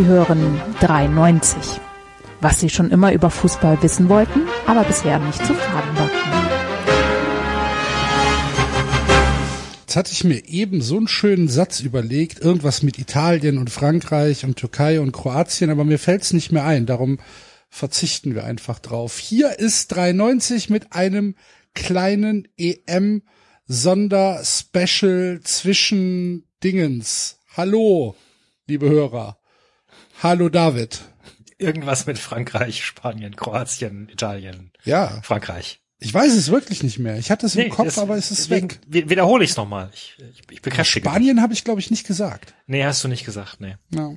Sie hören 93. Was Sie schon immer über Fußball wissen wollten, aber bisher nicht zu fragen war. Jetzt hatte ich mir eben so einen schönen Satz überlegt, irgendwas mit Italien und Frankreich und Türkei und Kroatien, aber mir fällt's nicht mehr ein. Darum verzichten wir einfach drauf. Hier ist 93 mit einem kleinen EM Sonderspecial zwischen Dingens. Hallo, liebe Hörer. Hallo David. Irgendwas mit Frankreich, Spanien, Kroatien, Italien. Ja. Frankreich. Ich weiß es wirklich nicht mehr. Ich hatte es im Kopf, das- aber es ist deswegen weg. wi- Wiederhole ich es nochmal. Ich, ich, ich bekräftige. Spanien habe ich, glaube ich, nicht gesagt. Nee, hast du nicht gesagt, nee. Ja.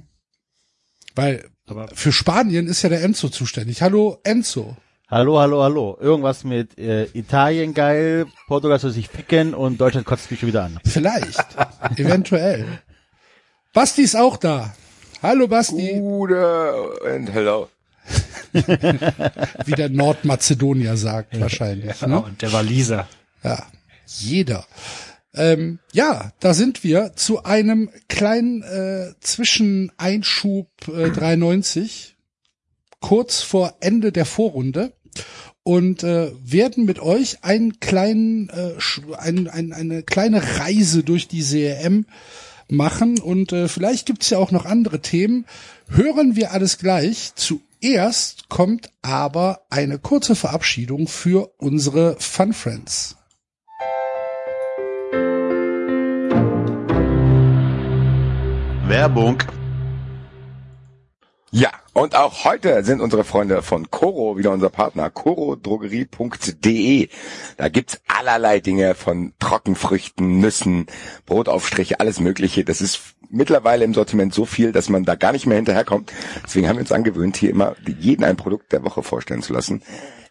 Weil Aber für Spanien ist ja der Enzo zuständig. Hallo Enzo. Hallo, hallo, hallo. Irgendwas mit äh, Italien geil, Portugal soll sich ficken und Deutschland kotzt mich schon wieder an. Vielleicht. Eventuell. Basti ist auch da. Hallo Basti. Gute and hello. Wie der Nordmazedonier sagt wahrscheinlich. ja, Ne? und der Waliser. Ja, jeder. Ähm, ja, da sind wir zu einem kleinen äh, Zwischeneinschub äh, 93, kurz vor Ende der Vorrunde und äh, werden mit euch einen kleinen, äh, sch- ein, ein, eine kleine Reise durch die CRM machen und äh, vielleicht gibt's ja auch noch andere Themen. Hören wir alles gleich. Zuerst kommt aber eine kurze Verabschiedung für unsere Fun Friends. Werbung. Ja, und auch heute sind unsere Freunde von Coro wieder unser Partner, corodrogerie.de. Da gibt's allerlei Dinge von Trockenfrüchten, Nüssen, Brotaufstriche, alles mögliche. Das ist mittlerweile im Sortiment so viel, dass man da gar nicht mehr hinterherkommt. Deswegen haben wir uns angewöhnt, hier immer jeden ein Produkt der Woche vorstellen zu lassen.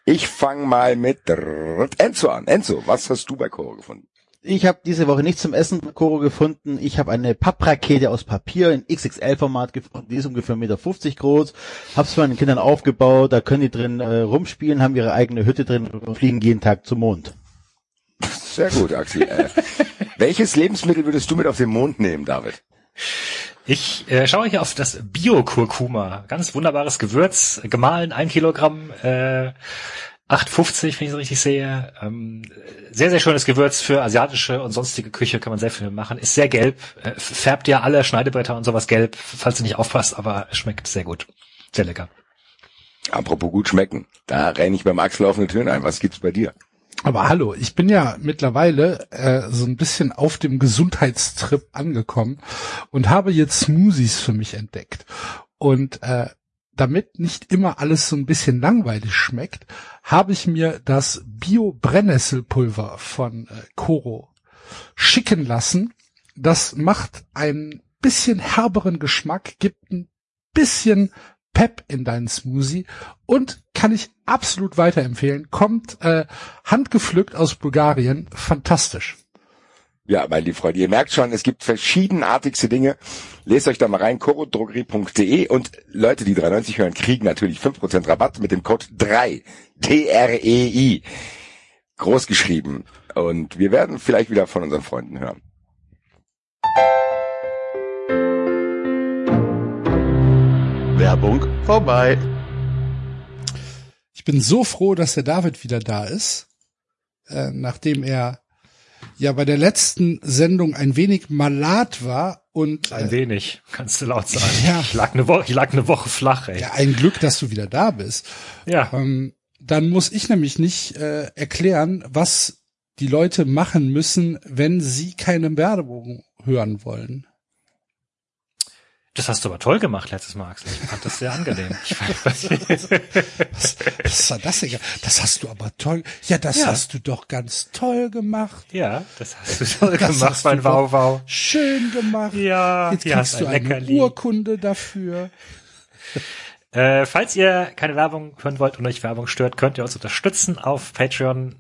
Ich fange mal mit Enzo an. Enzo, was hast du bei Coro gefunden? Ich habe diese Woche nichts zum Essen bei Koro gefunden. Ich habe eine Papprakete aus Papier in XXL-Format gefunden. Die ist ungefähr 1,50 Meter groß. Hab's meinen Kindern aufgebaut. Da können die drin äh, rumspielen, haben ihre eigene Hütte drin und fliegen jeden Tag zum Mond. Sehr gut, Axel. äh, welches Lebensmittel würdest du mit auf den Mond nehmen, David? Ich äh, schaue hier auf das Bio-Kurkuma. Ganz wunderbares Gewürz, gemahlen, ein Kilogramm, äh, 8,50, wenn ich so richtig sehe. Ähm, sehr, sehr schönes Gewürz für asiatische und sonstige Küche, kann man sehr viel machen. Ist sehr gelb, äh, färbt ja alle Schneidebretter und sowas gelb, falls du nicht aufpasst, aber schmeckt sehr gut. Sehr lecker. Apropos gut schmecken. Da renne ich beim Axel offene Türen ein. Was gibt's bei dir? Aber hallo, ich bin ja mittlerweile äh, so ein bisschen auf dem Gesundheitstrip angekommen und habe jetzt Smoothies für mich entdeckt. Und äh, damit nicht immer alles so ein bisschen langweilig schmeckt, habe ich mir das Bio-Brennnesselpulver von äh, Coro schicken lassen. Das macht einen bisschen herberen Geschmack, gibt ein bisschen Pep in deinen Smoothie und kann ich absolut weiterempfehlen. Kommt äh, handgepflückt aus Bulgarien, fantastisch. Ja, mein liebe Freunde, ihr merkt schon, es gibt verschiedenartigste Dinge. Lest euch da mal rein, corodrogerie.de und Leute, die 3,90 hören, kriegen natürlich 5% Rabatt mit dem Code 3, T-R-E-I, groß geschrieben. Und wir werden vielleicht wieder von unseren Freunden hören. Werbung vorbei. Ich bin so froh, dass der David wieder da ist, äh, nachdem er ja bei der letzten Sendung ein wenig malat war und Ein äh, wenig, kannst du laut sagen. Ja. Ich lag eine Woche, ich lag eine Woche flach, ey. ja, ein Glück, dass du wieder da bist. Ja. Ähm, dann muss ich nämlich nicht äh, erklären, was die Leute machen müssen, wenn sie keine Werbung hören wollen. Das hast du aber toll gemacht letztes Mal, Axel. Ich fand das sehr angenehm. Was, was war das, Digga? Das hast du aber toll. Ja, das Ja. hast du doch ganz toll gemacht. ja, das hast du toll Das gemacht, hast mein Wow Wow. Schön gemacht. Ja, Jetzt kriegst du ein eine Leckerli. Urkunde dafür. Äh, falls ihr keine Werbung hören wollt und euch Werbung stört, könnt ihr uns unterstützen auf Patreon.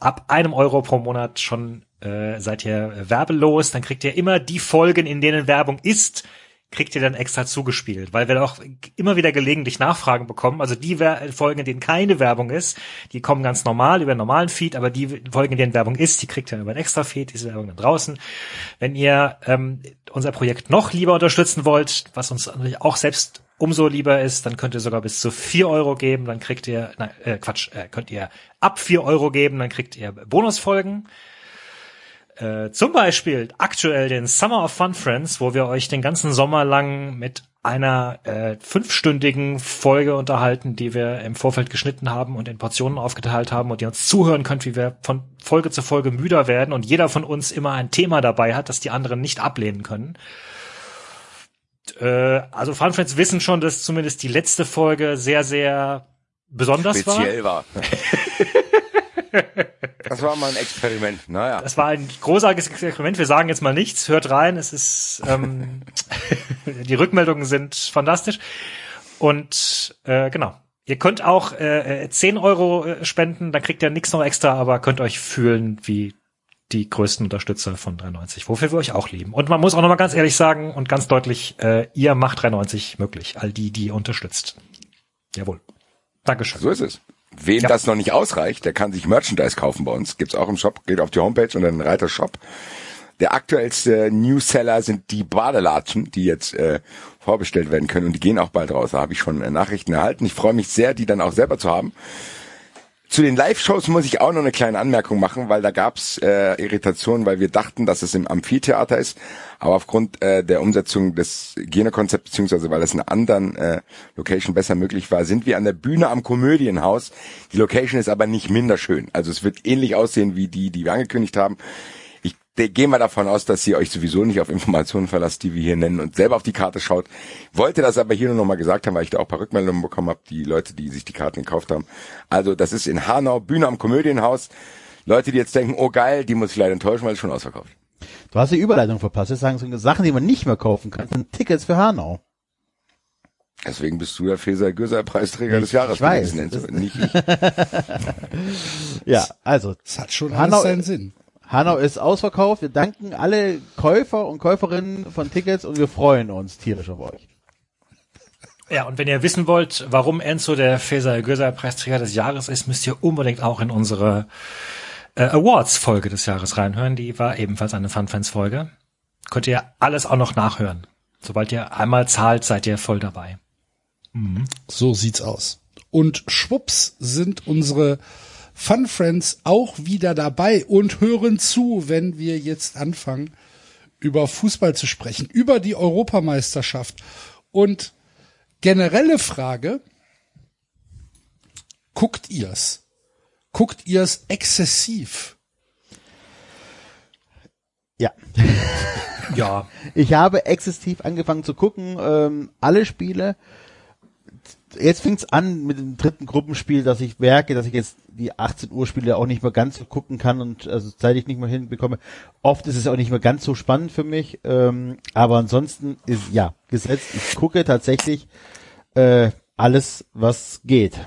Ab einem Euro pro Monat schon äh, seid ihr werbelos. Dann kriegt ihr immer die Folgen, in denen Werbung ist, kriegt ihr dann extra zugespielt, weil wir auch immer wieder gelegentlich Nachfragen bekommen. Also die Folgen, in denen keine Werbung ist, die kommen ganz normal über einen normalen Feed, aber die Folgen, in denen Werbung ist, die kriegt ihr über einen extra Feed, diese Werbung dann draußen. Wenn ihr ähm, unser Projekt noch lieber unterstützen wollt, was uns natürlich auch selbst umso lieber ist, dann könnt ihr sogar bis zu vier Euro geben, dann kriegt ihr, nein, äh, Quatsch, äh, könnt ihr ab vier Euro geben, dann kriegt ihr Bonusfolgen äh, zum Beispiel aktuell den Summer of Fun Friends, wo wir euch den ganzen Sommer lang mit einer äh, fünfstündigen Folge unterhalten, die wir im Vorfeld geschnitten haben und in Portionen aufgeteilt haben und ihr uns zuhören könnt, wie wir von Folge zu Folge müder werden und jeder von uns immer ein Thema dabei hat, das die anderen nicht ablehnen können. Äh, also Fun Friends wissen schon, dass zumindest die letzte Folge sehr, sehr besonders Speziell war. war. Das war mal ein Experiment, naja. Das war ein großartiges Experiment. Wir sagen jetzt mal nichts. Hört rein. Es ist, ähm, die Rückmeldungen sind fantastisch. Und äh, genau. Ihr könnt auch äh, 10 Euro äh, spenden, dann kriegt ihr nichts noch extra, aber könnt euch fühlen wie die größten Unterstützer von 93, wofür wir euch auch lieben. Und man muss auch nochmal ganz ehrlich sagen und ganz deutlich, äh, ihr macht 93 möglich, all die, die ihr unterstützt. Jawohl. Dankeschön. So ist es. Wem ja. das noch nicht ausreicht, der kann sich Merchandise kaufen bei uns. Gibt's auch im Shop, geht auf die Homepage und dann Reiter Shop. Der aktuellste Newseller sind die Badelatschen, die jetzt äh, vorbestellt werden können und die gehen auch bald raus. Da habe ich schon äh, Nachrichten erhalten. Ich freue mich sehr, die dann auch selber zu haben. Zu den Live-Shows muss ich auch noch eine kleine Anmerkung machen, weil da gab's äh, Irritationen, weil wir dachten, dass es im Amphitheater ist, aber aufgrund äh, der Umsetzung des Hygienekonzepts, beziehungsweise weil es in einer anderen äh, Location besser möglich war, sind wir an der Bühne am Komödienhaus. Die Location ist aber nicht minder schön. Also es wird ähnlich aussehen wie die, die wir angekündigt haben gehen wir davon aus, dass ihr euch sowieso nicht auf Informationen verlasst, die wir hier nennen und selber auf die Karte schaut. Wollte das aber hier nur noch mal gesagt haben, weil ich da auch ein paar Rückmeldungen bekommen habe, die Leute, die sich die Karten gekauft haben. Also das ist in Hanau, Bühne am Komödienhaus. Leute, die jetzt denken, oh geil, die muss ich leider enttäuschen, weil es schon ausverkauft. Du hast die Überleitung verpasst. Jetzt sagen so Sachen, die man nicht mehr kaufen kann, sind Tickets für Hanau. Deswegen bist du der Feser Göser Preisträger ich, des Jahres. Ich weiß. Nicht ich. ja, also. Es hat schon Hanau, seinen Sinn. Hanau ist ausverkauft. Wir danken alle Käufer und Käuferinnen von Tickets und wir freuen uns tierisch auf euch. Ja, und wenn ihr wissen wollt, warum Enzo der Feser Göser Preisträger des Jahres ist, müsst ihr unbedingt auch in unsere äh, Awards-Folge des Jahres reinhören. Die war ebenfalls eine Fun-Fans-Folge. Könnt ihr alles auch noch nachhören. Sobald ihr einmal zahlt, seid ihr voll dabei. Mhm. So sieht's aus. Und schwupps sind unsere Fun Friends auch wieder dabei und hören zu, wenn wir jetzt anfangen, über Fußball zu sprechen, über die Europameisterschaft. Und generelle Frage, guckt ihr's? Guckt ihr's exzessiv? Ja. ja. Ich habe exzessiv angefangen zu gucken, ähm, alle Spiele jetzt fängt's an mit dem dritten Gruppenspiel, dass ich merke, dass ich jetzt die 18 Uhr Spiele auch nicht mehr ganz so gucken kann und also zeitlich nicht mehr hinbekomme. Oft ist es auch nicht mehr ganz so spannend für mich, ähm, aber ansonsten ist ja gesetzt. Ich gucke tatsächlich äh, alles, was geht.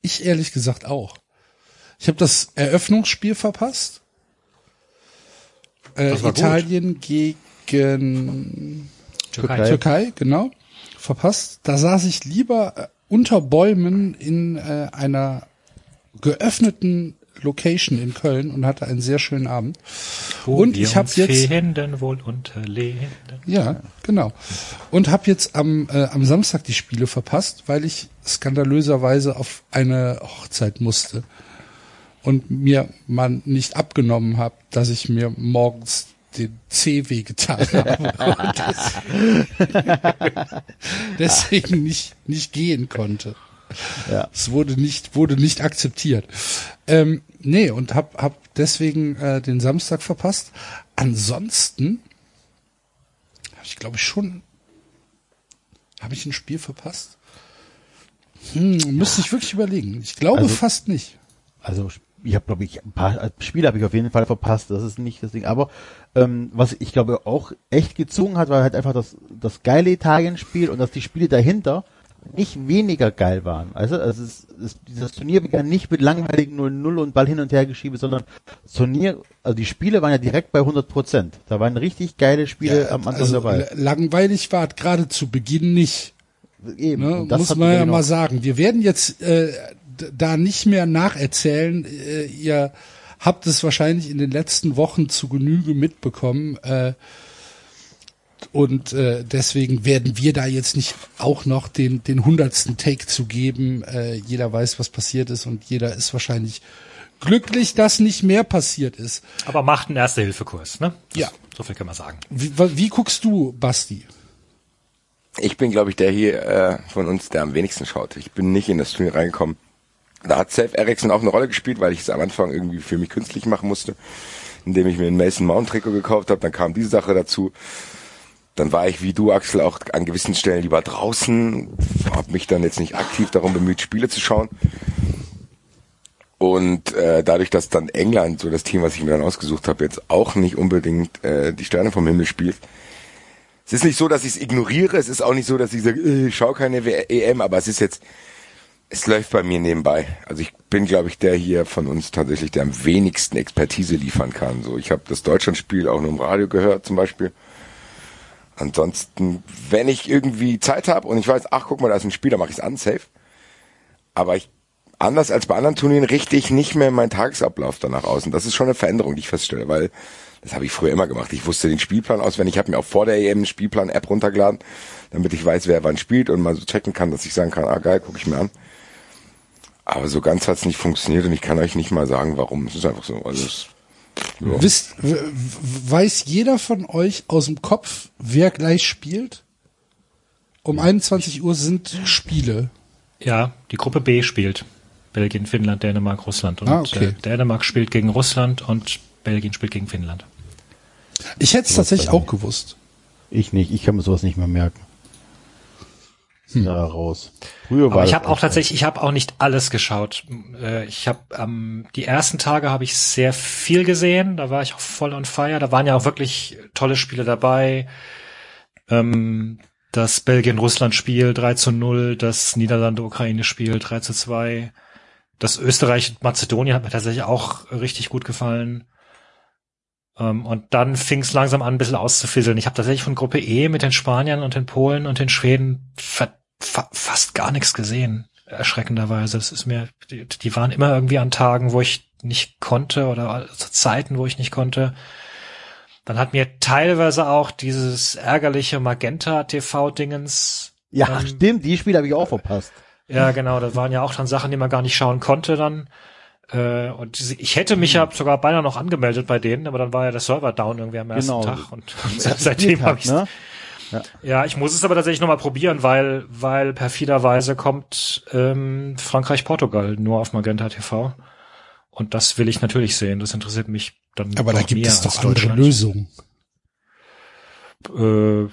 Ich ehrlich gesagt auch. Ich habe das Eröffnungsspiel verpasst. Äh, Italien gut. gegen Türkei. Türkei, genau verpasst. Da saß ich lieber äh, unter Bäumen in äh, einer geöffneten Location in Köln und hatte einen sehr schönen Abend. Wo und ich habe jetzt wohl unterlehnen. Ja, genau. Und habe jetzt am äh, am Samstag die Spiele verpasst, weil ich skandalöserweise auf eine Hochzeit musste und mir man nicht abgenommen habe, dass ich mir morgens den C getan habe. deswegen nicht, nicht gehen konnte. Ja. Es wurde nicht, wurde nicht akzeptiert. Ähm, nee, und hab, hab deswegen äh, den Samstag verpasst. Ansonsten habe ich, glaube ich, schon. Habe ich ein Spiel verpasst? Hm, müsste ich wirklich überlegen. Ich glaube also, fast nicht. Also ich habe, glaube ich, ein paar Spiele habe ich auf jeden Fall verpasst. Das ist nicht das Ding. Aber ähm, was ich glaube auch echt gezogen hat, war halt einfach das, das geile Italien-Spiel und dass die Spiele dahinter nicht weniger geil waren. Also, also es, es, dieses Turnier begann nicht mit langweiligen 0-0 und Ball hin und her geschiebe, sondern das Turnier, also die Spiele waren ja direkt bei 100 Prozent. Da waren richtig geile Spiele Ja, am Anfang also dabei. langweilig war es gerade zu Beginn nicht. Eben. Ne? Das Muss man ja mal sagen. Wir werden jetzt äh, da nicht mehr nacherzählen. Äh, ihr habt es wahrscheinlich in den letzten Wochen zu Genüge mitbekommen. Äh, und äh, deswegen werden wir da jetzt nicht auch noch den den hundertsten Take zu geben. Äh, jeder weiß, was passiert ist und jeder ist wahrscheinlich glücklich, dass nicht mehr passiert ist. Aber macht einen Erste-Hilfe-Kurs, ne? Das- Ja. So viel kann man sagen. Wie, wie guckst du, Basti? Ich bin, glaube ich, der hier äh, von uns, der am wenigsten schaut. Ich bin nicht in das Turnier reingekommen. Da hat Seth Ericsson auch eine Rolle gespielt, weil ich es am Anfang irgendwie für mich künstlich machen musste, indem ich mir ein Mason Mount Trikot gekauft habe. Dann kam diese Sache dazu. Dann war ich wie du, Axel, auch an gewissen Stellen lieber draußen, habe mich dann jetzt nicht aktiv darum bemüht, Spiele zu schauen. Und äh, dadurch, dass dann England, so das Team, was ich mir dann ausgesucht habe, jetzt auch nicht unbedingt äh, die Sterne vom Himmel spielt, es ist nicht so, dass ich es ignoriere, es ist auch nicht so, dass ich sage, äh, schau keine W- EM, aber es ist jetzt, es läuft bei mir nebenbei. Also ich bin, glaube ich, der hier von uns tatsächlich, der am wenigsten Expertise liefern kann. So, ich habe das Deutschlandspiel auch nur im Radio gehört zum Beispiel. Ansonsten, wenn ich irgendwie Zeit habe und ich weiß, ach guck mal, da ist ein Spiel, dann mache ich es an, safe. Aber ich, anders als bei anderen Turnieren, richte ich nicht mehr meinen Tagesablauf danach aus. Und das ist schon eine Veränderung, die ich feststelle, weil das habe ich früher immer gemacht. Ich wusste den Spielplan auswendig. Ich habe mir auch vor der EM eine Spielplan-App runtergeladen, damit ich weiß, wer wann spielt und mal so checken kann, dass ich sagen kann, ah geil, gucke ich mir an. Aber so ganz hat's nicht funktioniert und ich kann euch nicht mal sagen, warum. Es ist einfach so. Also es, ja. Wisst, weiß jeder von euch aus dem Kopf, wer gleich spielt? Um 21 Uhr sind Spiele. Ja, die Gruppe B spielt. Belgien, Finnland, Dänemark, Russland. Und Ah, okay. äh, Dänemark spielt gegen Russland und Belgien spielt gegen Finnland. Ich hätte es tatsächlich auch gewusst. Ich nicht, ich kann mir sowas nicht mehr merken. Da raus. Früher war Aber ich habe auch tatsächlich, ich habe auch nicht alles geschaut. Äh, Ich habe ähm, die ersten Tage habe ich sehr viel gesehen. Da war ich auch voll on fire. Da waren ja auch wirklich tolle Spiele dabei. Ähm, das Belgien-Russland-Spiel 3 zu 0, das Niederlande-Ukraine-Spiel 3 zu 2, das Österreich-Mazedonien hat mir tatsächlich auch richtig gut gefallen. Ähm, und dann fing es langsam an, ein bisschen auszufisseln. Ich habe tatsächlich von Gruppe E mit den Spaniern und den Polen und den Schweden ver fa fast gar nichts gesehen, erschreckenderweise. Das ist mir, die, die waren immer irgendwie an Tagen, wo ich nicht konnte oder zu Zeiten, wo ich nicht konnte. Dann hat mir teilweise auch dieses ärgerliche Magenta-TV-Dingens. Ja, ähm, stimmt, die Spiele habe ich auch verpasst. Ja, genau, das waren ja auch dann Sachen, die man gar nicht schauen konnte dann. Äh, und ich hätte mich ja sogar beinahe noch angemeldet bei denen, aber dann war ja der Server down irgendwie am ersten Genau. Tag und seitdem habe ich ne? Ja, ich muss es aber tatsächlich nochmal probieren, weil, weil perfiderweise kommt ähm, Frankreich-Portugal nur auf Magenta TV. Und das will ich natürlich sehen. Das interessiert mich dann Aber da gibt es doch andere. Lösungen. Äh,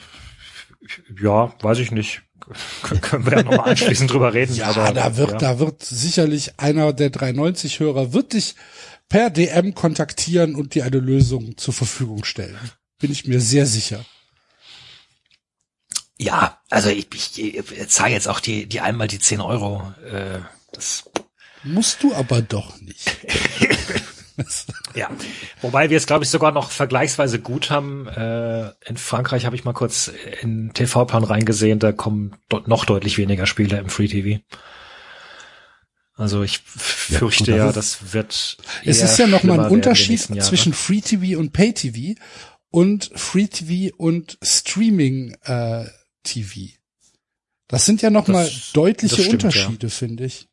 ja, weiß ich nicht. Können wir ja nochmal anschließend drüber reden. Ja, aber, da wird, ja. da wird sicherlich einer der 390-Hörer wird dich per DM kontaktieren und dir eine Lösung zur Verfügung stellen. Bin ich mir sehr sicher. Ja, also ich, ich, ich zahle jetzt auch die, die einmal die 10 Euro. Äh, das, Musst du aber doch nicht. ja. Wobei wir es, glaube ich, sogar noch vergleichsweise gut haben. Äh, in Frankreich habe ich mal kurz in TV-Plan reingesehen, da kommen dort noch deutlich weniger Spiele im Free TV. Also ich fürchte gut, das ja, das wird. Es ist ja noch mal schlimmer ein Unterschied zwischen Free TV und Pay TV und Free TV und Streaming äh, TV. Das sind ja noch Das- mal deutliche stimmt, Unterschiede, finde ich.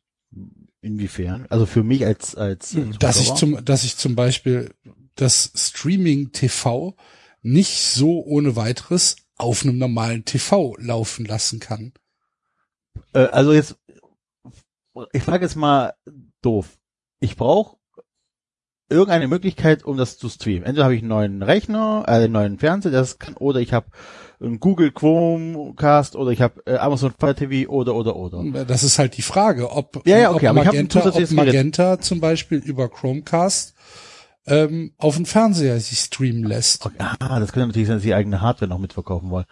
Inwiefern? Also für mich als als äh, Dass ich Zuschauer? zum, dass ich zum Beispiel das Streaming TV nicht so ohne weiteres auf einem normalen TV laufen lassen kann. äh, also jetzt ich frage jetzt mal doof. Ich brauche irgendeine Möglichkeit, um das zu streamen. Entweder habe ich einen neuen Rechner, äh, einen neuen Fernseher, das kann, oder ich habe Google Chromecast oder ich habe äh, Amazon Fire TV oder oder oder. Das ist halt die Frage, ob, Ja, ja, okay, ob aber ich hab ein Magenta, ob. Magenta zum Beispiel über Chromecast ähm, auf den Fernseher sich streamen lässt. Okay, ah, das könnte natürlich sein, dass sie eigene Hardware noch mitverkaufen wollen.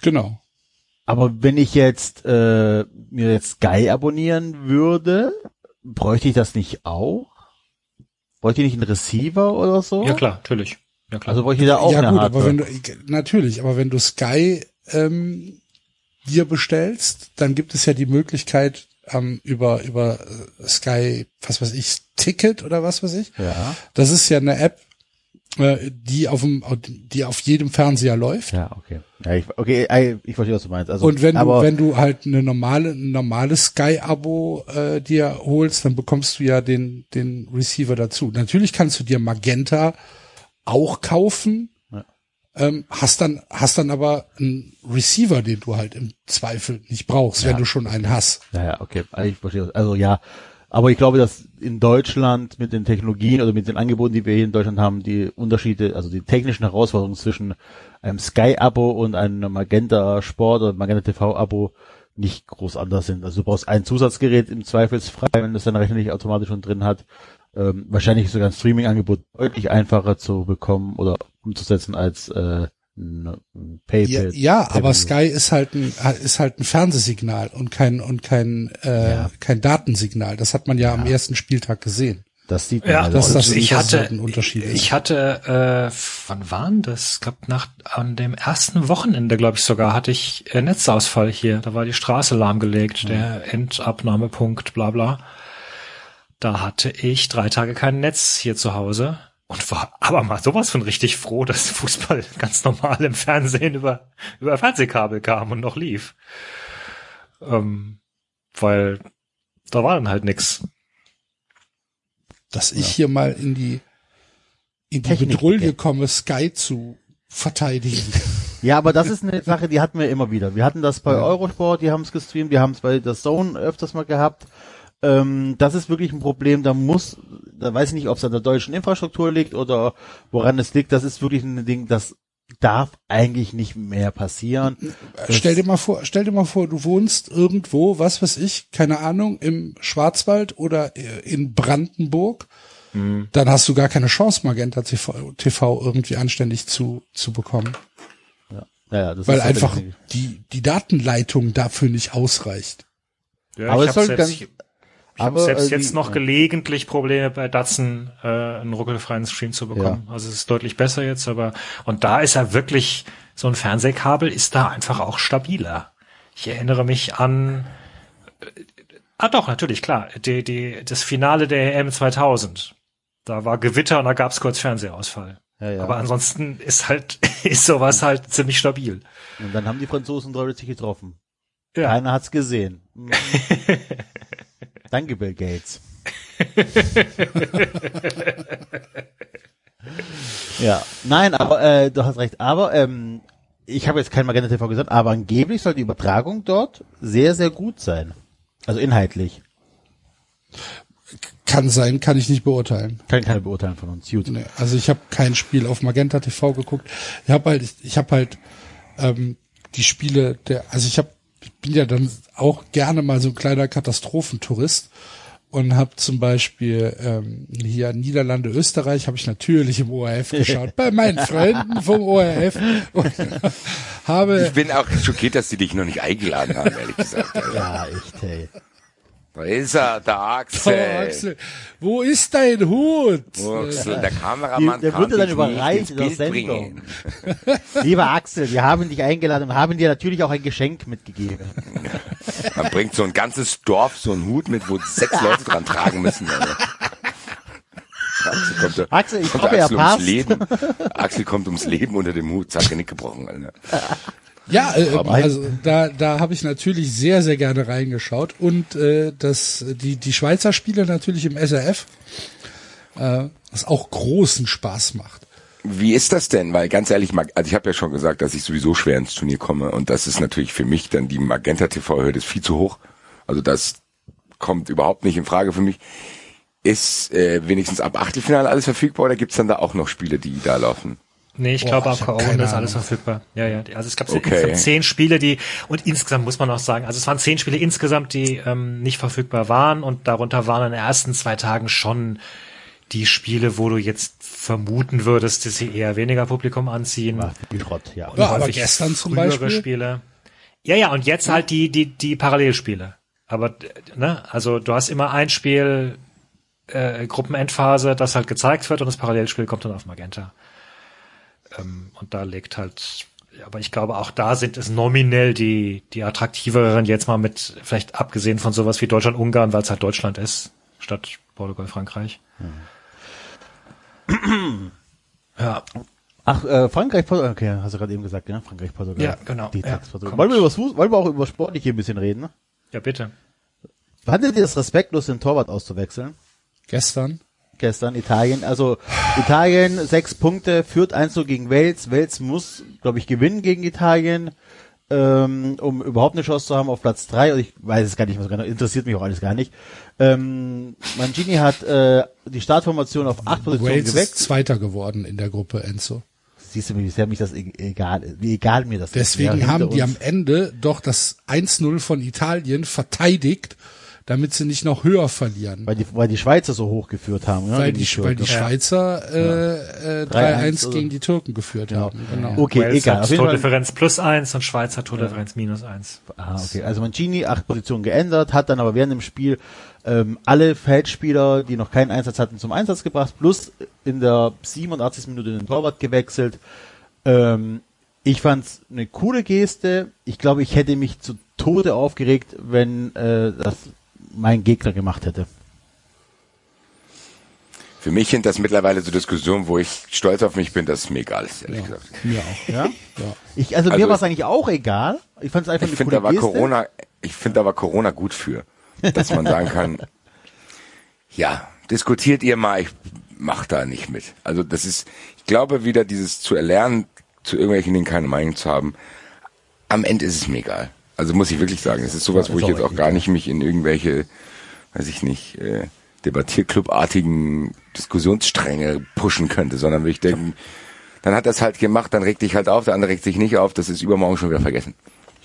Genau. Aber wenn ich jetzt äh, mir jetzt Sky abonnieren würde, bräuchte ich das nicht auch? Bräuchte ich nicht einen Receiver oder so? Ja klar, natürlich. Ja klar. Also bräuchte ich da auch ja eine gut, Hardware. aber wenn du natürlich, aber wenn du Sky ähm, dir bestellst, dann gibt es ja die Möglichkeit ähm, über über äh, Sky, was weiß ich, Ticket oder was weiß ich. ja, Das ist ja eine App, äh, die auf dem, die auf jedem Fernseher läuft. ja, okay. Ja, ich, okay, ich, ich verstehe, was du meinst. Also, Und wenn aber, du, wenn du halt eine normale, ein normales Sky-Abo äh, dir holst, dann bekommst du ja den, den Receiver dazu. Natürlich kannst du dir Magenta auch kaufen, Ja. ähm, hast dann, hast dann aber einen Receiver, den du halt im Zweifel nicht brauchst, Ja. wenn du schon einen hast. Ja, ja, okay. Also ich verstehe. das. Also ja, aber ich glaube, dass in Deutschland mit den Technologien oder mit den Angeboten, die wir hier in Deutschland haben, die Unterschiede, also die technischen Herausforderungen zwischen einem Sky-Abo und einem Magenta Sport oder Magenta TV-Abo nicht groß anders sind. Also du brauchst ein Zusatzgerät im Zweifelsfrei, wenn das dein Rechner nicht automatisch schon drin hat. Ähm, wahrscheinlich ist sogar ein Streaming-Angebot deutlich einfacher zu bekommen oder umzusetzen als äh, ein ein Pay Ja, ja aber Sky ist halt ein, ist halt ein Fernsehsignal und kein, und kein, äh, Ja. kein Datensignal. Das hat man ja, am ersten Spieltag gesehen. Das sieht man Ja, halt das- auch. das- ich das hatte, ein Unterschied ist. ich hatte, äh, wann waren das? Ich glaube, nach an dem ersten Wochenende, glaube ich sogar, hatte ich äh, Netzausfall hier. Da war die Straße lahmgelegt, der Endabnahmepunkt, bla bla. Da hatte ich drei Tage kein Netz hier zu Hause und war aber mal sowas von richtig froh, dass Fußball ganz normal im Fernsehen über über Fernsehkabel kam und noch lief. Ähm, weil da war dann halt nix. dass ich hier mal in die in die Technik- Bedrulle komme, Sky zu verteidigen. Ja, aber das ist eine Sache, die hatten wir immer wieder. Wir hatten das bei Eurosport, die haben es gestreamt, wir haben es bei der Zone öfters mal gehabt. Ähm, das ist wirklich ein Problem, da muss, da weiß ich nicht, ob es an der deutschen Infrastruktur liegt oder woran es liegt. Das ist wirklich ein Ding, das darf eigentlich nicht mehr passieren. Das- stell dir mal vor, stell dir mal vor, du wohnst irgendwo, was weiß ich, keine Ahnung, im Schwarzwald oder äh, in Brandenburg. Dann hast du gar keine Chance, Magenta TV, TV irgendwie anständig zu, zu bekommen. Ja, ja, das Weil ist einfach die, die Datenleitung dafür nicht ausreicht. Ja, Aber ich es hab soll selbst, ganz- habe selbst äh, jetzt noch ja. gelegentlich Probleme bei Datsen äh, einen ruckelfreien Stream zu bekommen. Also es ist deutlich besser jetzt, aber und da ist er wirklich so ein Fernsehkabel ist da einfach auch stabiler. Ich erinnere mich an äh, ah doch natürlich klar die, die das Finale der EM 2000. Da war Gewitter und da gab's kurz Fernsehausfall. Ja, ja. Aber ansonsten ist halt ist sowas halt ziemlich stabil. Und dann haben die Franzosen deutlich getroffen. Ja. Keiner hat's gesehen. Danke, Bill Gates. ja, nein, aber äh, du hast recht. Aber ähm, ich habe jetzt kein Magenta TV gesagt, aber angeblich soll die Übertragung dort sehr, sehr gut sein. Also inhaltlich. Kann sein, kann ich nicht beurteilen. Kann keine beurteilen von uns. Gut. Nee, also ich habe kein Spiel auf Magenta TV geguckt. Ich habe halt, ich habe halt ähm, die Spiele der, also ich habe, ich bin ja dann auch gerne mal so ein kleiner Katastrophentourist und habe zum Beispiel ähm, hier Niederlande, Österreich, habe ich natürlich im ORF geschaut, bei meinen Freunden vom ORF und habe Ich bin auch schockiert, dass die dich noch nicht eingeladen haben, ehrlich gesagt. Also, Ja, echt, hey. Da ist er, der Axel. Oh, Axel, wo ist dein Hut? Axel, der Kameramann Die- der kann wurde dann dich überreicht nicht in der ins Bild Sendung. bringen. Lieber Axel, wir haben dich eingeladen und haben dir natürlich auch ein Geschenk mitgegeben. Man bringt so ein ganzes Dorf so einen Hut mit, wo sechs Leute dran tragen müssen. Also. Axel kommt, da- Axel, ich kommt hoffe, er Axel ums passt. Leben. Axel kommt ums Leben unter dem Hut, zack, Genick gebrochen. Alter. Ja, äh, Aber- also da, da habe ich natürlich sehr, sehr gerne reingeschaut und äh, das, die, die Schweizer Spiele natürlich im SRF, äh, was auch großen Spaß macht. Wie ist das denn? Weil ganz ehrlich, also ich habe ja schon gesagt, dass ich sowieso schwer ins Turnier komme und das ist natürlich für mich dann die Magenta TV-Hürde ist viel zu hoch. Also das kommt überhaupt nicht in Frage für mich. Ist äh, wenigstens ab Achtelfinale alles verfügbar oder gibt's dann da auch noch Spiele, die da laufen? Nee, ich Boah, glaube, ab keine ist alles verfügbar. Ja, ja. Also es gab Okay. insgesamt zehn Spiele, die und insgesamt muss man auch sagen, also es waren zehn Spiele insgesamt, die ähm, nicht verfügbar waren und darunter waren in den ersten zwei Tagen schon die Spiele, wo du jetzt vermuten würdest, dass sie eher weniger Publikum anziehen. War viel Schrott, ja. Ja, aber häufig gestern zum frühere Beispiel- Spiele. Ja, ja, und jetzt halt die, die, die Parallelspiele. Aber, ne, also du hast immer ein Spiel, äh, Gruppenendphase, das halt gezeigt wird und das Parallelspiel kommt dann auf Magenta. Ähm, und da legt halt, aber ich glaube auch da sind es nominell die, die attraktiveren jetzt mal mit, vielleicht abgesehen von sowas wie Deutschland-Ungarn, weil es halt Deutschland ist, statt Portugal-Frankreich. Ja. Ach, äh, Frankreich, Portugal, okay, hast du gerade eben gesagt, ne? Frankreich, Portugal. Ja, genau. Die Ja, Portugal. wollen wir über Fuß- wollen wir auch über Sportliche ein bisschen reden, ne? ja, bitte. Fandet ihr das respektlos, den Torwart auszuwechseln? Gestern. Gestern Italien, also Italien sechs Punkte, führt 1 0 gegen Wales. Wales muss, glaube ich, gewinnen gegen Italien, ähm, um überhaupt eine Chance zu haben auf Platz drei. Und ich weiß es gar nicht mehr so genau, interessiert mich auch alles gar nicht. Ähm, Mangini hat äh, die Startformation auf acht Positionen Wales ist geweckt. Zweiter geworden in der Gruppe, Enzo. Siehst du, wie sehr mich das e- egal, wie egal mir das ist. Deswegen haben die uns- am Ende doch das 1-0 von Italien verteidigt, damit sie nicht noch höher verlieren. weil die, weil die Schweizer so hoch geführt haben. ne, Weil gegen die, weil die. Schweizer äh, äh, 3-1 3-1 gegen die Türken geführt haben. Genau. Okay, Wales egal. hat Auf jeden Fall, Tordifferenz plus eins und Schweiz hat Tordifferenz minus eins. Ah, okay. Also Mancini acht Positionen geändert, hat dann aber während dem Spiel ähm, alle Feldspieler, die noch keinen Einsatz hatten, zum Einsatz gebracht, plus in der 87. Minute den Torwart gewechselt. Ähm, ich fand's eine coole Geste. Ich glaube, ich hätte mich zu Tode aufgeregt, wenn äh, das mein Gegner gemacht hätte. Für mich sind das mittlerweile so Diskussionen, wo ich stolz auf mich bin, dass es mir egal ist, ehrlich gesagt. Mir auch. Ja? Ja. Ich, also, mir Also- war es eigentlich auch egal. Ich fand es einfach Ich eine finde, coole da war Geste. Corona, ich finde, da war Corona gut für, dass man sagen kann, ja, diskutiert ihr mal, ich mach da nicht mit. Also das ist, ich glaube wieder dieses zu erlernen, zu irgendwelchen Dingen keine Meinung zu haben. Am Ende ist es mir egal. Also muss ich wirklich sagen, es ist sowas, Ja, wo ich jetzt auch gar nicht mich in irgendwelche, weiß ich nicht, äh, Debattierclub-artigen Diskussionsstränge pushen könnte, sondern würde ich denken, dann hat er es halt gemacht, dann regt dich halt auf, der andere regt sich nicht auf, das ist übermorgen schon wieder vergessen.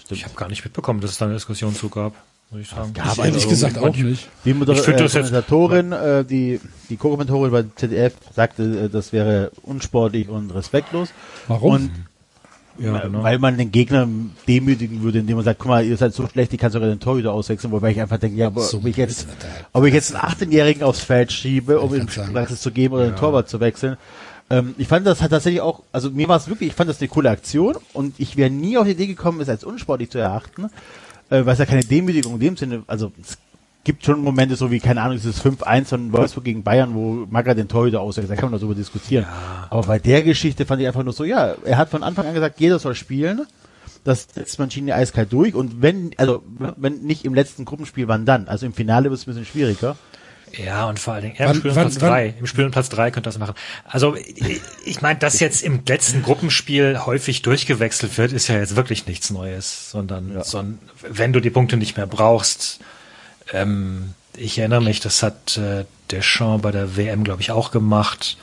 Ich habe gar nicht mitbekommen, dass es da eine Diskussion zu gab, muss ich sagen. gab Ich ehrlich also gesagt auch nicht. Die Moder Ich äh, das jetzt- Kommentatorin, äh, die, die Co-Kommentatorin bei ZDF sagte, äh, das wäre unsportlich und respektlos. Warum? Und ja, genau. weil man den Gegner demütigen würde, indem man sagt, guck mal, ihr seid so schlecht, ich kann sogar den Torhüter auswechseln, wobei ich einfach denke, ja, aber So ob ich jetzt, halt. ob ich jetzt einen 18-Jährigen aufs Feld schiebe, um ihm. Praxis zu geben oder den Torwart zu wechseln. Ähm, ich fand das hat tatsächlich auch, also mir war es wirklich, ich fand das eine coole Aktion und ich wäre nie auf die Idee gekommen, es als unsportlich zu erachten, äh, weil es ja keine Demütigung in dem Sinne, also es gibt schon Momente so wie, keine Ahnung, dieses 5-1 von Wolfsburg gegen Bayern, wo Magra den Torhüter auswechselt, da kann man darüber diskutieren. Aber bei der Geschichte fand ich einfach nur so, ja, er hat von Anfang an gesagt, jeder soll spielen, das setzt Mancini eiskalt durch und wenn, also wenn nicht im letzten Gruppenspiel, wann dann? Also im Finale wird es ein bisschen schwieriger. Ja, und vor allen Dingen, ja, Wann- im Spiel um Platz drei. Im Spiel um Platz drei könnte das machen. Also, ich, ich meine, dass jetzt im letzten Gruppenspiel häufig durchgewechselt wird, ist ja jetzt wirklich nichts Neues, sondern, sondern wenn du die Punkte nicht mehr brauchst, ähm, ich erinnere mich, das hat äh, Deschamps bei der WM, glaube ich, auch gemacht.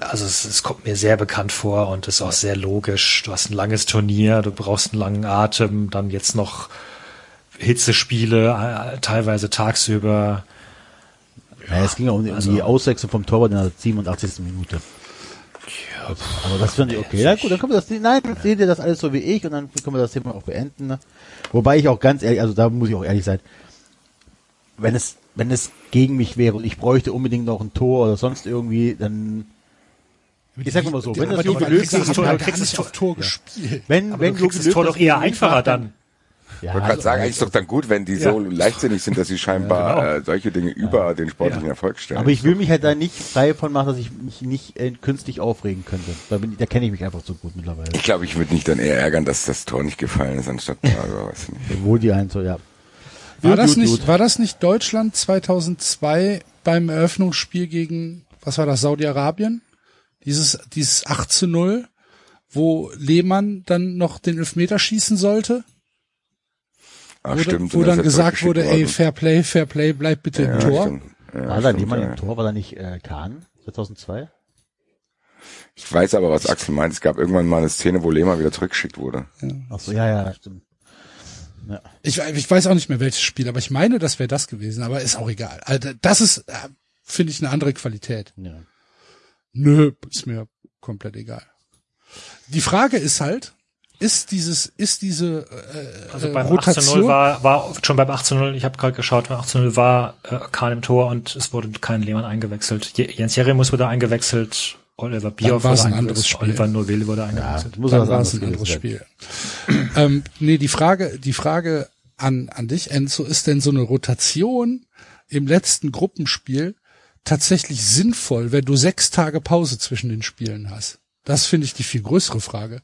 Also es, es kommt mir sehr bekannt vor und ist auch sehr logisch. Du hast ein langes Turnier, du brauchst einen langen Atem, dann jetzt noch Hitzespiele, äh, teilweise tagsüber. Ja, es ging ja um, die- um die Auswechslung vom Torwart in der 87. Minute. Aber das finde ich okay. Ja gut, dann können wir das, nein, dann seht ihr das alles so wie ich und dann können wir das Thema auch beenden. Wobei ich auch ganz ehrlich, also da muss ich auch ehrlich sein, wenn es, wenn es gegen mich wäre und ich bräuchte unbedingt noch ein Tor oder sonst irgendwie, dann, ich sag mal so, wenn das Jogi Löw gegen Tor- kriegst das Tor gespielt. wenn, wenn Jogi das Tor Löw doch eher einfacher dann. Ja, Ich wollte gerade also- sagen, eigentlich ist doch dann gut, wenn die so leichtsinnig sind, dass sie scheinbar Ja, genau. äh, solche Dinge über den sportlichen Erfolg stellen. Aber ich will mich halt da nicht frei von machen, dass ich mich nicht äh, künstlich aufregen könnte. Da, bin, ich- da kenne ich mich einfach so gut mittlerweile. ich glaube, ich würde mich dann eher ärgern, dass das Tor nicht gefallen ist, anstatt, also, weiß ich nicht. Wohl die eins, so, ja. War Gut, das gut, nicht, gut. war das nicht Deutschland 2002 beim Eröffnungsspiel gegen, was war das, Saudi-Arabien? Dieses, dieses 8 zu 0, wo Lehmann dann noch den Elfmeter schießen sollte? Ach, wo, stimmt. wo dann gesagt wurde, ey. Fair Play, Fair Play, bleib bitte ja, im Tor. Ja, War da jemand ja. im Tor? War da nicht äh, Kahn 2002? Ich weiß aber, was Axel meint. Es gab irgendwann mal eine Szene, wo Lehmann wieder zurückgeschickt wurde. Ach so, ja, ja, stimmt. Ja. Ich, ich weiß auch nicht mehr welches Spiel, aber ich meine, das wäre das gewesen, aber ist auch egal. Also das ist, äh, finde ich, eine andere Qualität. ja. Nö, ist mir komplett egal. Die Frage ist halt, ist dieses, ist diese äh, Also äh, beim Rotation 18-0 war, war schon beim 18-0, ich habe gerade geschaut, beim 18-0 war äh, Kahn im Tor und es wurde kein Lehmann eingewechselt. Je- Jens Jeremus wurde eingewechselt, Oliver Bierhoff wurde ein anderes Spiel. Oliver Noville wurde Ja, eingewechselt. muss dann war es ein anderes Spiel. ähm, nee, die Frage, die Frage an, an dich, Enzo, ist denn so eine Rotation im letzten Gruppenspiel tatsächlich sinnvoll, wenn du sechs Tage Pause zwischen den Spielen hast? Das finde ich die viel größere Frage.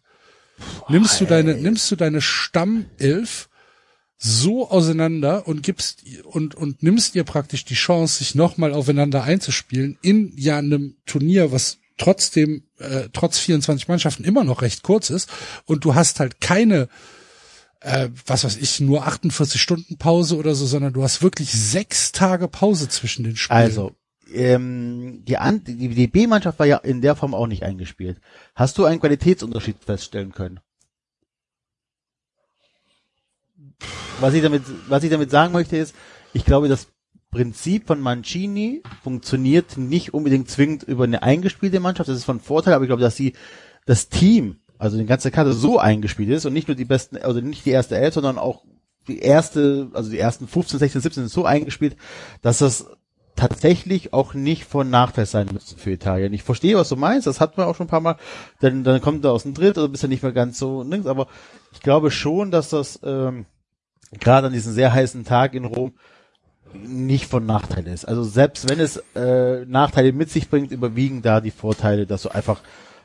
Nimmst du deine, nimmst du deine Stammelf so auseinander und gibst und und nimmst ihr praktisch die Chance, sich nochmal aufeinander einzuspielen in ja einem Turnier, was trotzdem äh, trotz 24 Mannschaften immer noch recht kurz ist und du hast halt keine äh, was weiß ich nur 48 Stunden Pause oder so, sondern du hast wirklich sechs Tage Pause zwischen den Spielen. Also, ähm, die, An die, die B-Mannschaft war ja in der Form auch nicht eingespielt. Hast du einen Qualitätsunterschied feststellen können? Was ich damit, was ich damit sagen möchte ist, ich glaube, das Prinzip von Mancini funktioniert nicht unbedingt zwingend über eine eingespielte Mannschaft. Das ist von Vorteil, aber ich glaube, dass sie das Team, also die ganze Karte so eingespielt ist und nicht nur die besten, also nicht die erste Elf, sondern auch die erste, also die ersten 15, 16, 17 sind so eingespielt, dass das tatsächlich auch nicht von Nachteil sein müsste für Italien. Ich verstehe, was du meinst, das hatten wir auch schon ein paar Mal, dann, dann kommt er aus dem Dritt oder bist du nicht mehr ganz so links, aber ich glaube schon, dass das ähm, gerade an diesem sehr heißen Tag in Rom nicht von Nachteil ist. Also selbst wenn es äh, Nachteile mit sich bringt, überwiegen da die Vorteile, dass du einfach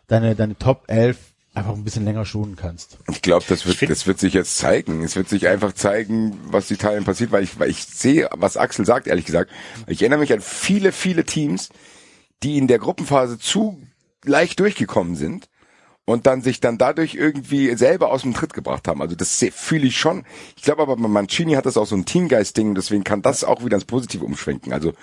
deine, deine Top 11 einfach ein bisschen länger schonen kannst. Ich glaube, das wird, das wird sich jetzt zeigen. Es wird sich einfach zeigen, was Italien passiert, weil ich, weil ich sehe, was Axel sagt, ehrlich gesagt. Ich erinnere mich an viele, viele Teams, die in der Gruppenphase zu leicht durchgekommen sind und dann sich dann dadurch irgendwie selber aus dem Tritt gebracht haben. Also das fühle ich schon. Ich glaube aber, Mancini hat das auch so ein Teamgeist-Ding, deswegen kann das auch wieder ins Positive umschwenken. Also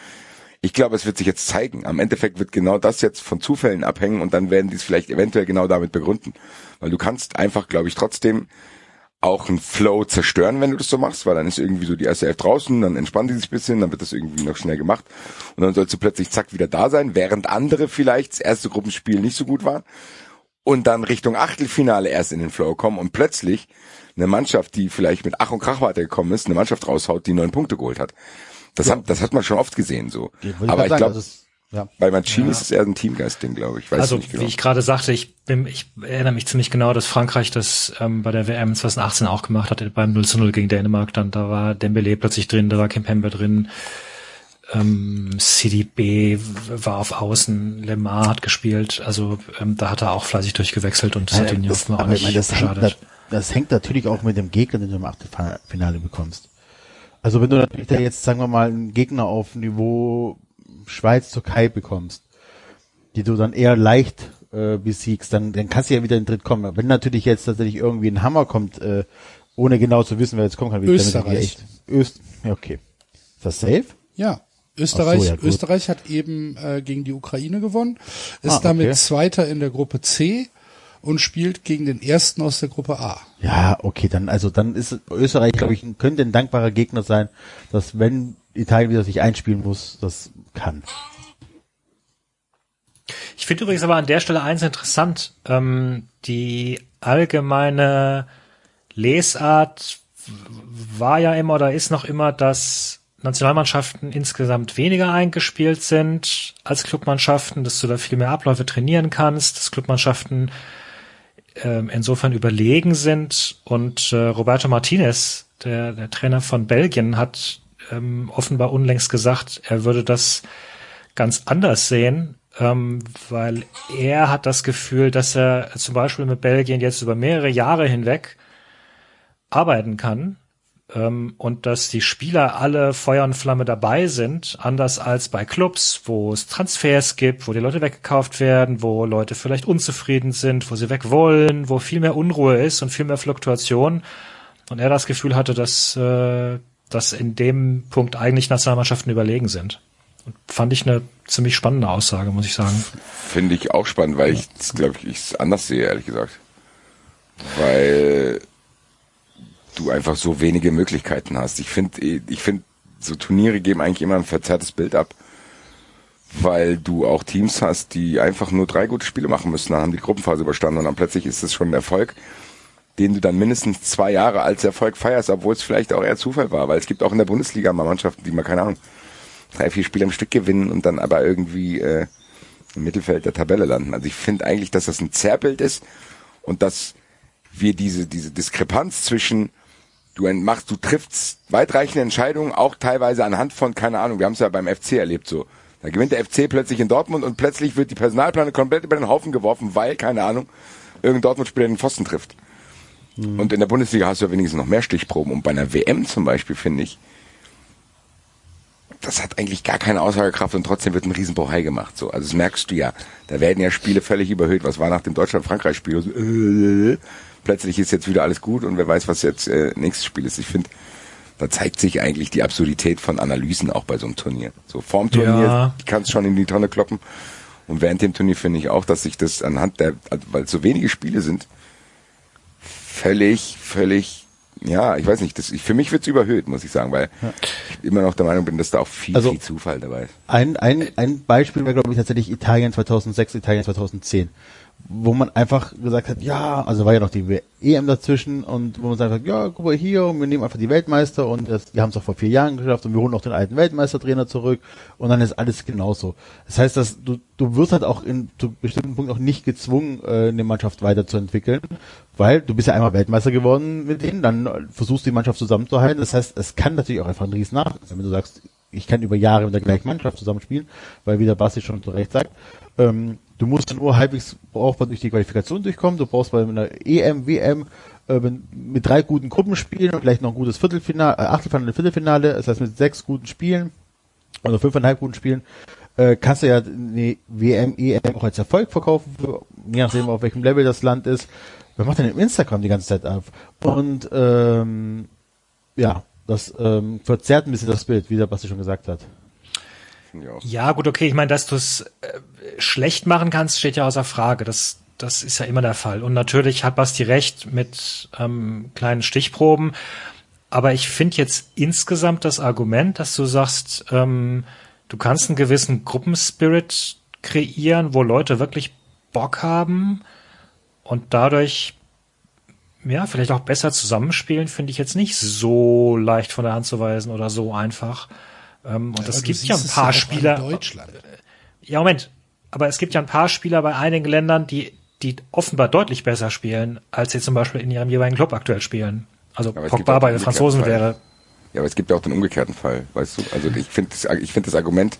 ich glaube, es wird sich jetzt zeigen. Am Endeffekt wird genau das jetzt von Zufällen abhängen und dann werden die es vielleicht eventuell genau damit begründen. Weil du kannst einfach, glaube ich, trotzdem auch einen Flow zerstören, wenn du das so machst, weil dann ist irgendwie so die erste Elf draußen, dann entspannt die sich ein bisschen, dann wird das irgendwie noch schnell gemacht und dann sollst du plötzlich zack wieder da sein, während andere vielleicht das erste Gruppenspiel nicht so gut waren und dann Richtung Achtelfinale erst in den Flow kommen und plötzlich eine Mannschaft, die vielleicht mit Ach und Krach weitergekommen ist, eine Mannschaft raushaut, die neun Punkte geholt hat. Das, hat, das hat man schon oft gesehen so. Wollte Aber ich sagen, glaube, es- ja. bei Mancini ist es eher ein Teamgeist-Ding, glaube ich. Weiß also nicht genau. wie ich gerade sagte, ich bin, ich erinnere mich ziemlich genau, dass Frankreich das ähm, bei der WM 2018 auch gemacht hat, beim 0 zu 0 gegen Dänemark. Dann da war Dembele plötzlich drin, da war Kimpembe drin, ähm, CDB war auf Außen, Lemar hat gespielt. Also ähm, da hat er auch fleißig durchgewechselt und das hat ihn ja auch nicht meine, das, hängt, geschadet. das hängt natürlich auch mit dem Gegner, den du im Achtelfinale bekommst. Also wenn du natürlich da jetzt, sagen wir mal, einen Gegner auf Niveau Schweiz-Türkei bekommst, die du dann eher leicht äh, besiegst, dann, dann kannst du ja wieder in den Dritt kommen. Wenn natürlich jetzt tatsächlich irgendwie ein Hammer kommt, äh, ohne genau zu wissen, wer jetzt kommen kann, wie Österreich. Öst, ja, okay. Ist das safe? Ja. Österreich, so, ja. Österreich hat eben äh, gegen die Ukraine gewonnen, ist Ah, okay. damit Zweiter in der Gruppe C und spielt gegen den Ersten aus der Gruppe A. Ja, okay, dann, also dann ist Österreich, glaube ich, könnte ein dankbarer Gegner sein, dass wenn Italien wieder sich einspielen muss, das kann. Ich finde übrigens aber an der Stelle eins interessant. Ähm, die allgemeine Lesart war ja immer oder ist noch immer, dass Nationalmannschaften insgesamt weniger eingespielt sind als Clubmannschaften, dass du da viel mehr Abläufe trainieren kannst, dass Clubmannschaften ähm, insofern überlegen sind. Und äh, Roberto Martinez, der, der Trainer von Belgien, hat ähm, offenbar unlängst gesagt, er würde das ganz anders sehen, ähm, weil er hat das Gefühl, dass er zum Beispiel mit Belgien jetzt über mehrere Jahre hinweg arbeiten kann und dass die Spieler alle Feuer und Flamme dabei sind, anders als bei Clubs, wo es Transfers gibt, wo die Leute weggekauft werden, wo Leute vielleicht unzufrieden sind, wo sie weg wollen, wo viel mehr Unruhe ist und viel mehr Fluktuation. Und er das Gefühl hatte, dass, äh, dass in dem Punkt eigentlich Nationalmannschaften überlegen sind. Und fand ich eine ziemlich spannende Aussage, muss ich sagen. Finde ich auch spannend, weil ich glaube ich, ich es anders sehe, ehrlich gesagt. Weil du einfach so wenige Möglichkeiten hast. Ich finde, ich finde, so Turniere geben eigentlich immer ein verzerrtes Bild ab. Weil du auch Teams hast, die einfach nur drei gute Spiele machen müssen, dann haben die Gruppenphase überstanden und dann plötzlich ist es schon ein Erfolg. den du dann mindestens zwei Jahre als Erfolg feierst, obwohl es vielleicht auch eher Zufall war, weil es gibt auch in der Bundesliga mal Mannschaften, die mal, keine Ahnung, drei, vier Spiele am Stück gewinnen und dann aber irgendwie äh, im Mittelfeld der Tabelle landen. Also ich finde eigentlich, dass das ein Zerrbild ist und dass wir diese, diese Diskrepanz zwischen du machst, du triffst weitreichende Entscheidungen, auch teilweise anhand von, keine Ahnung, wir haben es ja beim FC erlebt so. Da gewinnt der FC plötzlich in Dortmund und plötzlich wird die Personalplane komplett über den Haufen geworfen, weil, keine Ahnung, irgendein Dortmund-Spieler den Pfosten trifft. Mhm. Und in der Bundesliga hast du ja wenigstens noch mehr Stichproben. Und bei einer WM zum Beispiel, finde ich, das hat eigentlich gar keine Aussagekraft und trotzdem wird ein Riesenbohai gemacht. So, also das merkst du ja. Da werden ja Spiele völlig überhöht. Was war nach dem Deutschland-Frankreich-Spiel? Plötzlich ist jetzt wieder alles gut und wer weiß, was jetzt äh, nächstes Spiel ist. Ich finde, da zeigt sich eigentlich die Absurdität von Analysen auch bei so einem Turnier. So vorm Turnier ja. kannst schon in die Tonne kloppen. Und während dem Turnier finde ich auch, dass sich das anhand der, weil es so wenige Spiele sind, völlig, völlig ja, ich weiß nicht, das, ich, für mich wird's überhöht, muss ich sagen, weil ja. ich immer noch der Meinung bin, dass da auch viel, also viel Zufall dabei ist. Ein, ein, ein Beispiel wäre, glaube ich, tatsächlich Italien 2006, Italien 2010 wo man einfach gesagt hat, ja, also war ja noch die EM dazwischen und wo man sagt, ja, guck mal hier, wir nehmen einfach die Weltmeister und das, die haben es auch vor vier Jahren geschafft und wir holen auch den alten Weltmeistertrainer zurück und dann ist alles genauso. Das heißt, dass du, du wirst halt auch in zu bestimmten Punkten auch nicht gezwungen, äh, eine Mannschaft weiterzuentwickeln, weil du bist ja einmal Weltmeister geworden mit denen, dann versuchst du die Mannschaft zusammenzuhalten. Das heißt, es kann natürlich auch einfach ein riesen Nachteil sein, wenn du sagst, ich kann über Jahre mit der gleichen Mannschaft zusammenspielen, weil wie der Basti schon zu Recht sagt, ähm, Du musst nur halbwegs brauchbar durch die Qualifikation durchkommen. Du brauchst bei einer EM, WM äh, mit drei guten Gruppenspielen und vielleicht noch ein gutes Viertelfinale, äh, Achtelfinale, Viertelfinale, das heißt mit sechs guten Spielen oder fünfeinhalb guten Spielen, äh, kannst du ja eine WM, EM auch als Erfolg verkaufen, für, je nachdem auf welchem Level das Land ist. Wer macht denn im Instagram die ganze Zeit auf? Und ähm, ja, das ähm, verzerrt ein bisschen das Bild, wie der Basti schon gesagt hat. Ja, gut, okay. Ich meine, dass du es äh, schlecht machen kannst, steht ja außer Frage. Das, das ist ja immer der Fall. Und natürlich hat Basti recht mit ähm, kleinen Stichproben. Aber ich finde jetzt insgesamt das Argument, dass du sagst, ähm, du kannst einen gewissen Gruppenspirit kreieren, wo Leute wirklich Bock haben und dadurch ja, vielleicht auch besser zusammenspielen, finde ich jetzt nicht so leicht von der Hand zu weisen oder so einfach. Ähm, und es gibt ja ein paar Spieler. Deutschland. Ja, Moment. Aber es gibt ja ein paar Spieler bei einigen Ländern, die, die offenbar deutlich besser spielen, als sie zum Beispiel in ihrem jeweiligen Club aktuell spielen. Also Pogba bei den Franzosen Fall. wäre. Ja, aber es gibt ja auch den umgekehrten Fall, weißt du? Also ich finde ich finde das Argument,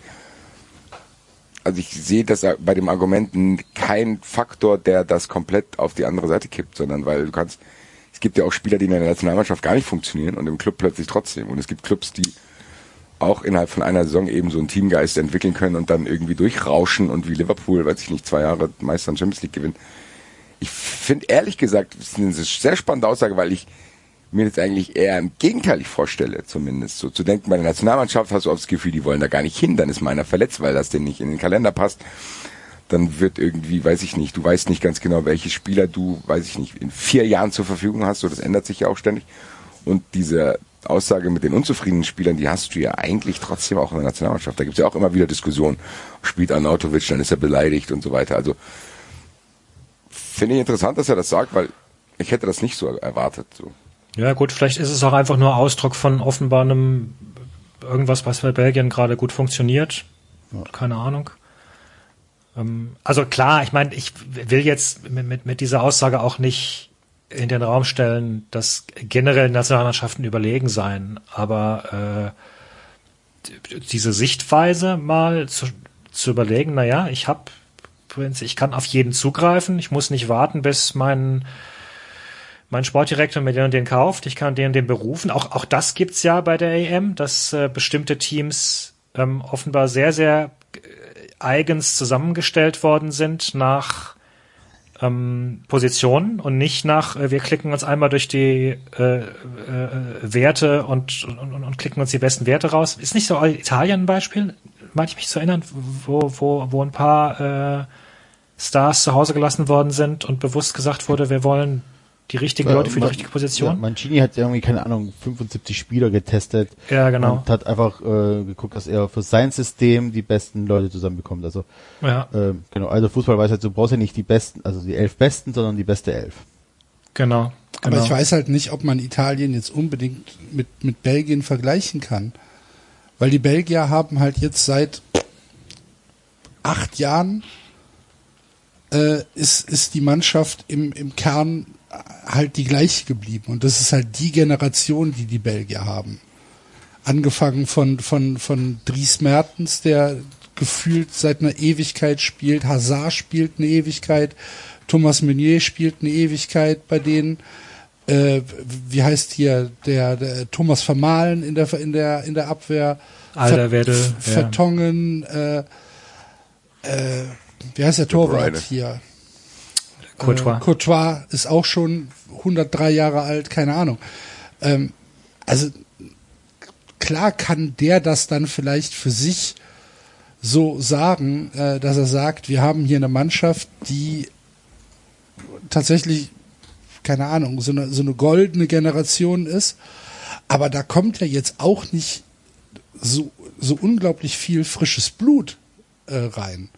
also ich sehe das bei dem Argument kein Faktor, der das komplett auf die andere Seite kippt, sondern weil du kannst, es gibt ja auch Spieler, die in der Nationalmannschaft gar nicht funktionieren und im Club plötzlich trotzdem. Und es gibt Clubs, die auch innerhalb von einer Saison eben so einen Teamgeist entwickeln können und dann irgendwie durchrauschen und wie Liverpool, weiß ich nicht, zwei Jahre Meister und Champions League gewinnen. Ich finde ehrlich gesagt, das ist eine sehr spannende Aussage, weil ich mir jetzt eigentlich eher im Gegenteil vorstelle, zumindest. So zu denken, bei der Nationalmannschaft hast du oft das Gefühl, die wollen da gar nicht hin, dann ist meiner verletzt, weil das denn nicht in den Kalender passt. Dann wird irgendwie, weiß ich nicht, du weißt nicht ganz genau, welche Spieler du, weiß ich nicht, in vier Jahren zur Verfügung hast, so das ändert sich ja auch ständig. Und dieser Aussage mit den unzufriedenen Spielern, die hast du ja eigentlich trotzdem auch in der Nationalmannschaft. Da gibt es ja auch immer wieder Diskussionen. Spielt Arnautovic, dann ist er beleidigt und so weiter. Also finde ich interessant, dass er das sagt, weil ich hätte das nicht so erwartet. So. Ja gut, vielleicht ist es auch einfach nur Ausdruck von offenbar einem irgendwas, was bei Belgien gerade gut funktioniert. Keine Ahnung. Ähm, also klar, ich meine, ich will jetzt mit, mit, mit dieser Aussage auch nicht in den Raum stellen, dass generell Nationalmannschaften überlegen seien, aber äh, diese Sichtweise mal zu, zu überlegen, na ja, ich habe ich kann auf jeden zugreifen, ich muss nicht warten, bis mein mein Sportdirektor mir den und den kauft, ich kann den und den berufen. Auch auch das gibt's ja bei der AM, dass äh, bestimmte Teams ähm, offenbar sehr sehr äh, eigens zusammengestellt worden sind nach ähm, Positionen und nicht nach, äh, wir klicken uns einmal durch die äh, äh, Werte und, und, und klicken uns die besten Werte raus. Ist nicht so Italien ein Beispiel, meine ich mich zu erinnern, wo, wo, wo ein paar äh, Stars zu Hause gelassen worden sind und bewusst gesagt wurde, wir wollen die richtigen Leute für die richtige Position. Ja, Mancini hat irgendwie, keine Ahnung, 75 Spieler getestet. Ja, genau. Und hat einfach äh, geguckt, dass er für sein System die besten Leute zusammenbekommt. Also, ja. äh, genau, also Fußball weiß halt, du brauchst ja nicht die besten, also die elf besten, sondern die beste elf. Genau. Aber Genau. ich weiß halt nicht, ob man Italien jetzt unbedingt mit, mit Belgien vergleichen kann. Weil die Belgier haben halt jetzt seit acht Jahren äh, ist, ist die Mannschaft im, im Kern halt die gleiche geblieben. Und das ist halt die Generation, die die Belgier haben. Angefangen von, von, von Dries Mertens, der gefühlt seit einer Ewigkeit spielt. Hazard spielt eine Ewigkeit. Thomas Meunier spielt eine Ewigkeit bei denen. Äh, wie heißt hier der, der Thomas Vermahlen in der in der in der Abwehr? Alderweireld, Ver- ja. Vertongen. Äh, äh, wie heißt der Torwart hier? Courtois. Äh, Courtois ist auch schon 103 Jahre alt, keine Ahnung. Ähm, also klar kann der das dann vielleicht für sich so sagen, äh, dass er sagt, wir haben hier eine Mannschaft, die tatsächlich, keine Ahnung, so eine, so eine goldene Generation ist. Aber da kommt ja jetzt auch nicht so, so unglaublich viel frisches Blut äh, rein.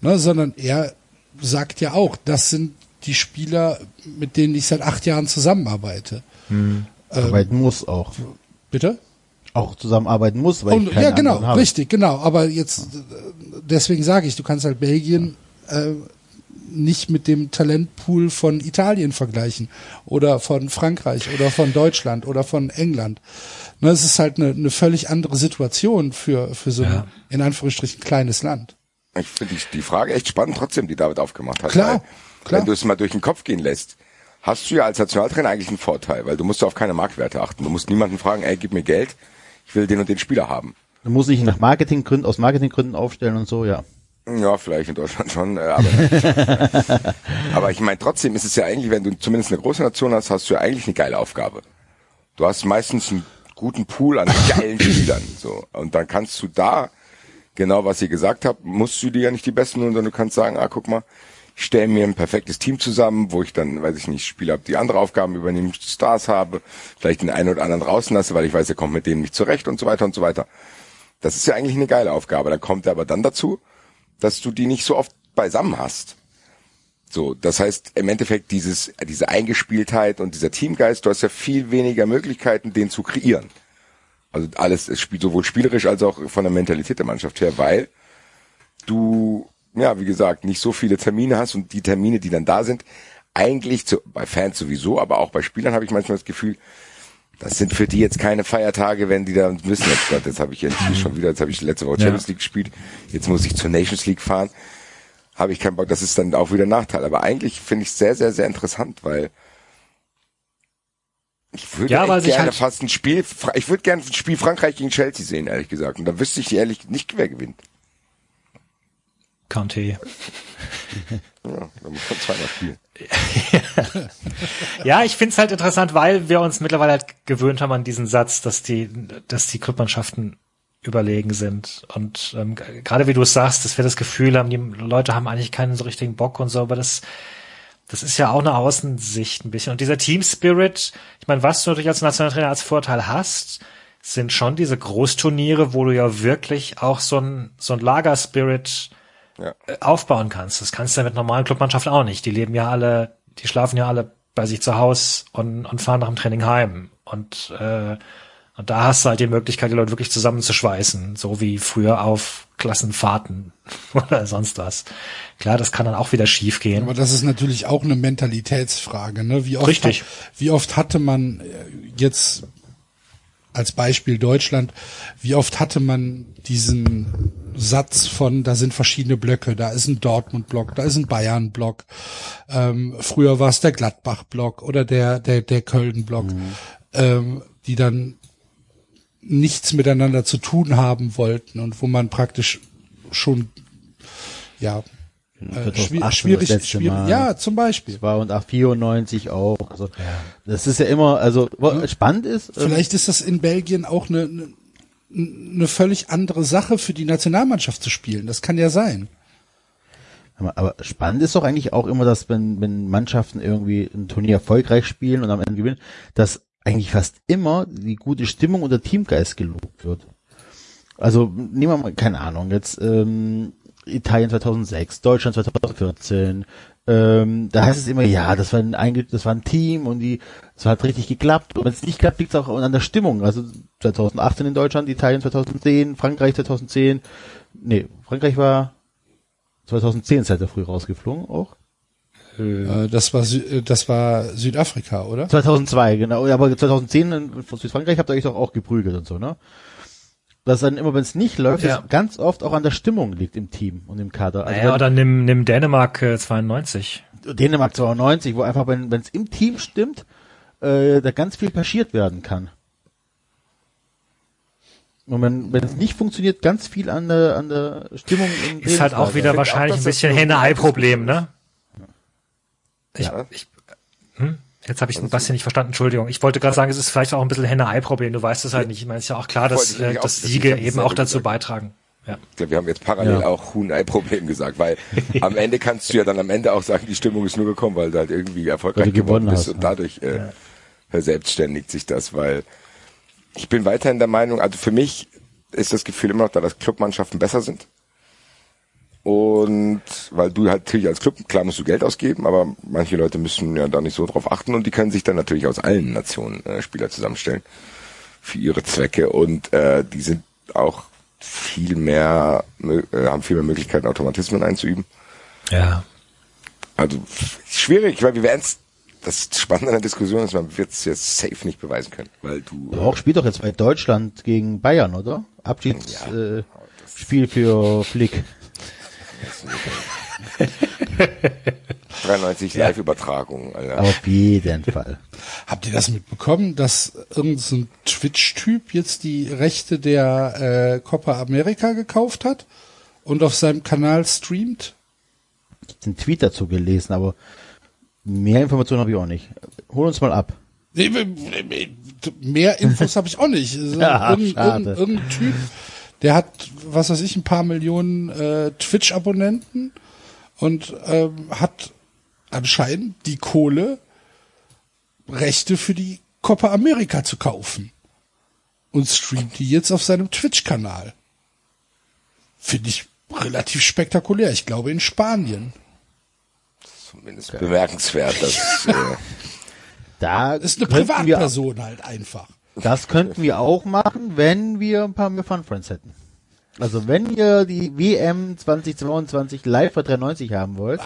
Ne, sondern er sagt ja auch, das sind die Spieler, mit denen ich seit acht Jahren zusammenarbeite. Ähm, Arbeiten muss auch. bitte? Auch zusammenarbeiten muss, weil Und, ich keine ja, genau, richtig, genau. Aber jetzt, deswegen sage ich, du kannst halt Belgien äh, nicht mit dem Talentpool von Italien vergleichen oder von Frankreich oder von Deutschland oder von England. Ne, es ist halt eine, eine völlig andere Situation für, für so ein, Ja. in Anführungsstrichen, kleines Land. Ich finde die, die Frage echt spannend trotzdem, die David aufgemacht hat. Klar, klar. Wenn du es mal durch den Kopf gehen lässt, hast du ja als Nationaltrainer eigentlich einen Vorteil, weil du musst auf keine Marktwerte achten. Du musst niemanden fragen, ey, gib mir Geld, ich will den und den Spieler haben. Du musst dich nach Marketinggründen, aus Marketinggründen aufstellen und so, ja. Ja, vielleicht in Deutschland schon, äh, aber, aber ich meine, trotzdem ist es ja eigentlich, wenn du zumindest eine große Nation hast, hast du ja eigentlich eine geile Aufgabe. Du hast meistens einen guten Pool an geilen Spielern, so. Und dann kannst du da, genau was ihr gesagt habt, musst du dir ja nicht die Besten holen, sondern du kannst sagen, ah, guck mal, ich stelle mir ein perfektes Team zusammen, wo ich dann, weiß ich nicht, Spieler habe, die andere Aufgaben übernehmen, Stars habe, vielleicht den einen oder anderen draußen lasse, weil ich weiß, er kommt mit denen nicht zurecht und so weiter und so weiter. Das ist ja eigentlich eine geile Aufgabe. Dann kommt er aber dann dazu, dass du die nicht so oft beisammen hast. So, das heißt im Endeffekt dieses, diese Eingespieltheit und dieser Teamgeist, du hast ja viel weniger Möglichkeiten, den zu kreieren. Also alles, es spielt sowohl spielerisch als auch von der Mentalität der Mannschaft her, weil du, ja, wie gesagt, nicht so viele Termine hast und die Termine, die dann da sind, eigentlich zu, bei Fans sowieso, aber auch bei Spielern habe ich manchmal das Gefühl, das sind für die jetzt keine Feiertage, wenn die da wissen, jetzt, Gott, jetzt habe ich jetzt schon wieder, jetzt habe ich letzte Woche Ja. Champions League gespielt, jetzt muss ich zur Nations League fahren, habe ich keinen Bock, das ist dann auch wieder ein Nachteil. Aber eigentlich finde ich es sehr, sehr, sehr interessant, weil ich würde Ja, gerne halt- fast ein Spiel, ich würde gerne ein Spiel Frankreich gegen Chelsea sehen, ehrlich gesagt. Und da wüsste ich ehrlich nicht, wer gewinnt. Conte. Ja. Ja, ich find's halt interessant, weil wir uns mittlerweile halt gewöhnt haben an diesen Satz, dass die, dass die Clubmannschaften überlegen sind. Und ähm, gerade wie du es sagst, dass wir das Gefühl haben, die Leute haben eigentlich keinen so richtigen Bock und so, aber das, das ist ja auch eine Außensicht ein bisschen. Und dieser Team Spirit, ich meine, was du natürlich als Nationaltrainer als Vorteil hast, sind schon diese Großturniere, wo du ja wirklich auch so ein, so ein Lagerspirit Ja. äh, aufbauen kannst. Das kannst du ja mit normalen Clubmannschaften auch nicht. Die leben ja alle, die schlafen ja alle bei sich zu Haus und, und fahren nach dem Training heim. Und, äh, und da hast du halt die Möglichkeit, die Leute wirklich zusammenzuschweißen, so wie früher auf Klassenfahrten oder sonst was. Klar, das kann dann auch wieder schief gehen. Aber das ist natürlich auch eine Mentalitätsfrage. Ne? Wie oft Richtig. Wie oft hatte man äh, jetzt als Beispiel Deutschland, wie oft hatte man diesen Satz von, da sind verschiedene Blöcke, da ist ein Dortmund-Block, da ist ein Bayern-Block, ähm, früher war es der Gladbach-Block oder der, der, der Köln-Block, ähm, die dann nichts miteinander zu tun haben wollten und wo man praktisch schon, ja, äh, 2018 schwi- das schwierig, schwierig, Mal. ja, zum Beispiel. 2 und 8, 94 auch. Also, Das ist ja immer, also wo- spannend ist, ähm, Vielleicht ist das in Belgien auch eine, eine, eine völlig andere Sache für die Nationalmannschaft zu spielen. Das kann ja sein. Aber aber spannend ist doch eigentlich auch immer, dass wenn, wenn Mannschaften irgendwie ein Turnier erfolgreich spielen und am Ende gewinnen, dass eigentlich fast immer die gute Stimmung und der Teamgeist gelobt wird. Also nehmen wir mal, keine Ahnung, jetzt ähm, Italien 2006, Deutschland 2014, ähm, da heißt es immer, ja, das war ein, das war ein Team und die, das hat richtig geklappt. Und wenn es nicht klappt, liegt es auch an der Stimmung. Also 2018 in Deutschland, Italien 2010, Frankreich 2010. Nee, Frankreich war 2010 seid ihr früh rausgeflogen auch. Äh, das war äh, das war Südafrika, oder? 2002, genau. Ja, Aber 2010 in Südfrankreich habt ihr euch doch auch geprügelt und so, ne? Dass dann immer, wenn es nicht läuft, Ja. ganz oft auch an der Stimmung liegt im Team und im Kader. Also Naja, oder nimm, nimm Dänemark äh, 92. Dänemark 92, wo einfach, wenn es im Team stimmt, äh, da ganz viel passiert werden kann. Und wenn wenn es nicht funktioniert, ganz viel an der an der Stimmung im Ist halt auch wieder auch, wahrscheinlich dass ein bisschen Henne-Ei-Problem, ne? Ich, Ja. ich, hm? Jetzt habe ich den Basti nicht verstanden, Entschuldigung. Ich wollte gerade sagen, es ist vielleicht auch ein bisschen Henne-Ei-Problem. Du weißt es halt nicht. Ich meine, es ist ja auch klar, dass, äh, dass auch- Siege eben auch dazu gesagt. beitragen. Ja. Ich glaube, wir haben jetzt parallel Ja. auch Huhn-Ei-Problem gesagt, weil am Ende kannst du ja dann am Ende auch sagen, die Stimmung ist nur gekommen, weil du halt irgendwie erfolgreich geworden gewonnen bist hast, und ja. dadurch äh, verselbstständigt sich das, weil ich bin weiterhin der Meinung, also für mich ist das Gefühl immer noch da, dass Clubmannschaften besser sind. Und weil du halt natürlich als Club, klar musst du Geld ausgeben, aber manche Leute müssen ja da nicht so drauf achten und die können sich dann natürlich aus allen Nationen äh, Spieler zusammenstellen für ihre Zwecke und äh, die sind auch viel mehr, äh, haben viel mehr Möglichkeiten, Automatismen einzuüben. Ja. Also schwierig, weil wir werden es, das Spannende an der Diskussion ist, man wird es jetzt safe nicht beweisen können, weil du Auch spielt doch jetzt bei Deutschland gegen Bayern, oder? Abschiedsspiel äh, Spiel für Flick. 93 Live-Übertragungen, Alter. Auf jeden Fall. Habt ihr das mitbekommen, dass irgendein so Twitch-Typ jetzt die Rechte der äh, Copa America gekauft hat und auf seinem Kanal streamt? Den Tweet dazu gelesen, aber mehr Informationen habe ich auch nicht. Hol uns mal ab. Nee, Mehr Infos habe ich auch nicht. So, Ja, irgendein, irgendein Typ, der hat, was weiß ich, ein paar Millionen äh, Twitch-Abonnenten und ähm, hat anscheinend die Kohle, Rechte für die Copa America zu kaufen. Und streamt die jetzt auf seinem Twitch-Kanal. Finde ich relativ spektakulär. Ich glaube in Spanien. Zumindest bemerkenswert, dass äh, Da Ist eine Privatperson halt einfach. Das könnten wir auch machen, wenn wir ein paar mehr Fun Friends hätten. Also wenn ihr die WM 2022 live für 390 haben wollt,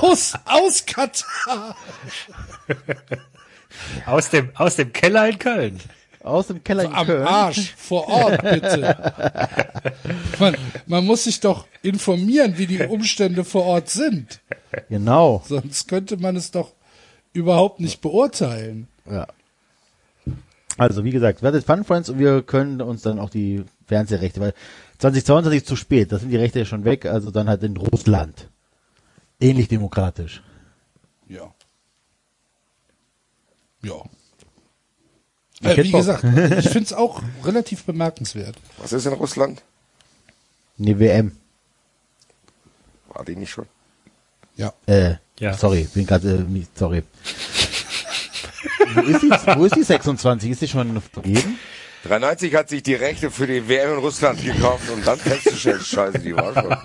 Aus, aus Katar. Aus dem, aus dem Keller in Köln. aus dem Keller in Am Köln. Arsch, vor Ort, bitte. Man, man muss sich doch informieren, wie die Umstände vor Ort sind. Genau. Sonst könnte man es doch überhaupt nicht beurteilen. Ja. Also wie gesagt, werdet Fun Friends und wir können uns dann auch die Fernsehrechte, weil 2022 ist zu spät, da sind die Rechte ja schon weg, also dann halt in Russland. Ähnlich demokratisch. Ja. Ja. Ich Äh, wie gesagt, ich finde es auch relativ bemerkenswert. was ist in Russland? Ne WM. War die nicht schon? Ja. Äh, Ja. sorry, bin gerade äh, sorry. Wo, ist die, wo ist die 26? Ist die schon vergeben? 93 hat sich die Rechte für die WM in Russland gekauft und dann festzustellen, scheiße, die war schon.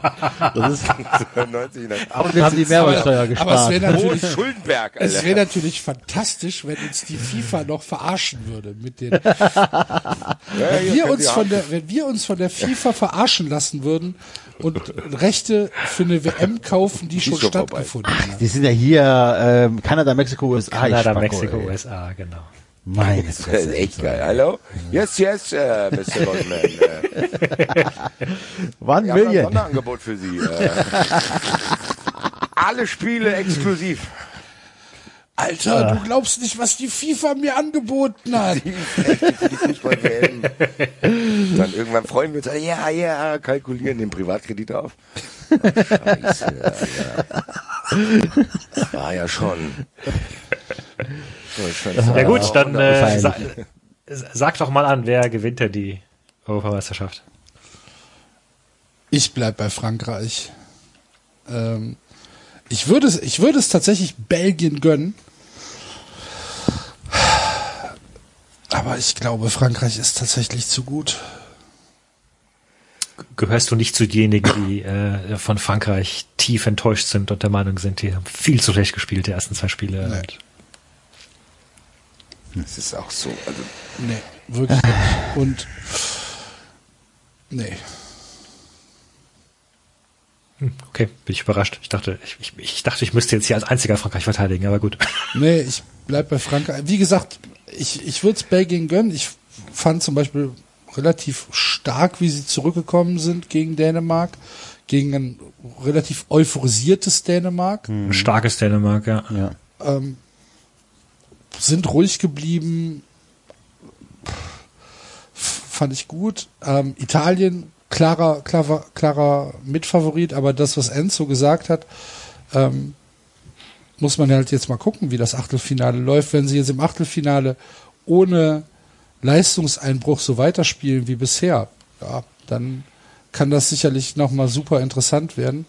Das ist, 93, ne? aber wir haben die Mehrwertsteuer Aber es gespart. wäre natürlich, Schuldenberg, es Alter? wäre natürlich fantastisch, wenn uns die FIFA noch verarschen würde mit den Ja, wenn wir uns von der, wenn wir uns von der FIFA verarschen lassen würden und Rechte für eine WM kaufen, die schon schon stattgefunden hat. Die sind ja hier ähm, Kanada, Mexiko, USA. ich Kanada, Mexiko, ey. USA, genau. Meine Das ist Fresse. echt geil. Hallo? Yes, yes, äh, Mr. Goldman. Äh, One wir haben ein. Sonderangebot für Sie. Äh, alle Spiele exklusiv. Alter, du glaubst nicht, was die FIFA mir angeboten hat. Die. Dann irgendwann freuen wir uns, ja, ja, kalkulieren den Privatkredit auf. Ach, Scheiße, ja, ja. Das war ja schon. Ja gut, dann äh, sa sag doch mal an, wer gewinnt denn die Europameisterschaft? Ich bleib bei Frankreich. Ähm, ich würde es, ich würde es tatsächlich Belgien gönnen. Aber ich glaube, Frankreich ist tatsächlich zu gut. gehörst du nicht zu denjenigen, die äh, von Frankreich tief enttäuscht sind und der Meinung sind, die haben viel zu schlecht gespielt, die ersten zwei Spiele. Nee. Das ist auch so. Also, Nee, wirklich nicht. Und nee. Hm, Okay, bin ich überrascht. Ich dachte, ich, ich, ich dachte, ich müsste jetzt hier als einziger Frankreich verteidigen, aber gut. Nee, ich bleib bei Frankreich. Wie gesagt, ich, ich würde es Belgien gönnen. Ich fand zum Beispiel relativ stark, wie sie zurückgekommen sind gegen Dänemark, gegen ein relativ euphorisiertes Dänemark. Ein starkes Dänemark, ja. Ja. ähm, sind ruhig geblieben. Fand ich gut. Ähm, Italien, klarer, klarer, klarer Mitfavorit, aber das, was Enzo gesagt hat, ähm, muss man halt jetzt mal gucken, wie das Achtelfinale läuft. Wenn sie jetzt im Achtelfinale ohne Leistungseinbruch so weiterspielen wie bisher, ja, dann kann das sicherlich nochmal super interessant werden.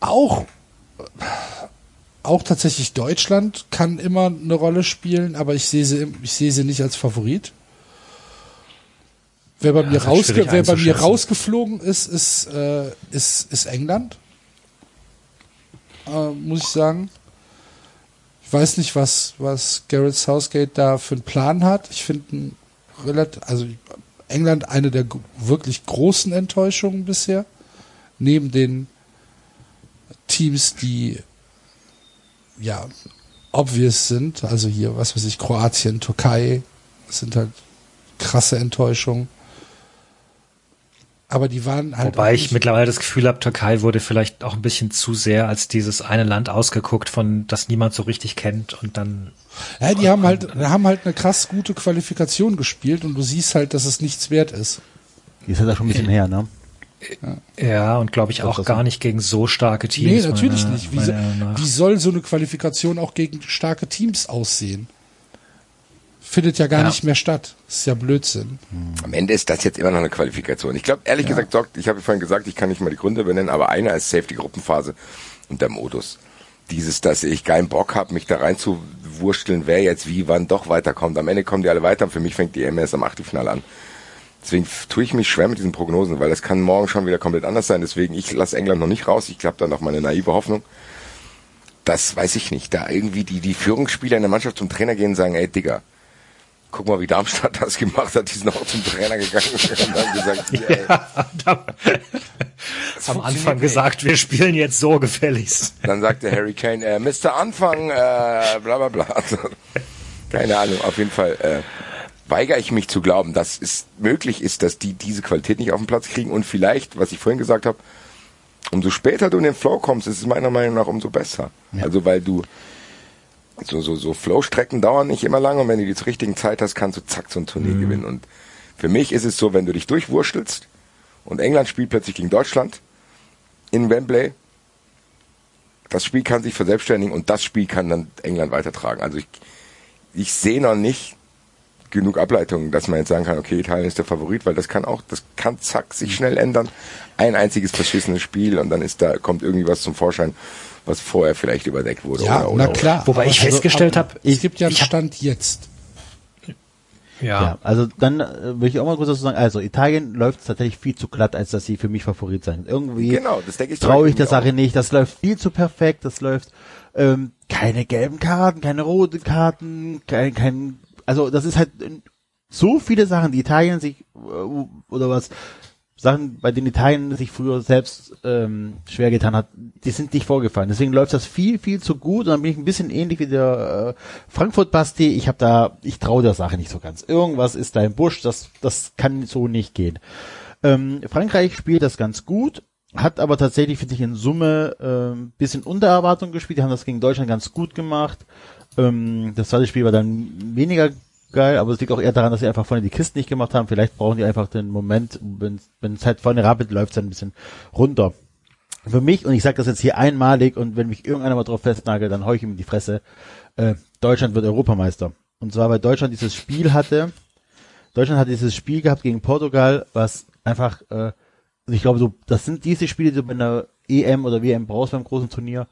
Auch auch tatsächlich Deutschland kann immer eine Rolle spielen, aber ich sehe sie, ich sehe sie nicht als Favorit. Wer bei, Ja, mir, rausge wer bei mir rausgeflogen ist, ist, äh, ist, ist England. Äh, muss ich sagen. Ich weiß nicht, was, was Garrett Southgate da für einen Plan hat. Ich finde relativ, also England eine der wirklich großen Enttäuschungen bisher. Neben den Teams, die ja obvious sind, also hier, was weiß ich, Kroatien, Türkei, sind halt krasse Enttäuschungen. Aber die waren halt. Wobei ich mittlerweile das Gefühl habe, Türkei wurde vielleicht auch ein bisschen zu sehr als dieses eine Land ausgeguckt, von das niemand so richtig kennt und dann Ja, die haben halt, haben halt eine krass gute Qualifikation gespielt und du siehst halt, dass es nichts wert ist. Die ist halt auch schon ein bisschen her, ne? Ja und glaube ich auch das- gar nicht gegen so starke Teams. Nee, natürlich meiner- nicht. Wie, so- wie soll so eine Qualifikation auch gegen starke Teams aussehen? Findet ja gar Ja. nicht mehr statt. Das ist ja Blödsinn. am Ende ist das jetzt immer noch eine Qualifikation. Ich glaube, ehrlich gesagt, sorgt, ich habe vorhin gesagt, ich kann nicht mal die Gründe benennen, aber einer ist Safety-Gruppenphase und der Modus. Dieses, dass ich keinen Bock habe, mich da reinzuwursteln, wer jetzt wie, wann doch weiterkommt. Am Ende kommen die alle weiter und für mich fängt die MS am Achtelfinale an. Deswegen tue ich mich schwer mit diesen Prognosen, weil es kann morgen schon wieder komplett anders sein. Deswegen, ich lasse England noch nicht raus. Ich habe da noch meine naive Hoffnung. Das weiß ich nicht. Da irgendwie die, die Führungsspieler in der Mannschaft zum Trainer gehen und sagen, ey Digga, guck mal, wie Darmstadt das gemacht hat. Die sind auch zum Trainer gegangen und haben gesagt, ja, ey, am Anfang nicht. gesagt, wir spielen jetzt so gefälligst. Dann sagte Harry Kane, äh, Mr. Anfang, äh, bla bla bla. Also, keine Ahnung, auf jeden Fall äh, weigere ich mich zu glauben, dass es möglich ist, dass die diese Qualität nicht auf den Platz kriegen und vielleicht, was ich vorhin gesagt habe, umso später du in den Flow kommst, ist es meiner Meinung nach umso besser. Also weil du so, so, so Flow-Strecken dauern nicht immer lange und wenn du die zur richtigen Zeit hast, kannst du zack so ein Turnier gewinnen. Und für mich ist es so, wenn du dich durchwurschtelst und England spielt plötzlich gegen Deutschland in Wembley, das Spiel kann sich verselbstständigen und das Spiel kann dann England weitertragen. Also ich, ich sehe noch nicht genug Ableitungen, dass man jetzt sagen kann, okay, Italien ist der Favorit, weil das kann auch, das kann zack sich schnell ändern. Ein einziges verschissenes Spiel und dann ist da, kommt irgendwie was zum Vorschein, was vorher vielleicht überdeckt wurde. Ja, oder, oder, na klar. Wobei Aber ich also, festgestellt ab- habe, es gibt ja einen Stand jetzt. Ja, also dann äh, will ich auch mal kurz dazu sagen, also Italien läuft tatsächlich viel zu glatt, als dass sie für mich Favorit sein. Irgendwie Genau, das denke ich traue ich der. Sache nicht. Das läuft viel zu perfekt. Das läuft ähm, keine gelben Karten, keine roten Karten, kein, kein also das ist halt äh, so viele Sachen, die Italien sich äh, oder was Sachen, bei denen Italien sich früher selbst ähm, schwer getan hat, die sind nicht vorgefallen. Deswegen läuft das viel, viel zu gut. Und dann bin ich ein bisschen ähnlich wie der äh, Frankfurt-Basti. Ich habe da, ich traue der Sache nicht so ganz. Irgendwas ist da im Busch, das, das kann so nicht gehen. Ähm, Frankreich spielt das ganz gut, hat aber tatsächlich, finde ich, in Summe ähm, bisschen unter Erwartung gespielt. Die haben das gegen Deutschland ganz gut gemacht. Ähm, das zweite Spiel war dann weniger geil, aber es liegt auch eher daran, dass sie einfach vorne die Kisten nicht gemacht haben. Vielleicht brauchen die einfach den Moment, wenn es halt vorne rapid läuft, es ein bisschen runter. Für mich, und ich sage das jetzt hier einmalig, und wenn mich irgendeiner mal drauf festnagelt, dann hau ich ihm die Fresse, äh, Deutschland wird Europameister. Und zwar, weil Deutschland dieses Spiel hatte, Deutschland hat dieses Spiel gehabt gegen Portugal, was einfach, äh, also ich glaube, so, das sind diese Spiele, die du bei einer EM oder WM brauchst beim großen Turnier.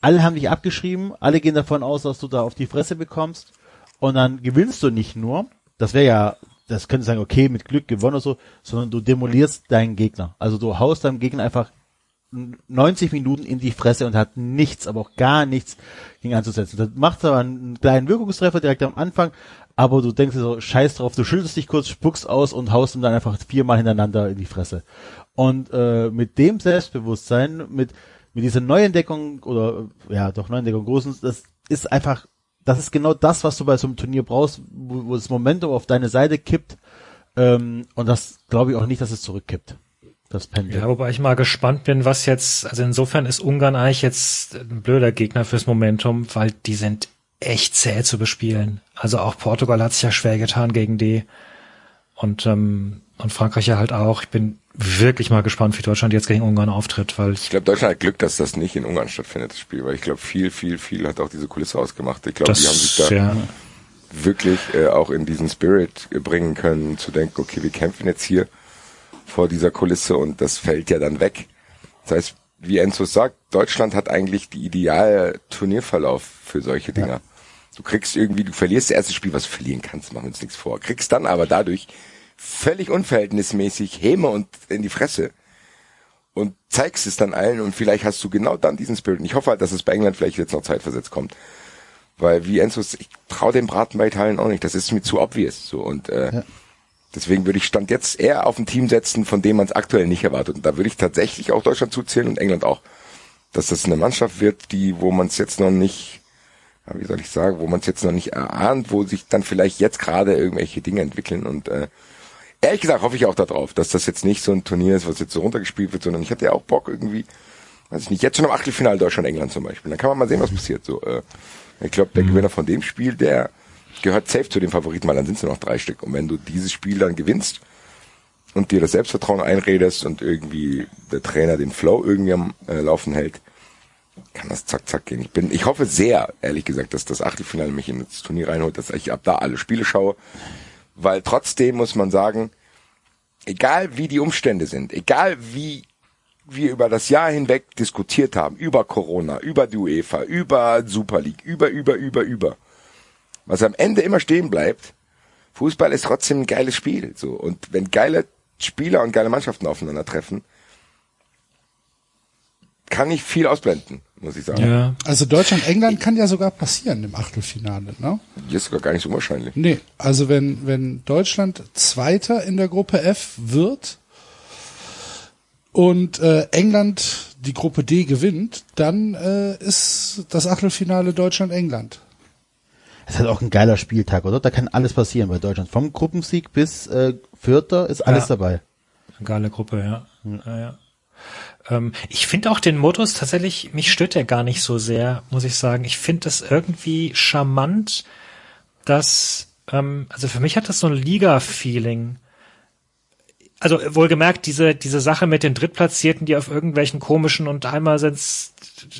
Alle haben dich abgeschrieben, alle gehen davon aus, dass du da auf die Fresse bekommst und dann gewinnst du nicht nur, das wäre ja das könnte sagen, okay, mit Glück gewonnen oder so, sondern du demolierst deinen Gegner. Also du haust deinem Gegner einfach 90 Minuten in die Fresse und hat nichts, aber auch gar nichts gegen anzusetzen. Das macht aber einen kleinen Wirkungstreffer direkt am Anfang, aber du denkst dir so, scheiß drauf, du schüttelst dich kurz, spuckst aus und haust ihm dann einfach viermal hintereinander in die Fresse. Und äh, mit dem Selbstbewusstsein, mit, mit dieser Neuentdeckung oder ja, doch Neuentdeckung großen, das ist einfach, das ist genau das, was du bei so einem Turnier brauchst, wo, wo das Momentum auf deine Seite kippt. Ähm, und das glaube ich auch nicht, dass es zurückkippt das Pendel. Ja, wobei ich mal gespannt bin, was jetzt, also insofern ist Ungarn eigentlich jetzt ein blöder Gegner fürs Momentum, weil die sind echt zäh zu bespielen. Also auch Portugal hat sich ja schwer getan gegen die und, ähm, und Frankreich ja halt auch. Ich bin wirklich mal gespannt, wie Deutschland jetzt gegen Ungarn auftritt, weil ich, ich glaube, Deutschland hat Glück, dass das nicht in Ungarn stattfindet, das Spiel, weil ich glaube, viel, viel, viel hat auch diese Kulisse ausgemacht. Ich glaube, die haben sich da ja. wirklich äh, auch in diesen Spirit bringen können, zu denken, okay, wir kämpfen jetzt hier vor dieser Kulisse und das fällt ja dann weg. Das heißt, wie Enzo sagt, Deutschland hat eigentlich die ideale Turnierverlauf für solche Dinger. Ja. Du kriegst irgendwie, du verlierst das erste Spiel, was du verlieren kannst, machen uns nichts vor. Kriegst dann aber dadurch völlig unverhältnismäßig Häme und in die Fresse und zeigst es dann allen und vielleicht hast du genau dann diesen Spirit. Und ich hoffe halt, dass es bei England vielleicht jetzt noch zeitversetzt kommt. Weil wie Enzo, ich traue dem Braten bei Italien auch nicht. Das ist mir zu obvious. So und äh, ja. Deswegen würde ich Stand jetzt eher auf ein Team setzen, von dem man es aktuell nicht erwartet. Und da würde ich tatsächlich auch Deutschland zuzählen und England auch. Dass das eine Mannschaft wird, die, wo man es jetzt noch nicht, wie soll ich sagen, wo man es jetzt noch nicht erahnt, wo sich dann vielleicht jetzt gerade irgendwelche Dinge entwickeln. Und äh, ehrlich gesagt hoffe ich auch darauf, dass das jetzt nicht so ein Turnier ist, was jetzt so runtergespielt wird, sondern ich hatte ja auch Bock irgendwie, weiß ich nicht, jetzt schon im Achtelfinale Deutschland-England zum Beispiel. Dann kann man mal sehen, was passiert. So, äh, ich glaube, der mhm. Gewinner von dem Spiel, der gehört safe zu den Favoriten, weil dann sind es nur noch drei Stück. Und wenn du dieses Spiel dann gewinnst und dir das Selbstvertrauen einredest und irgendwie der Trainer den Flow irgendwie am äh, Laufen hält, kann das zack zack gehen. Ich bin, ich hoffe sehr, ehrlich gesagt, dass das Achtelfinale mich in das Turnier reinholt, dass ich ab da alle Spiele schaue, weil trotzdem muss man sagen, egal wie die Umstände sind, egal wie wir über das Jahr hinweg diskutiert haben, über Corona, über die UEFA, über Super League, über, über, über, über, was am Ende immer stehen bleibt, Fußball ist trotzdem ein geiles Spiel. So. Und wenn geile Spieler und geile Mannschaften aufeinandertreffen, kann ich viel ausblenden, muss ich sagen. Ja. Also Deutschland-England kann ja sogar passieren im Achtelfinale, ne? Ist sogar gar nicht so wahrscheinlich. Nee, also wenn, wenn Deutschland Zweiter in der Gruppe F wird und äh, England die Gruppe D gewinnt, dann äh, ist das Achtelfinale Deutschland-England. Es ist halt auch ein geiler Spieltag, oder? Da kann alles passieren bei Deutschland. Vom Gruppensieg bis äh, Vierter ist alles ja. dabei. Eine geile Gruppe, ja. Hm. ja, ja. Ähm, ich finde auch den Modus tatsächlich, mich stört der gar nicht so sehr, muss ich sagen. Ich finde das irgendwie charmant, dass, ähm, also für mich hat das so ein Liga-Feeling also wohlgemerkt, diese, diese Sache mit den Drittplatzierten, die auf irgendwelchen komischen und einmal sind's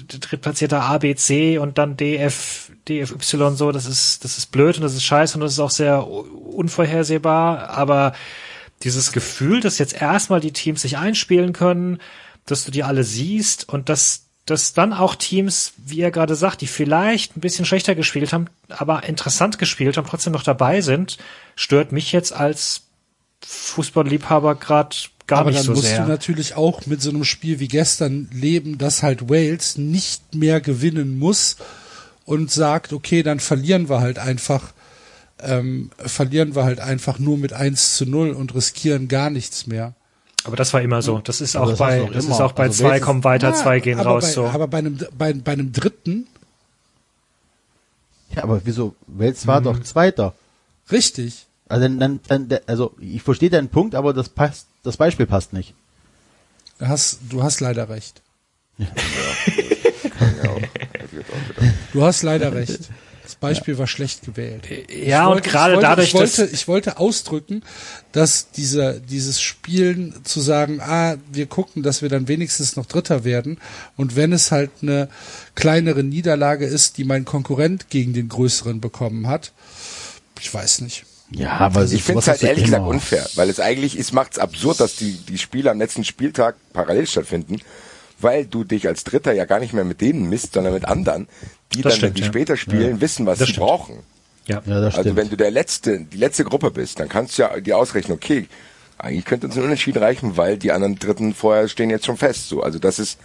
Drittplatzierter A, B, C und dann D, F, D, F, Y so, das ist, das ist blöd und das ist scheiße und das ist auch sehr unvorhersehbar, aber dieses Gefühl, dass jetzt erstmal die Teams sich einspielen können, dass du die alle siehst und dass, dass dann auch Teams, wie er gerade sagt, die vielleicht ein bisschen schlechter gespielt haben, aber interessant gespielt haben, trotzdem noch dabei sind, stört mich jetzt als Fußballliebhaber gerade gar Aber nicht so sehr. Aber dann musst du natürlich auch mit so einem Spiel wie gestern leben, dass halt Wales nicht mehr gewinnen muss und sagt, okay, dann verlieren wir halt einfach, ähm, verlieren wir halt einfach nur mit 1 zu 0 und riskieren gar nichts mehr. Aber das war immer so. Das ist auch das bei, das ist auch bei also zwei kommen weiter, ja, zwei gehen raus. Bei, so. Aber bei einem, bei, bei einem dritten. Ja, aber wieso? Wales war mhm. doch Zweiter. Richtig. Also dann, dann, also ich verstehe deinen Punkt, aber das passt, das Beispiel passt nicht. Du hast, du hast leider recht. Ja. du hast leider recht. Beispiel ja. war schlecht gewählt. Ja, wollte, und gerade dadurch, ich wollte, ich wollte ausdrücken, dass dieser, dieses Spielen zu sagen, ah, wir gucken, dass wir dann wenigstens noch Dritter werden. Und wenn es halt eine kleinere Niederlage ist, die mein Konkurrent gegen den größeren bekommen hat, ich weiß nicht. Ja, aber also ich finde es halt ehrlich gesagt unfair, weil es eigentlich ist, macht es absurd, dass die, die Spiele am letzten Spieltag parallel stattfinden, weil du dich als Dritter ja gar nicht mehr mit denen misst, sondern mit anderen, die das dann, stimmt, wenn die ja. später spielen, ja. wissen, was das sie stimmt. brauchen. Ja. Ja, das Also stimmt. wenn du der letzte, die letzte Gruppe bist, dann kannst du ja die ausrechnen, okay, eigentlich könnte uns ein Unentschieden reichen, weil die anderen Dritten vorher stehen jetzt schon fest. So, also das ist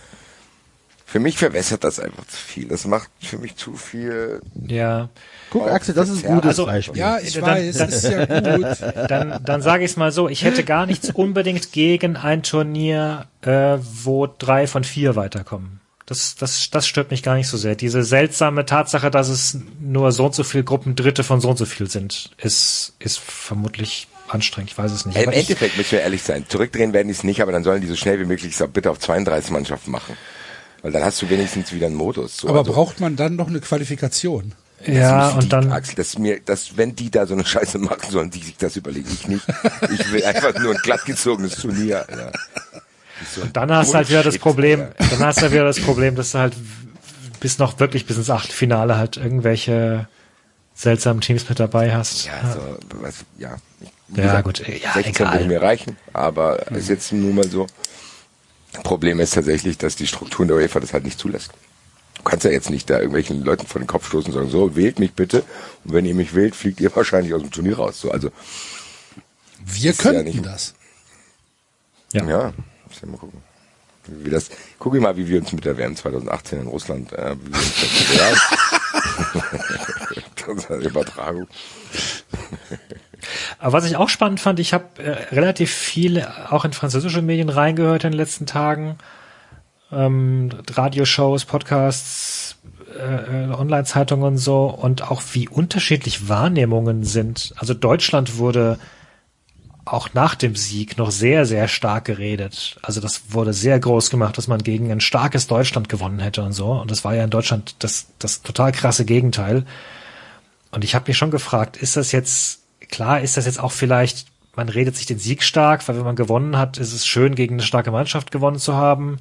für mich verwässert das einfach zu viel. Das macht für mich zu viel. Ja. Guck, Axel, das ist ein gutes also- Beispiel. Ja, ich Dann- weiß, dann- ist ja gut. Dann, dann sage ich es mal so, ich hätte gar nichts unbedingt gegen ein Turnier, äh, wo drei von vier weiterkommen. Das, das, das stört mich gar nicht so sehr. Diese seltsame Tatsache, dass es nur so und so viele Gruppen Dritte von so und so viel sind, ist, ist vermutlich anstrengend. Ich weiß es nicht. Im Aber ich, Endeffekt müssen wir ehrlich sein. Zurückdrehen werden die es nicht, aber dann sollen die so schnell wie möglich so bitte auf 32 Mannschaften machen. Weil dann hast du wenigstens wieder einen Modus. So, Aber also, braucht man dann noch eine Qualifikation? ja, und die, dann, Axel, das ist mir, das, wenn die da so eine Scheiße machen sollen, die sich das überlegen, ich nicht. Ich will einfach nur ein glattgezogenes Turnier. Alter. So ein dann hast du halt wieder das Problem, Alter. dann hast du halt wieder das Problem, dass du halt bis noch wirklich bis ins Achtelfinale halt irgendwelche seltsamen Teams mit dabei hast. Ja, so, was, ja. Ja, gut, ja, 16 egal. würde mir reichen, aber ist jetzt nun mal so. Problem ist tatsächlich, dass die Strukturen der UEFA das halt nicht zulässt. Du kannst ja jetzt nicht da irgendwelchen Leuten vor den Kopf stoßen und sagen, so, wählt mich bitte. Und wenn ihr mich wählt, fliegt ihr wahrscheinlich aus dem Turnier raus. So, also, Wir ja könnten nicht- das. Ja. ja, muss ja mal gucken. Wie das, guck ich mal, wie wir uns mit der WM 2018 in Russland, äh, wie das, Übertragung. Aber was ich auch spannend fand, ich habe äh, relativ viel auch in französische Medien reingehört in den letzten Tagen. Ähm, Radioshows, Podcasts, äh, äh, Online-Zeitungen und so und auch wie unterschiedlich Wahrnehmungen sind. Also Deutschland wurde auch nach dem Sieg noch sehr, sehr stark geredet. Also das wurde sehr groß gemacht, dass man gegen ein starkes Deutschland gewonnen hätte und so. Und das war ja in Deutschland das, das total krasse Gegenteil. Und ich habe mich schon gefragt, ist das jetzt, klar, ist das jetzt auch vielleicht, man redet sich den Sieg stark, weil wenn man gewonnen hat, ist es schön, gegen eine starke Mannschaft gewonnen zu haben.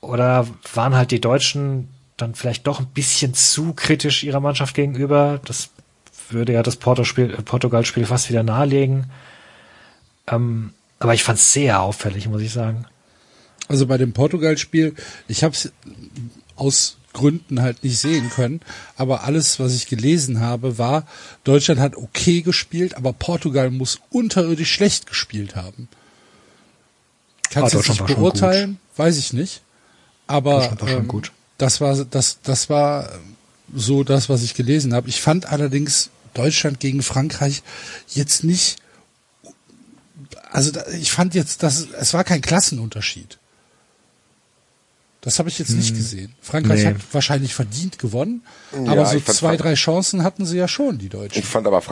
Oder waren halt die Deutschen dann vielleicht doch ein bisschen zu kritisch ihrer Mannschaft gegenüber? Das würde ja das Porto-Spiel, Portugal-Spiel fast wieder nahelegen. Ähm, aber ich fand es sehr auffällig, muss ich sagen. Also bei dem Portugal-Spiel, ich habe es aus Gründen halt nicht sehen können, aber alles, was ich gelesen habe, war, Deutschland hat okay gespielt, aber Portugal muss unterirdisch schlecht gespielt haben. Kannst Ah, du Deutschland nicht war schon beurteilen, weiß ich nicht. Aber war ähm, das war das das war so das, was ich gelesen habe. Ich fand allerdings Deutschland gegen Frankreich jetzt nicht also da, ich fand jetzt, dass es war kein Klassenunterschied. Das habe ich jetzt nicht gesehen. Frankreich Hm. Nee. hat wahrscheinlich verdient gewonnen, Ja, aber so zwei, drei Chancen hatten sie ja schon, die Deutschen. Ich fand aber,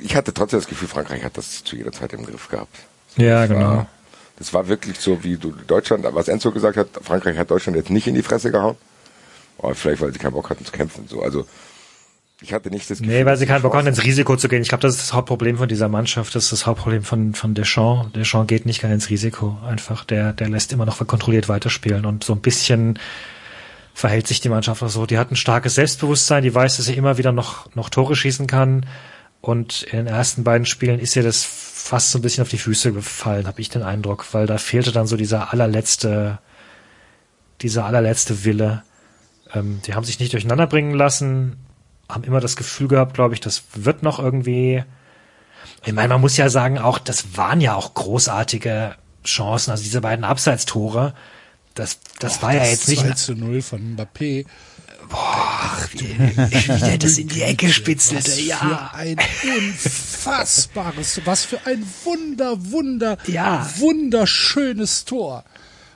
ich hatte trotzdem das Gefühl, Frankreich hat das zu jeder Zeit im Griff gehabt. Ja, Das war, das war wirklich so, wie du Deutschland, was Enzo gesagt hat, Frankreich hat Deutschland jetzt nicht in die Fresse gehauen. Aber vielleicht, weil sie keinen Bock hatten zu kämpfen und so. Also, ich hatte nicht das Gefühl. Nee, weil sie keinen Bock haben, ins Risiko zu gehen. Ich glaube, das ist das Hauptproblem von dieser Mannschaft. Das ist das Hauptproblem von, von Deschamps. Deschamps geht nicht gerne ins Risiko. Einfach, der, der lässt immer noch kontrolliert weiterspielen und so ein bisschen verhält sich die Mannschaft auch so. Die hat ein starkes Selbstbewusstsein, die weiß, dass sie immer wieder noch, noch Tore schießen kann. Und in den ersten beiden Spielen ist ihr das fast so ein bisschen auf die Füße gefallen, habe ich den Eindruck, weil da fehlte dann so dieser allerletzte, dieser allerletzte Wille. Ähm, die haben sich nicht durcheinander bringen lassen, haben immer das Gefühl gehabt, glaube ich, das wird noch irgendwie. Ich meine, man muss ja sagen, auch das waren ja auch großartige Chancen, also diese beiden Abseitstore. Das, das war ja das jetzt nicht 2 zu 0 von Mbappé. wie der das in die Ecke Was spitzelte, für ja. ein unfassbares, was für ein wunder, wunder, Ja. wunderschönes Tor.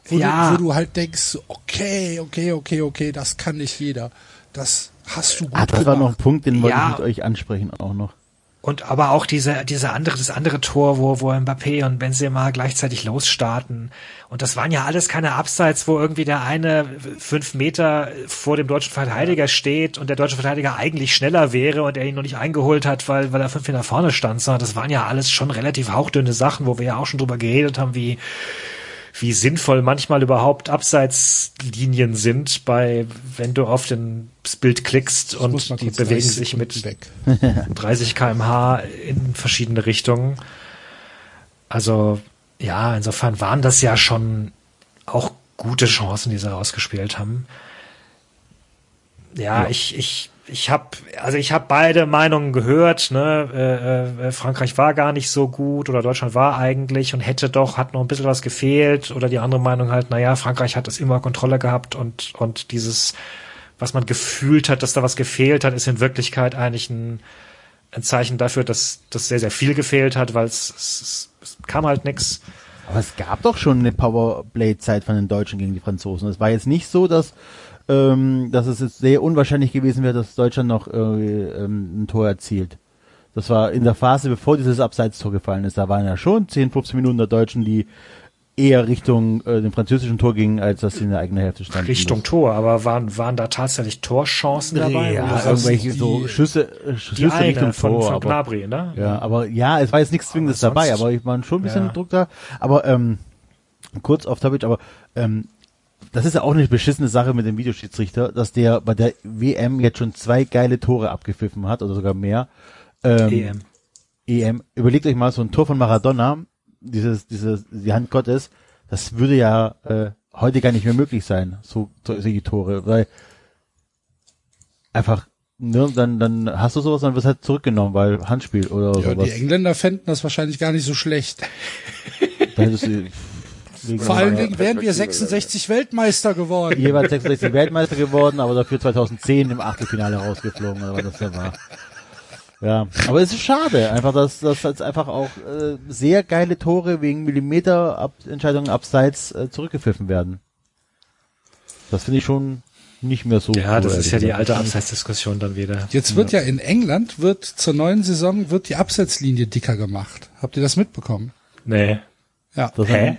Wo, Ja. du, wo du halt denkst, okay, okay, okay, okay, das kann nicht jeder. Das hast du gut Ah, das war noch ein gemacht. Punkt, den wollte Ja. ich mit euch ansprechen auch noch. Und aber auch diese, diese andere, das andere Tor, wo, wo Mbappé und Benzema gleichzeitig losstarten. Und das waren ja alles keine Abseits, wo irgendwie der eine fünf Meter vor dem deutschen Verteidiger steht und der deutsche Verteidiger eigentlich schneller wäre und er ihn noch nicht eingeholt hat, weil, weil er fünf Meter vorne stand, sondern das waren ja alles schon relativ hauchdünne Sachen, wo wir ja auch schon drüber geredet haben, wie, wie sinnvoll manchmal überhaupt Abseitslinien sind, bei, wenn du auf den, das Bild klickst Ich und die bewegen 30 sich mit weg. 30 kmh in verschiedene Richtungen. Also ja, insofern waren das ja schon auch gute Chancen, die sie rausgespielt haben. Ja, ich, ich ich habe also ich habe beide Meinungen gehört. Ne? Äh, äh, Frankreich war gar nicht so gut oder Deutschland war eigentlich und hätte doch hat noch ein bisschen was gefehlt oder die andere Meinung halt, naja, Frankreich hat es immer Kontrolle gehabt und und dieses was man gefühlt hat, dass da was gefehlt hat, ist in Wirklichkeit eigentlich ein, ein Zeichen dafür, dass das sehr sehr viel gefehlt hat, weil es, es, es kam halt nix. Aber es gab doch schon eine Powerplay-Zeit von den Deutschen gegen die Franzosen. Es war jetzt nicht so, dass ähm, dass es jetzt sehr unwahrscheinlich gewesen wäre, dass Deutschland noch äh, ähm, ein Tor erzielt. Das war in der Phase, bevor dieses Abseitstor gefallen ist. Da waren ja schon 10, 15 Minuten der Deutschen, die eher Richtung äh, dem französischen Tor gingen, als dass sie in der eigenen Hälfte standen. Richtung Tor, aber waren, waren da tatsächlich Torchancen dabei? Ja, Oder irgendwelche die- so Schüsse, Schüsse Richtung von, Tor. von aber, Gnabry, ne? ja, aber ja, es war jetzt nichts Zwingendes dabei, aber ich war schon ein bisschen Ja. Druck da. Aber ähm, kurz auf Topic, aber ähm, das ist ja auch eine beschissene Sache mit dem Videoschiedsrichter, dass der bei der WM jetzt schon zwei geile Tore abgepfiffen hat oder sogar mehr. Ähm, EM. EM. Überlegt euch mal so ein Tor von Maradona, dieses, dieses, die Hand Gottes, das würde ja äh, heute gar nicht mehr möglich sein, so so- solche Tore, weil einfach, ne, dann, dann hast du sowas, dann wird halt zurückgenommen, weil Handspiel oder Ja, sowas. die Engländer fänden das wahrscheinlich gar nicht so schlecht. Dann hättest du Vor allen Ja, Dingen wären wir Perspektive, 66 Weltmeister geworden. jeweils 66 Weltmeister geworden, aber dafür 2010 im Achtelfinale rausgeflogen, oder was das da war. Ja, aber es ist schade, einfach, dass, dass jetzt einfach auch äh, sehr geile Tore wegen Millimeter-Entscheidungen abseits äh, zurückgepfiffen werden. Das finde ich schon nicht mehr so. Ja, cool, das ist ehrlich ja die alte Abseitsdiskussion dann wieder. Jetzt wird ja in England, wird zur neuen Saison, wird die Absetzlinie dicker gemacht. Habt ihr das mitbekommen? Nee. Ja. Das Hä?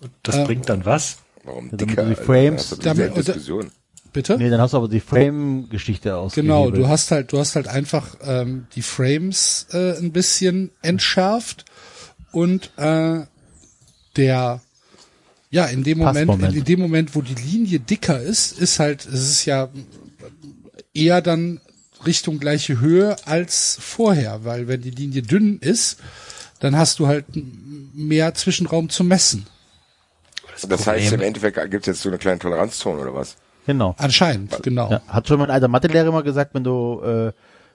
Sind, Das Äh, bringt dann was? Warum damit dicker? die? Frames- du Damit- Diskussion. Bitte? nee, dann hast du aber die Frame-Geschichte aus. Genau, du hast halt, du hast halt einfach ähm, die Frames äh, ein bisschen entschärft und äh, der ja in dem Moment, Passmoment. in dem Moment, wo die Linie dicker ist, ist halt, es ist ja eher dann Richtung gleiche Höhe als vorher, weil wenn die Linie dünn ist, dann hast du halt mehr Zwischenraum zu messen. Das heißt, im Endeffekt gibt es jetzt so eine kleine Toleranzzone oder was? Genau. Anscheinend, genau. Ja, hat schon mein alter Mathelehrer immer gesagt, wenn du äh,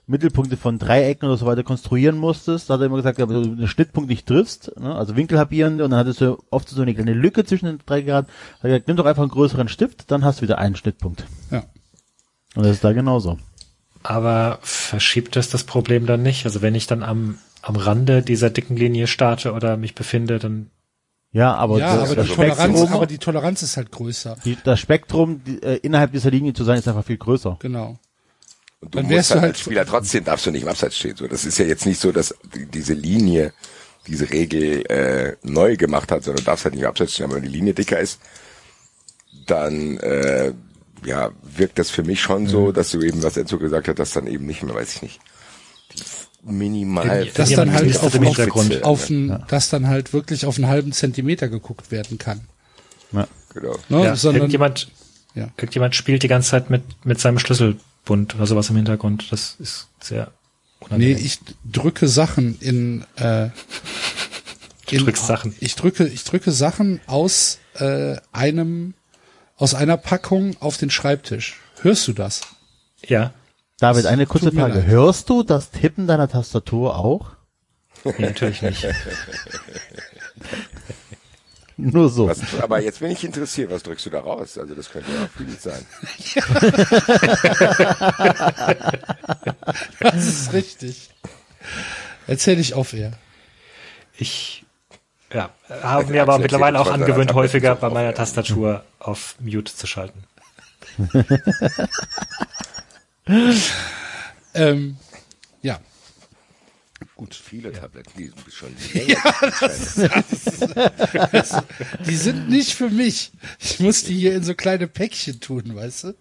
Mittelpunkte von Dreiecken oder so weiter konstruieren musstest, da hat er immer gesagt, wenn du einen Schnittpunkt nicht triffst, ne, also Winkel halbieren und dann hattest du oft so eine kleine Lücke zwischen den drei Grad, hat er gesagt, nimm doch einfach einen größeren Stift, dann hast du wieder einen Schnittpunkt. Ja. Und das ist da genauso. Aber verschiebt das das Problem dann nicht? Also wenn ich dann am, am Rande dieser dicken Linie starte oder mich befinde, dann Ja, aber, ja, das, aber das, die Toleranz, Spektrum, aber die Toleranz ist halt größer. die, das Spektrum die, äh, innerhalb dieser Linie zu sein, ist einfach viel größer. Genau. Und du Dann musst wärst du halt halt- als Spieler trotzdem darfst du nicht im Abseits stehen. So, das ist ja jetzt nicht so, dass die, diese Linie diese Regel äh, neu gemacht hat, sondern du darfst halt nicht im Abseits stehen. Aber wenn die Linie dicker ist, dann äh, ja wirkt das für mich schon Mhm. so, dass du eben, was Enzo gesagt hat, dass dann eben nicht mehr, weiß ich nicht, die minimal Wenn- Das Jemand dann halt auf, auf, Hintergrund. auf ein, dass dann halt wirklich auf einen halben Zentimeter geguckt werden kann. Ja. genau. Ne? ja, Sondern, irgendjemand, ja. irgendjemand spielt die ganze Zeit mit, mit seinem Schlüsselbund oder sowas im Hintergrund. Das ist sehr Nee, unangenehm. ich drücke Sachen in, äh, Du drückst Sachen. Ich drücke, ich drücke Sachen aus äh, einem, aus einer Packung auf den Schreibtisch. Hörst du das? Ja, David, eine kurze Frage. leid. Hörst du das Tippen deiner Tastatur auch? nee, natürlich nicht. Nur so. Was, aber jetzt bin ich interessiert, was drückst du da raus? Also das könnte ja auch viel sein. Das ist richtig. Erzähl ich auf eher. Ich ja, habe mir aber Axel mittlerweile auch angewöhnt, häufiger bei meiner. Tastatur auf Mute zu schalten. Ähm, ja. Gut, viele Tabletten, die sind schon Die sind nicht für mich. Ich muss die hier in so kleine Päckchen tun, weißt du?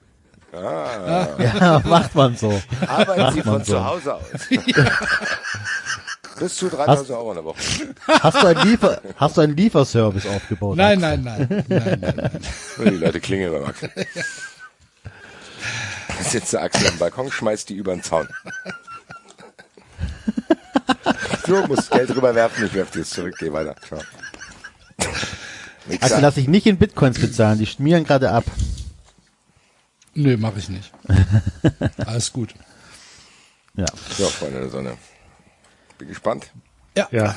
Ja, macht man so. Arbeiten Sie man von so. zu Hause aus. Bis zu 3000 Euro in der Woche. Hast du einen, Liefer hast du einen Lieferservice aufgebaut? Nein, nein, nein. nein, nein, nein. Die Leute klingeln beim Axel. Da sitzt der Axel am Balkon, schmeißt die über den Zaun. So, musst Geld rüberwerfen, ich werf dir es zurück, geh weiter. Ciao. Also lass dich nicht in Bitcoins bezahlen, die schmieren gerade ab. Nö, mache ich nicht. Alles gut. Ja. Ja, Freunde der Sonne. Bin gespannt. Ja.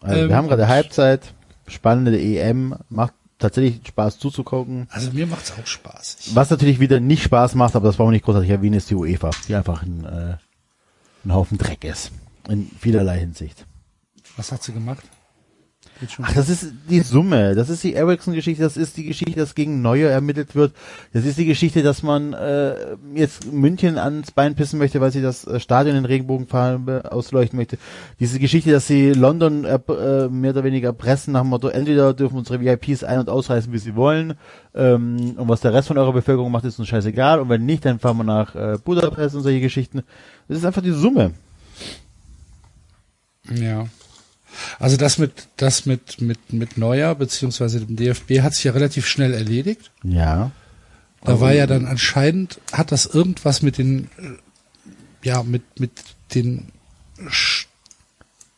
Also Ähm, wir haben gerade Halbzeit, spannende EM, macht tatsächlich Spaß zuzugucken. Also mir macht's auch Spaß. Ich, Was natürlich wieder nicht Spaß macht, aber das brauchen wir nicht großartig erwähnen, ist die UEFA, die einfach ein, äh, ein Haufen Dreck ist. In vielerlei Hinsicht. was hat sie gemacht? Ach, das ist die Summe. Das ist die Ericsson-Geschichte. Das ist die Geschichte, dass gegen Neuer ermittelt wird. Das ist die Geschichte, dass man äh, jetzt München ans Bein pissen möchte, weil sie das äh, Stadion in Regenbogenfarbe ausleuchten möchte. Diese Geschichte, dass sie London äh, äh, mehr oder weniger pressen nach dem Motto, entweder dürfen unsere VIPs ein- und ausreißen, wie sie wollen. Ähm, und was der Rest von eurer Bevölkerung macht, ist uns scheißegal. Und wenn nicht, dann fahren wir nach äh, Budapest und solche Geschichten. Das ist einfach die Summe. Ja. Also das mit das mit mit mit Neuer beziehungsweise dem DFB hat sich ja relativ schnell erledigt. Ja. Da war ja dann anscheinend hat das irgendwas mit den ja mit mit den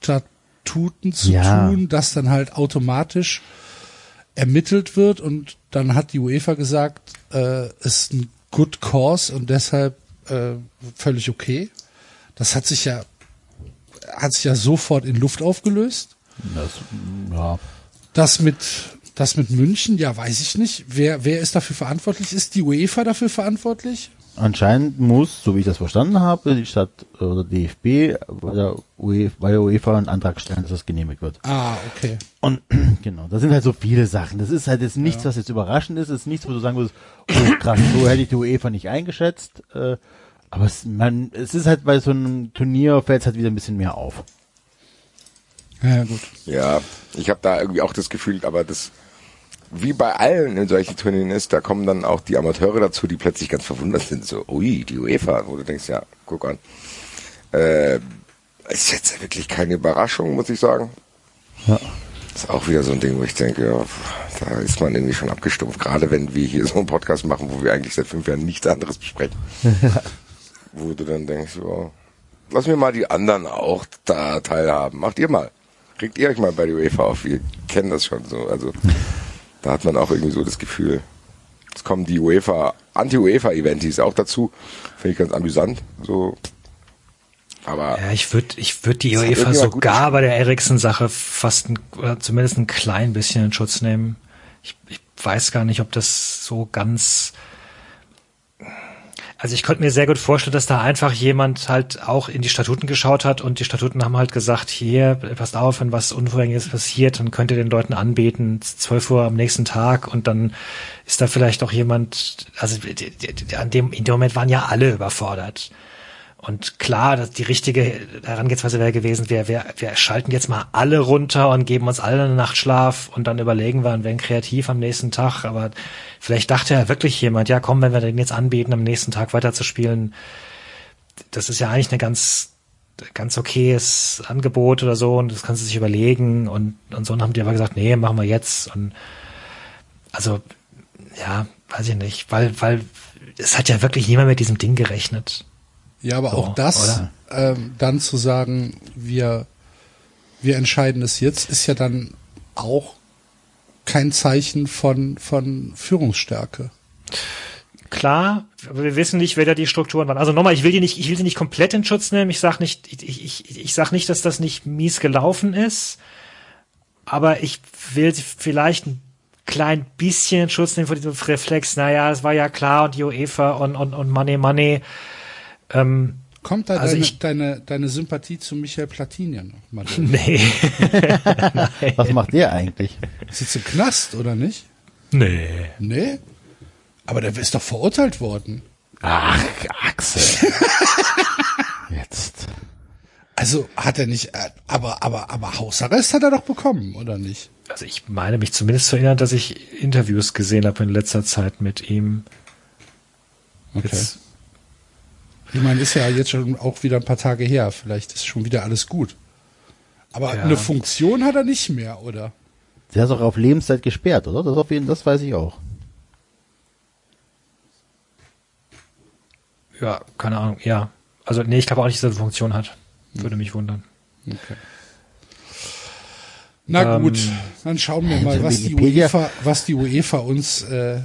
Statuten zu Ja. tun, dass dann halt automatisch ermittelt wird und dann hat die UEFA gesagt, äh, ist ein Good Cause und deshalb äh, völlig okay. Das hat sich ja hat sich ja sofort in Luft aufgelöst. Das, ja. Das mit, das mit München, ja, weiß ich nicht. Wer, wer ist dafür verantwortlich? Ist die UEFA dafür verantwortlich? Anscheinend muss, so wie ich das verstanden habe, die Stadt oder DFB bei der UEFA, bei der UEFA einen Antrag stellen, dass das genehmigt wird. Ah, okay. Und genau, das sind halt so viele Sachen. Das ist halt jetzt nichts, was jetzt überraschend ist. Es ist nichts, wo du sagen würdest, oh krass, so hätte ich die UEFA nicht eingeschätzt. Äh, aber es, man, es ist halt bei so einem Turnier fällt es halt wieder ein bisschen mehr auf. Ja, gut. Ja, ich habe da irgendwie auch das Gefühl, aber das wie bei allen in solchen Turnieren ist, da kommen dann auch die Amateure dazu, die plötzlich ganz verwundert sind, so, ui, die UEFA, wo du denkst, ja, guck an. Äh, ist jetzt wirklich keine Überraschung, muss ich sagen. Ja. Ist auch wieder so ein Ding, wo ich denke, ja, da ist man irgendwie schon abgestumpft. Gerade wenn wir hier so einen Podcast machen, wo wir eigentlich seit fünf Jahren nichts anderes besprechen. wo du dann denkst, ja, lass mir mal die anderen auch da teilhaben. Macht ihr mal. Kriegt ihr euch mal bei der UEFA auf. Wir kennen das schon so. Also da hat man auch irgendwie so das Gefühl, es kommen die UEFA, Anti-UEFA-Eventis auch dazu. Finde ich ganz amüsant. So. Aber Ja, ich würde ich würd die UEFA sogar bei der Ericsson-Sache fast ein, oder zumindest ein klein bisschen in Schutz nehmen. Ich, ich weiß gar nicht, ob das so ganz. Also ich könnte mir sehr gut vorstellen, dass da einfach jemand halt auch in die Statuten geschaut hat und die Statuten haben halt gesagt, hier, passt auf, wenn was Unvorhergesehenes passiert, dann könnt ihr den Leuten anbeten, 12 Uhr am nächsten Tag und dann ist da vielleicht auch jemand, also an dem, in dem Moment waren ja alle überfordert. Und klar, dass die richtige Herangehensweise wäre gewesen, wir, wir, wir schalten jetzt mal alle runter und geben uns alle einen Nachtschlaf und dann überlegen wir und werden kreativ am nächsten Tag. Aber vielleicht dachte ja wirklich jemand, ja komm, wenn wir den jetzt anbieten, am nächsten Tag weiterzuspielen, das ist ja eigentlich eine ganz, ganz okayes Angebot oder so und das kannst du sich überlegen und, und so haben die aber gesagt, nee, machen wir jetzt und also, ja, weiß ich nicht, weil, weil es hat ja wirklich niemand mit diesem Ding gerechnet. Ja, aber So, auch das, ähm, dann zu sagen, wir, wir entscheiden es jetzt, ist ja dann auch kein Zeichen von, von Führungsstärke. Klar, aber wir wissen nicht, wer da die Strukturen waren. Also nochmal, ich will die nicht, ich will sie nicht komplett in Schutz nehmen. Ich sag nicht, ich, ich, ich sag nicht, dass das nicht mies gelaufen ist, aber ich will sie vielleicht ein klein bisschen in Schutz nehmen vor diesem Reflex. Naja, es war ja klar und die UEFA und, und, und Money, Money. Ähm, Kommt da Also deine, ich- deine, deine Sympathie zu Michael Platini noch mal nee. Was macht der eigentlich? Sitzt im Knast, oder nicht? nee. Nee? Aber der ist doch verurteilt worden. Ach, Axel. Jetzt. Also hat er nicht, äh, aber, aber, aber Hausarrest hat er doch bekommen, oder nicht? Also ich meine mich zumindest zu erinnern, dass ich Interviews gesehen habe in letzter Zeit mit ihm. Okay. Jetzt, Ich meine, ist ja jetzt schon auch wieder ein paar Tage her. Vielleicht ist schon wieder alles gut. Aber Ja. eine Funktion hat er nicht mehr, oder? Der ist auch auf Lebenszeit gesperrt, oder? Das auf jeden, das weiß ich auch. ja, keine Ahnung, ja. Also nee, ich glaube auch nicht, dass er eine Funktion hat. Würde mich wundern. Okay. Na Ähm, gut, dann schauen wir mal, was die UEFA, was die UEFA uns äh,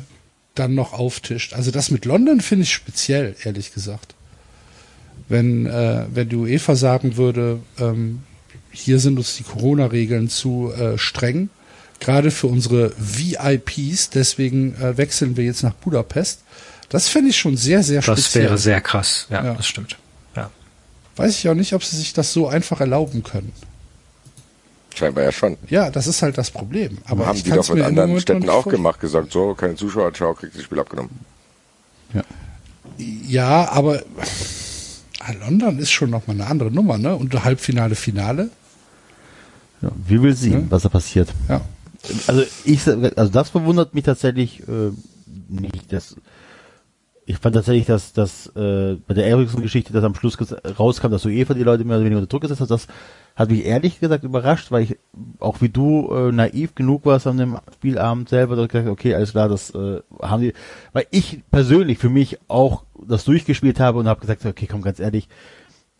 dann noch auftischt. Also das mit London finde ich speziell, ehrlich gesagt. Wenn, äh, wenn die UEFA sagen würde, ähm, hier sind uns die Corona-Regeln zu äh, streng, gerade für unsere VIPs, deswegen äh, wechseln wir jetzt nach Budapest. Das finde ich schon sehr, sehr speziell. Das wäre sehr krass, ja, Ja. das stimmt. Ja. Weiß ich auch nicht, ob sie sich das so einfach erlauben können. Scheinbar ja schon. Ja, das ist halt das Problem. Aber haben ich die doch mit anderen Moment Städten auch gemacht, gesagt, so, keine Zuschauer, ciao, kriegt das Spiel abgenommen. Ja, aber ah, London ist schon noch mal eine andere Nummer, ne? Und Halbfinale, Finale. Ja, wie will sie, Ja. was da passiert? Ja. Also ich, also das verwundert mich tatsächlich äh, nicht. Das, ich fand tatsächlich, dass dass äh, bei der Ericsson-Geschichte, dass am Schluss rauskam, dass UEFA die Leute mehr oder weniger unter Druck gesetzt hat, das hat mich ehrlich gesagt überrascht, weil ich auch wie du äh, naiv genug warst an dem Spielabend selber, dass ich gesagt, okay, alles klar, das äh, haben die, weil ich persönlich für mich auch das durchgespielt habe und habe gesagt, okay, komm, ganz ehrlich,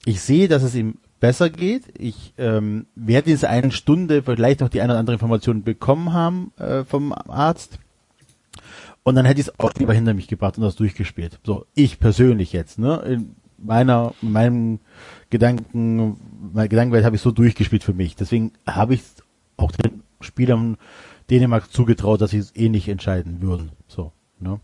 ich sehe, dass es ihm besser geht. Ich ähm, werde in dieser Stunde vielleicht noch die eine oder andere Information bekommen haben äh, vom Arzt. Und dann hätte ich es auch lieber hinter mich gebracht und das durchgespielt. So, ich persönlich jetzt, ne? In meiner, in meinem Gedanken, meine Gedankenwelt habe ich so durchgespielt für mich. Deswegen habe ich auch den Spielern Dänemark zugetraut, dass sie es ähnlich entscheiden würden. So, ne?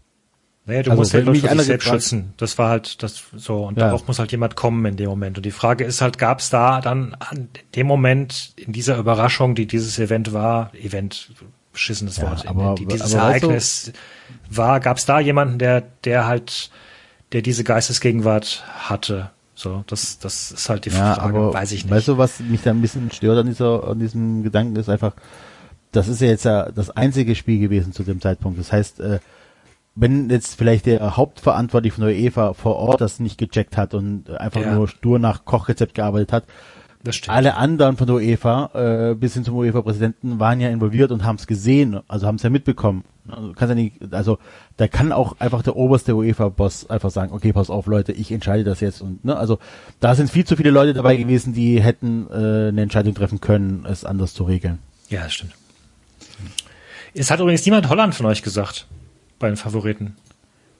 Naja, du Also, musst halt nur für dich selbst schützen. Das war halt das so. Und Ja. darauf muss halt jemand kommen in dem Moment. Und die Frage ist halt, gab es da dann an dem Moment in dieser Überraschung, die dieses Event war, Event, beschissenes Ja, Wort, aber- die dieses aber du- Ereignis war, gab es da jemanden, der, der halt, der diese Geistesgegenwart hatte? So, das, das ist halt die Ja, Frage, aber weiß ich nicht. Weißt du, was mich da ein bisschen stört an dieser, an diesem Gedanken ist einfach, das ist ja jetzt ja das einzige Spiel gewesen zu dem Zeitpunkt. Das heißt, äh, wenn jetzt vielleicht der Hauptverantwortliche von der UEFA vor Ort das nicht gecheckt hat und einfach Ja. nur stur nach Kochrezept gearbeitet hat, das stimmt. alle anderen von der UEFA äh, bis hin zum UEFA-Präsidenten waren ja involviert und haben es gesehen, also haben es ja mitbekommen. Also, kannst ja nicht, also da kann auch einfach der oberste UEFA-Boss einfach sagen, okay, pass auf, Leute, ich entscheide das jetzt und ne, also da sind viel zu viele Leute dabei gewesen, die hätten äh, eine Entscheidung treffen können, es anders zu regeln. Ja, das stimmt. Es hat übrigens niemand Holland von euch gesagt, bei den Favoriten.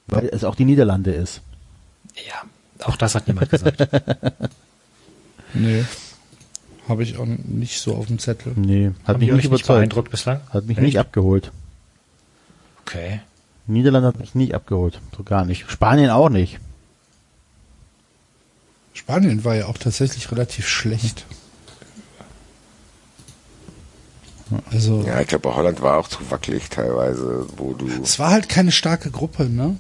Weil es auch die Niederlande ist. Ja, auch das hat niemand gesagt. Nee. Habe ich auch nicht so auf dem Zettel. Nee, hat Haben mich nicht euch nicht überzeugt. beeindruckt bislang? Hat mich Echt? nicht abgeholt. Okay. Niederlande hat mich nicht abgeholt. So gar nicht. Spanien auch nicht. Spanien war ja auch tatsächlich relativ schlecht. Also, Ja, ich glaube, Holland war auch zu wackelig teilweise, wo du. es war halt keine starke Gruppe, ne?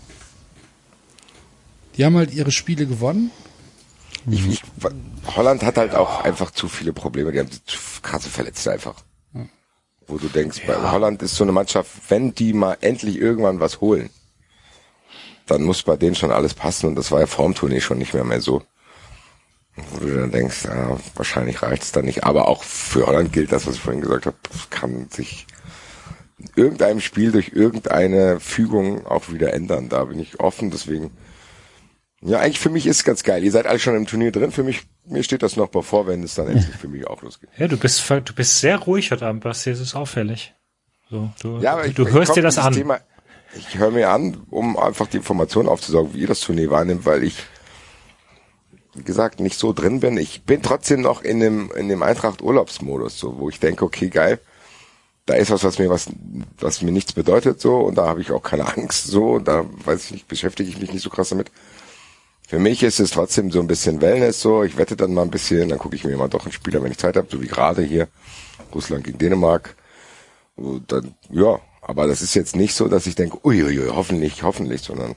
Die haben halt ihre Spiele gewonnen. Ich, ich, Holland hat halt auch einfach zu viele Probleme. Die haben zu krasse Verletzte einfach. Wo du denkst, bei Holland ist so eine Mannschaft, wenn die mal endlich irgendwann was holen, dann muss bei denen schon alles passen und das war ja vorm Turnier schon nicht mehr mehr so. Wo du dann denkst, ja, wahrscheinlich reicht's dann nicht. Aber auch für Holland gilt das, was ich vorhin gesagt habe, kann sich in irgendeinem Spiel durch irgendeine Fügung auch wieder ändern. Da bin ich offen, deswegen ja, eigentlich für mich ist es ganz geil. Ihr seid alle schon im Turnier drin. Für mich, mir steht das noch bevor, wenn es dann endlich für mich auch losgeht. Ja, du bist, du bist sehr ruhig heute Abend, Basti, das ist auffällig. So, du, Ja, aber ich, du hörst dir das an. Thema, ich höre mir an, um einfach die Informationen aufzusaugen, wie ihr das Turnier wahrnimmt, weil ich, wie gesagt, nicht so drin bin. Ich bin trotzdem noch in dem, in dem Eintracht-Urlaubsmodus, so, wo ich denke, okay, geil, da ist was, was mir was, was mir nichts bedeutet, so, und da habe ich auch keine Angst, so, und da weiß ich nicht, beschäftige ich mich nicht so krass damit. Für mich ist es trotzdem so ein bisschen Wellness, so, ich wette dann mal ein bisschen, dann gucke ich mir mal doch einen Spieler, wenn ich Zeit habe, so wie gerade hier, Russland gegen Dänemark, und dann, ja, aber das ist jetzt nicht so, dass ich denke, uiuiui, hoffentlich, hoffentlich, sondern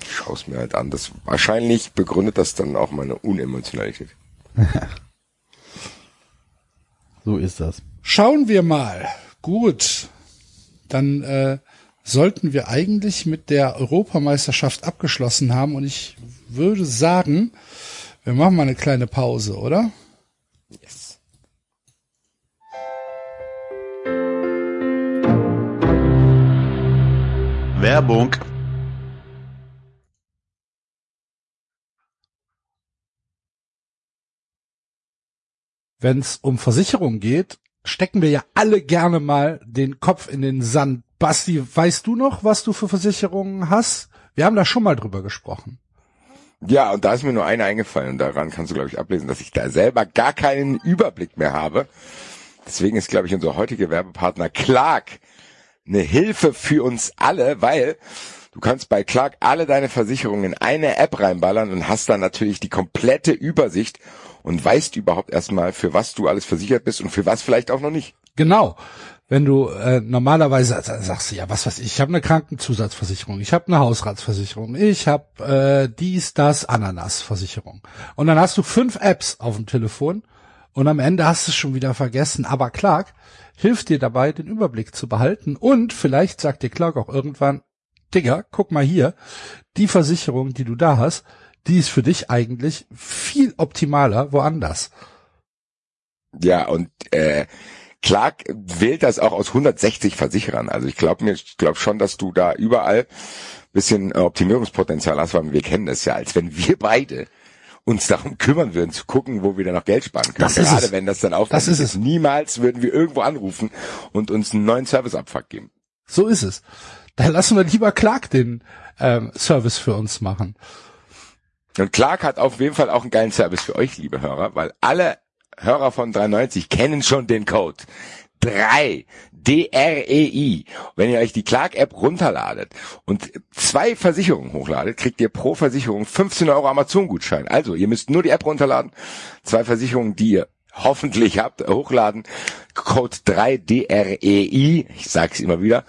ich schaue es mir halt an. Das wahrscheinlich begründet das dann auch meine Unemotionalität. So ist das. Schauen wir mal. Gut. Dann äh, sollten wir eigentlich mit der Europameisterschaft abgeschlossen haben und ich würde sagen, wir machen mal eine kleine Pause, oder? Yes. Werbung. Wenn es um Versicherung geht, stecken wir ja alle gerne mal den Kopf in den Sand. Basti, weißt du noch, was du für Versicherungen hast? Wir haben da schon mal drüber gesprochen. Ja, und da ist mir nur eine eingefallen und daran kannst du, glaube ich, ablesen, dass ich da selber gar keinen Überblick mehr habe. Deswegen ist, glaube ich, unser heutiger Werbepartner Clark eine Hilfe für uns alle, weil du kannst bei Clark alle deine Versicherungen in eine App reinballern und hast dann natürlich die komplette Übersicht und weißt überhaupt erstmal, für was du alles versichert bist und für was vielleicht auch noch nicht. Genau. Wenn du äh, normalerweise sagst ja, was weiß ich, ich habe eine Krankenzusatzversicherung, ich habe eine Hausratsversicherung, ich habe äh, dies, das, Ananas-Versicherung. Und dann hast du fünf Apps auf dem Telefon und am Ende hast du es schon wieder vergessen. Aber Clark hilft dir dabei, den Überblick zu behalten und vielleicht sagt dir Clark auch irgendwann, Digga, guck mal hier, die Versicherung, die du da hast, die ist für dich eigentlich viel optimaler woanders. Ja, und äh, Clark wählt das auch aus 160 Versicherern. Also ich glaube mir, ich glaube schon, dass du da überall bisschen Optimierungspotenzial hast, weil wir kennen das ja, als wenn wir beide uns darum kümmern würden, zu gucken, wo wir da noch Geld sparen können. Das ist Gerade es. wenn das dann auch Das ist es. Niemals würden wir irgendwo anrufen und uns einen neuen Serviceabfuck geben. So ist es. Da lassen wir lieber Clark den ähm, Service für uns machen. Und Clark hat auf jeden Fall auch einen geilen Service für euch, liebe Hörer, weil alle Hörer von 93 kennen schon den Code 3 DREI. Wenn ihr euch die Clark-App runterladet und zwei Versicherungen hochladet, kriegt ihr pro Versicherung 15 Euro Amazon-Gutschein. Also, ihr müsst nur die App runterladen, zwei Versicherungen, die ihr hoffentlich habt, hochladen, Code 3 DREI, ich sag's immer wieder,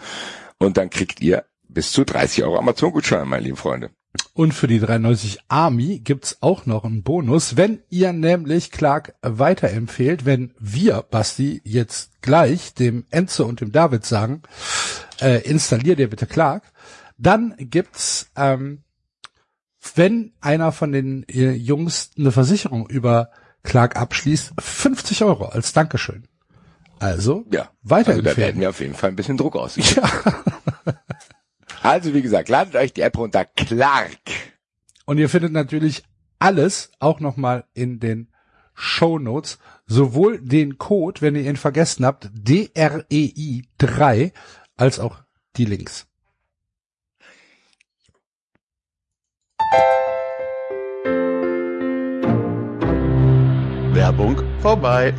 und dann kriegt ihr bis zu 30 Euro Amazon-Gutschein, meine lieben Freunde. Und für die 93 Army gibt's auch noch einen Bonus, wenn ihr nämlich Clark weiterempfehlt, wenn wir, Basti, jetzt gleich dem Enzo und dem David sagen, äh, installier dir bitte Clark, dann gibt's, ähm, wenn einer von den äh, Jungs eine Versicherung über Clark abschließt, 50 Euro als Dankeschön. Also, Ja, also da weiterempfehlen. werden wir auf jeden Fall ein bisschen Druck ausüben. ja. Also wie gesagt, ladet euch die App runter, Clark. Und ihr findet natürlich alles auch nochmal in den Show Notes, sowohl den Code, wenn ihr ihn vergessen habt, DREI 3, als auch die Links. Werbung vorbei.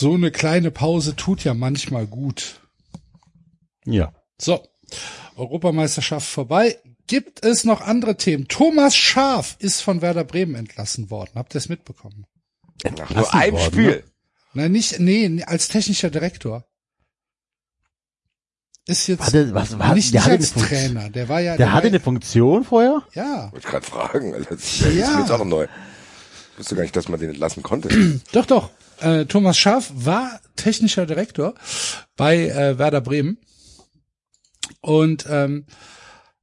So eine kleine Pause tut ja manchmal gut. Ja. So, Europameisterschaft vorbei. Gibt es noch andere Themen? Thomas Schaf ist von Werder Bremen entlassen worden. Habt ihr es mitbekommen? Nach nur einem worden, Spiel. ne? Nein, nicht, nee, als technischer Direktor. Ist jetzt Warte, was war nicht, der nicht hatte als Trainer. Der war ja, Der war hatte ja- eine Funktion vorher? ja, Wollte ich gerade fragen. Das ist, das Ja. jetzt auch noch neu. Ich wusste gar nicht, dass man den entlassen konnte. Doch, doch. Äh, Thomas Schaaf war technischer Direktor bei äh, Werder Bremen und ähm,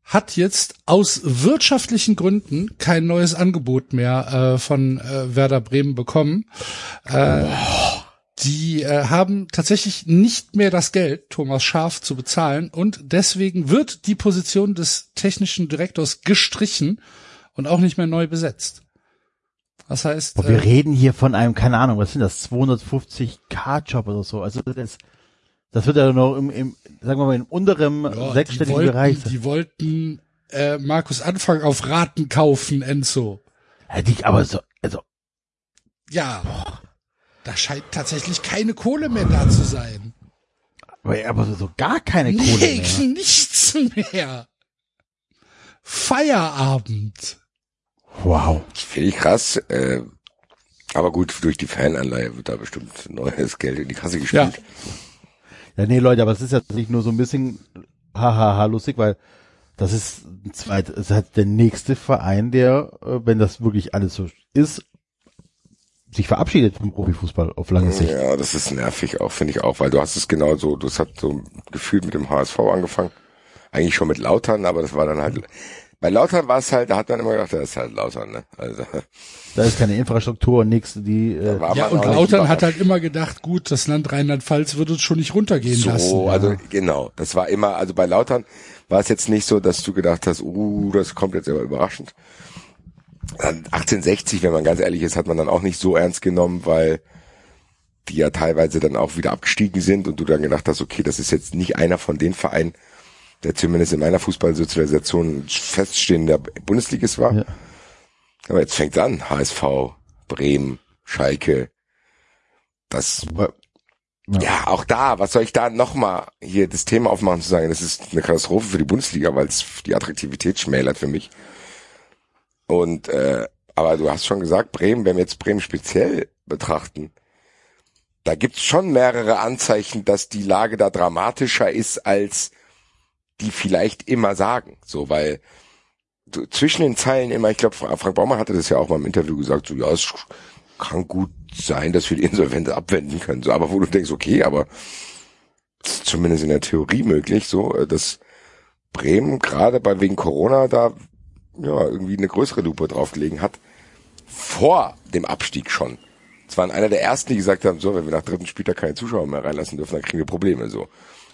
hat jetzt aus wirtschaftlichen Gründen kein neues Angebot mehr äh, von äh, Werder Bremen bekommen. Äh, die äh, haben tatsächlich nicht mehr das Geld, Thomas Schaaf zu bezahlen und deswegen wird die Position des technischen Direktors gestrichen und auch nicht mehr neu besetzt. Das heißt, Boah, wir äh, reden hier von einem, keine Ahnung, was sind das, 250k-Job oder so. Also das, das wird ja noch im, im sagen wir mal, im unteren Ja, sechsstelligen die wollten, Bereich. Die wollten äh, Markus Anfang auf Raten kaufen, Enzo. Hätte ich aber so, also, Ja. Da scheint tatsächlich keine Kohle mehr da zu sein. aber, aber so, so gar keine Kohle Nee, mehr. nichts mehr. Feierabend. Wow. Finde ich krass. Äh, aber gut, durch die Fananleihe wird da bestimmt neues Geld in die Kasse gespielt. Ja, nee, Leute, aber es ist ja nicht nur so ein bisschen hahaha lustig, weil das ist ein zweit, es ist halt der nächste Verein, der, äh, wenn das wirklich alles so ist, sich verabschiedet vom Profifußball auf lange Sicht. Ja, das ist nervig auch, finde ich auch, weil du hast es genau so, das hat so gefühlt mit dem HSV angefangen. Eigentlich schon mit Lautern, aber das war dann halt Bei Lautern war es halt, da hat man immer gedacht, das ist halt Lautern, ne? Also, Da ist keine Infrastruktur und nichts, die, da äh, war Ja, man und Lautern hat halt immer gedacht, gut, das Land Rheinland-Pfalz wird uns schon nicht runtergehen so, lassen. ja. also genau, das war immer, also bei Lautern war es jetzt nicht so, dass du gedacht hast, uh, das kommt jetzt aber überraschend. Dann 1860, wenn man ganz ehrlich ist, hat man dann auch nicht so ernst genommen, weil die ja teilweise dann auch wieder abgestiegen sind und du dann gedacht hast, okay, das ist jetzt nicht einer von den Vereinen, der zumindest in meiner Fußballsozialisation feststehender Bundesligist war. Ja. Aber jetzt fängt's an, HSV, Bremen, Schalke, das Ja. ja, auch da, was soll ich da nochmal hier das Thema aufmachen zu sagen, das ist eine Katastrophe für die Bundesliga, weil es die Attraktivität schmälert für mich. Und äh, aber du hast schon gesagt, Bremen, wenn wir jetzt Bremen speziell betrachten, da gibt's schon mehrere Anzeichen, dass die Lage da dramatischer ist, als die vielleicht immer sagen. So, weil du, zwischen den Zeilen immer, ich glaube, Frank Baumann hatte das ja auch mal im Interview gesagt, so ja, es kann gut sein, dass wir die Insolvenz abwenden können. So, aber wo du denkst, okay, aber es ist zumindest in der Theorie möglich, so, dass Bremen gerade bei wegen Corona da ja irgendwie eine größere Lupe draufgelegen hat. Vor dem Abstieg schon. Es waren einer der ersten, die gesagt haben, so, wenn wir nach dritten Spieltag keine Zuschauer mehr reinlassen dürfen, dann kriegen wir Probleme. So.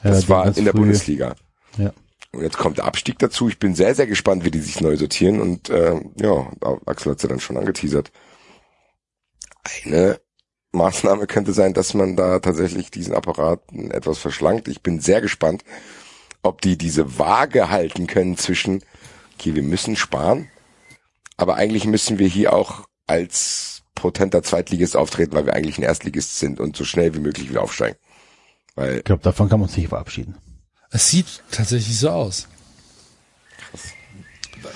Ja, Das war in der früh. Bundesliga. Ja. Und jetzt kommt der Abstieg dazu. Ich bin sehr, sehr gespannt, wie die sich neu sortieren. Und äh, ja, Axel hat ja dann schon angeteasert. Eine Maßnahme könnte sein, dass man da tatsächlich diesen Apparaten etwas verschlankt. Ich bin sehr gespannt, ob die diese Waage halten können zwischen, okay, wir müssen sparen, aber eigentlich müssen wir hier auch als potenter Zweitligist auftreten, weil wir eigentlich ein Erstligist sind und so schnell wie möglich wieder aufsteigen. Weil Ich glaube, davon kann man sich verabschieden. Es sieht tatsächlich so aus.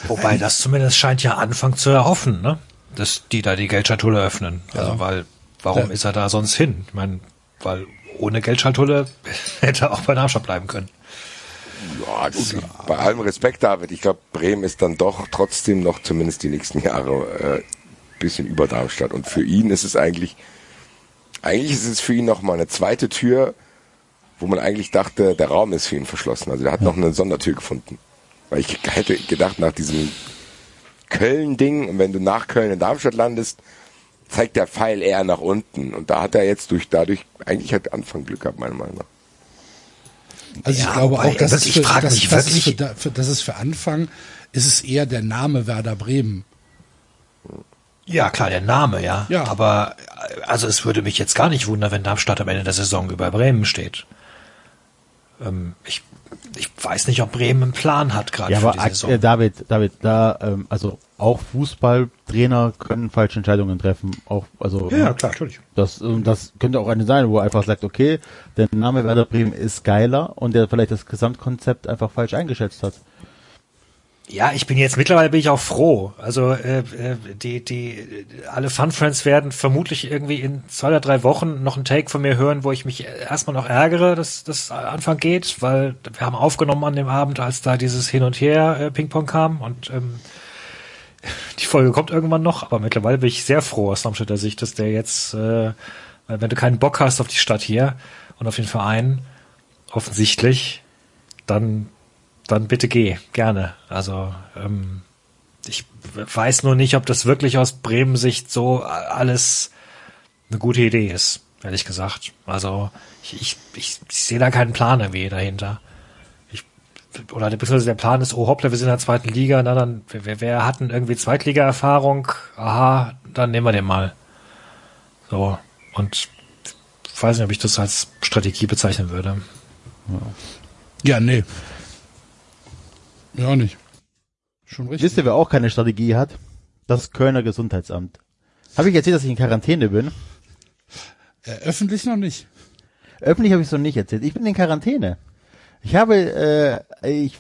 Wobei das zumindest scheint ja Anfang zu erhoffen, ne? Dass die da die Geldschatulle öffnen. Also weil, warum Ja. ist er da sonst hin? Ich meine, weil ohne Geldschatulle hätte er auch bei Darmstadt bleiben können. Ja, gut, bei allem Respekt, David, ich glaube, Bremen ist dann doch trotzdem noch zumindest die nächsten Jahre äh, bisschen über Darmstadt. Und für ihn ist es eigentlich, eigentlich ist es für ihn noch mal eine zweite Tür, wo man eigentlich dachte, der Raum ist für ihn verschlossen. Also der hat noch eine Sondertür gefunden. Weil ich hätte gedacht, nach diesem Köln-Ding, und wenn du nach Köln in Darmstadt landest, zeigt der Pfeil eher nach unten. Und da hat er jetzt durch, dadurch, eigentlich hat Anfang Glück gehabt, meiner Meinung nach. Also Ja, ich glaube auch, dass also es ich für, dass, mich dass es für, für, das ist für Anfang ist es eher der Name Werder Bremen. Ja, klar, der Name, ja. Ja. Aber also es würde mich jetzt gar nicht wundern, wenn Darmstadt am Ende der Saison über Bremen steht. Ähm, ich, ich weiß nicht, ob Bremen einen Plan hat gerade Ja, für aber die Saison. äh, David, David, da, ähm, also auch Fußballtrainer können falsche Entscheidungen treffen. Auch, also ja, klar, natürlich. das, ähm, das könnte auch eine sein, wo er einfach sagt, okay, der Name Werder Bremen ist geiler und der vielleicht das Gesamtkonzept einfach falsch eingeschätzt hat. Ja, ich bin jetzt mittlerweile bin ich auch froh. Also äh, äh, die die alle Fun Friends werden vermutlich irgendwie in zwei oder drei Wochen noch einen Take von mir hören, wo ich mich erstmal noch ärgere, dass das Anfang geht, weil wir haben aufgenommen an dem Abend, als da dieses Hin und Her äh, Ping-Pong kam und ähm, die Folge kommt irgendwann noch, aber mittlerweile bin ich sehr froh aus Darmstädter Sicht, dass der jetzt, äh, wenn du keinen Bock hast auf die Stadt hier und auf den Verein, offensichtlich, dann dann bitte geh, gerne. Also ähm, ich weiß nur nicht, ob das wirklich aus Bremen-Sicht so alles eine gute Idee ist, ehrlich gesagt. Also ich, ich, ich, ich sehe da keinen Plan irgendwie dahinter. Ich, oder beziehungsweise der Plan ist, oh hoppla, wir sind in der zweiten Liga, na dann, wer, wer hat denn irgendwie Zweitliga-Erfahrung? Aha, dann nehmen wir den mal. So, und ich weiß nicht, ob ich das als Strategie bezeichnen würde. Ja, nee. Ja, nicht. Schon richtig. Wisst ihr, wer auch keine Strategie hat? Das Kölner Gesundheitsamt. Habe ich erzählt, dass ich in Quarantäne bin? Äh, öffentlich noch nicht. Öffentlich habe ich es noch nicht erzählt. Ich bin in Quarantäne. Ich habe, äh, ich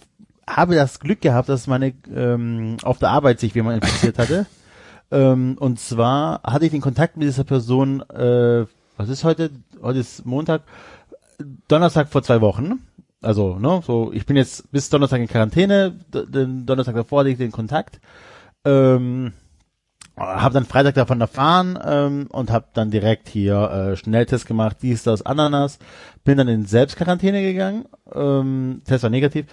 habe das Glück gehabt, dass meine ähm, auf der Arbeit sich jemand infiziert hatte. ähm, und zwar hatte ich den Kontakt mit dieser Person, äh, was ist heute? Heute ist Montag, Donnerstag vor zwei Wochen. Also, ne, so, ich bin jetzt bis Donnerstag in Quarantäne, den Donnerstag davor hatte ich den Kontakt. Ähm, habe dann Freitag davon erfahren ähm, und habe dann direkt hier äh, Schnelltest gemacht, dies, das, Ananas. Bin dann in Selbstquarantäne gegangen, ähm, Test war negativ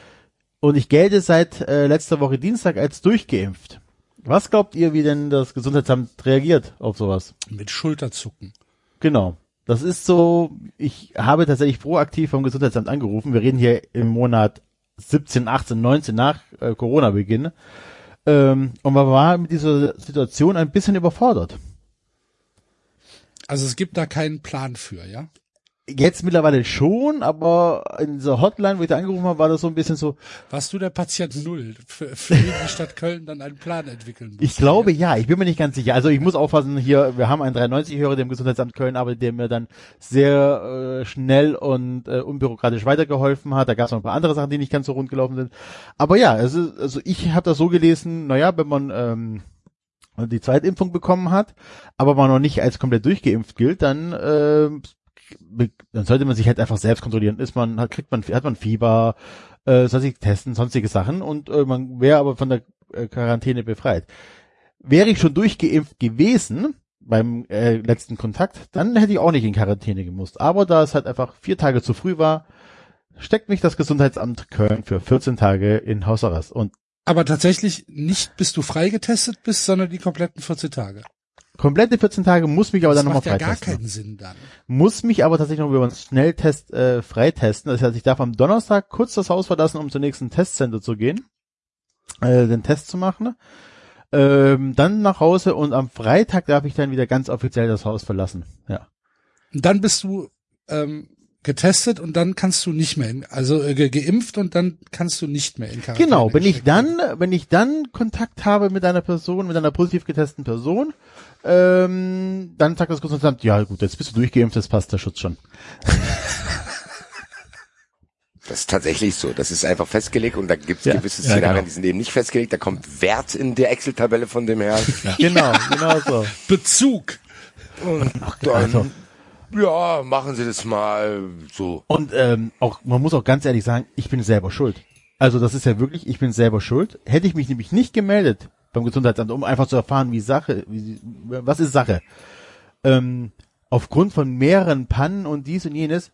und ich gelte seit äh, letzter Woche Dienstag als durchgeimpft. Was glaubt ihr, wie denn das Gesundheitsamt reagiert auf sowas? Mit Schulterzucken. Genau. Das ist so, ich habe tatsächlich proaktiv vom Gesundheitsamt angerufen. Wir reden hier im Monat 17, 18, 19 nach äh, Corona-Beginn. Ähm, und man war mit dieser Situation ein bisschen überfordert. Also es gibt da keinen Plan für, ja? Jetzt mittlerweile schon, aber in dieser Hotline, wo ich da angerufen habe, war das so ein bisschen so. Warst du der Patient Null, für, für den die Stadt Köln dann einen Plan entwickeln muss? Ich glaube ja, ich bin mir nicht ganz sicher. Also ich muss aufpassen, hier, wir haben einen 93-Hörer, der im Gesundheitsamt Köln arbeitet, der mir dann sehr äh, schnell und äh, unbürokratisch weitergeholfen hat. Da gab es noch ein paar andere Sachen, die nicht ganz so rund gelaufen sind. Aber ja, also, also ich habe das so gelesen, naja, wenn man ähm, die Zweitimpfung bekommen hat, aber man noch nicht als komplett durchgeimpft gilt, dann äh, dann sollte man sich halt einfach selbst kontrollieren. Ist man, hat, kriegt man, hat man Fieber, äh, soll sich testen, sonstige Sachen und äh, man wäre aber von der äh, Quarantäne befreit. Wäre ich schon durchgeimpft gewesen beim äh, letzten Kontakt, dann hätte ich auch nicht in Quarantäne gemusst. Aber da es halt einfach vier Tage zu früh war, steckt mich das Gesundheitsamt Köln für 14 Tage in Hausarrest. Und Aber tatsächlich nicht, bis du freigetestet bist, sondern die kompletten 14 Tage. Komplette 14 Tage muss mich aber Das dann nochmal macht ja gar freitesten. keinen Sinn dann. muss mich aber tatsächlich noch über einen Schnelltest äh, freitesten. Das heißt, ich darf am Donnerstag kurz das Haus verlassen, um zum nächsten Testcenter zu gehen, äh, den Test zu machen. Ähm, dann nach Hause und am Freitag darf ich dann wieder ganz offiziell das Haus verlassen. Ja. Und dann bist du ähm, getestet und dann kannst du nicht mehr, in, also äh, ge geimpft und dann kannst du nicht mehr in Quarantäne. Genau, wenn ich dann, wenn ich dann Kontakt habe mit einer Person, mit einer positiv getesteten Person, ähm, dann sagt das Gesundheitsamt, ja gut, jetzt bist du durchgeimpft, jetzt passt der Schutz schon. Das ist tatsächlich so. Das ist einfach festgelegt und da gibt es Ja. gewisse Ja, Szenarien, genau. die sind eben nicht festgelegt. Da kommt Wert in der Excel-Tabelle von dem Herrn. Genau, genau so. Bezug. Und dann, also. ja, machen Sie das mal so. Und ähm, auch, man muss auch ganz ehrlich sagen, ich bin selber schuld. Also das ist ja wirklich, ich bin selber schuld. Hätte ich mich nämlich nicht gemeldet beim Gesundheitsamt, um einfach zu erfahren, wie Sache, wie, was ist Sache. Ähm, aufgrund von mehreren Pannen und dies und jenes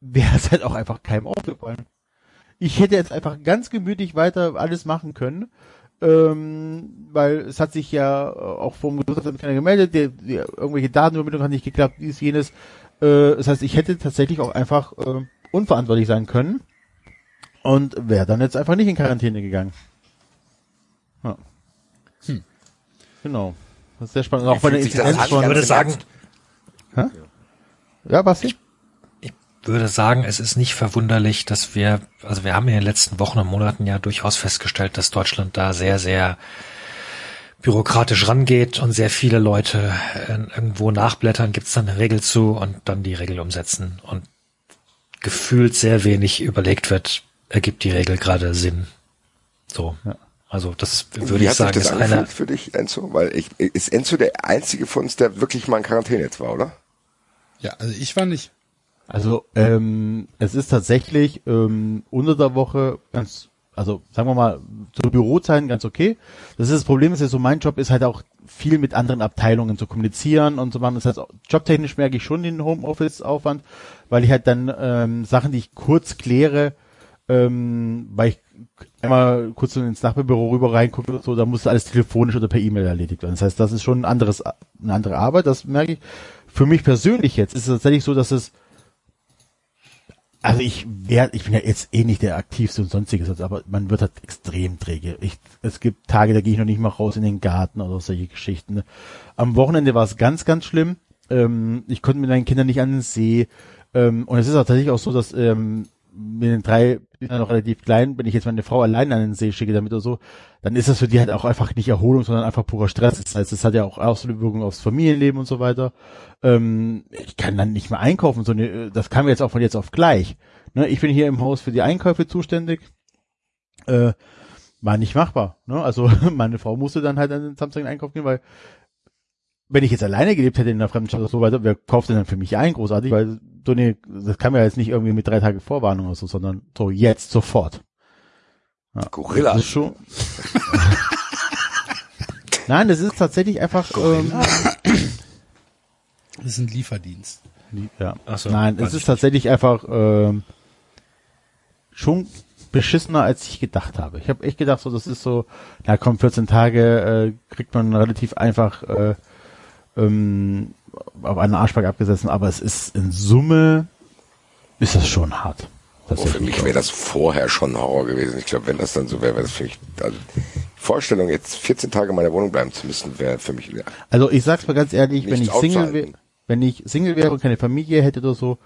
wäre es halt auch einfach keinem aufgefallen. Ich hätte jetzt einfach ganz gemütlich weiter alles machen können, ähm, weil es hat sich ja auch vom Gesundheitsamt keiner gemeldet, die, die, irgendwelche Datenübermittlung hat nicht geklappt, dies, jenes. Äh, das heißt, ich hätte tatsächlich auch einfach äh, unverantwortlich sein können und wäre dann jetzt einfach nicht in Quarantäne gegangen. Ja. Hm. Genau. Das ist sehr spannend. Auch bei der fühlt sich das Inzidenz an? von, Ich würde sagen, ja, Basti? ich würde sagen, es ist nicht verwunderlich, dass wir, also wir haben in den letzten Wochen und Monaten ja durchaus festgestellt, dass Deutschland da sehr, sehr bürokratisch rangeht und sehr viele Leute äh, irgendwo nachblättern, gibt es dann eine Regel zu und dann die Regel umsetzen und gefühlt sehr wenig überlegt wird, ergibt die Regel gerade Sinn. So. Ja. Also das würde ich hat sagen, sich ist das einer. für dich, Enzo? Weil ich, ist Enzo der einzige von uns, der wirklich mal in Quarantäne jetzt war, oder? Ja, also ich war nicht. Also ähm, es ist tatsächlich ähm, unter der Woche ganz, also sagen wir mal, zu Bürozeiten ganz okay. Das ist das Problem, ist ja so, mein Job ist halt auch viel mit anderen Abteilungen zu kommunizieren und so machen. Das heißt, jobtechnisch merke ich schon den Homeoffice-Aufwand, weil ich halt dann ähm, Sachen, die ich kurz kläre, ähm, weil ich einmal kurz ins Nachbarbüro rüber reingucke und so, da muss alles telefonisch oder per E-Mail erledigt werden. Das heißt, das ist schon ein anderes, eine andere Arbeit, das merke ich. Für mich persönlich jetzt ist es tatsächlich so, dass es also ich werde, ich bin ja jetzt eh nicht der aktivste und sonstiges, aber man wird halt extrem träge. Ich, es gibt Tage, da gehe ich noch nicht mal raus in den Garten oder solche Geschichten. Am Wochenende war es ganz, ganz schlimm. Ähm, ich konnte mit meinen Kindern nicht an den See. Ähm, und es ist auch tatsächlich auch so, dass ähm, mit den drei Kindern noch relativ klein, wenn ich jetzt meine Frau allein an den See schicke damit oder so, dann ist das für die halt auch einfach nicht Erholung, sondern einfach purer Stress. Das heißt, es hat ja auch Auswirkungen aufs Familienleben und so weiter. Ähm, ich kann dann nicht mehr einkaufen, so eine, das kam jetzt auch von jetzt auf gleich. Ne, ich bin hier im Haus für die Einkäufe zuständig. Äh, war nicht machbar. Ne? Also meine Frau musste dann halt an den Samstag in den Einkauf gehen, weil wenn ich jetzt alleine gelebt hätte in der fremden Stadt oder so weiter, wer kauft denn dann für mich ein, großartig? Weil so eine, das kam ja jetzt nicht irgendwie mit drei Tage Vorwarnung oder so, sondern so jetzt sofort. Ja, Gorilla. Das ist schon. Nein, das ist tatsächlich einfach. Ähm, Das ist ein Lieferdienst. ja. Ach so, Nein, es ist tatsächlich einfach ähm, schon beschissener, als ich gedacht habe. Ich habe echt gedacht, so das ist so, na komm, 14 Tage äh, kriegt man relativ einfach äh, ähm, auf einen Arschback abgesessen, aber es ist in Summe ist das schon hart. Oh, für mich wäre das vorher schon Horror gewesen. Ich glaube, wenn das dann so wäre, wäre das für mich, also Vorstellung, jetzt 14 Tage in meiner Wohnung bleiben zu müssen, wäre für mich. Also ich sag's mal ganz ehrlich, wenn ich Single wäre, wenn ich Single wäre und keine Familie hätte oder so,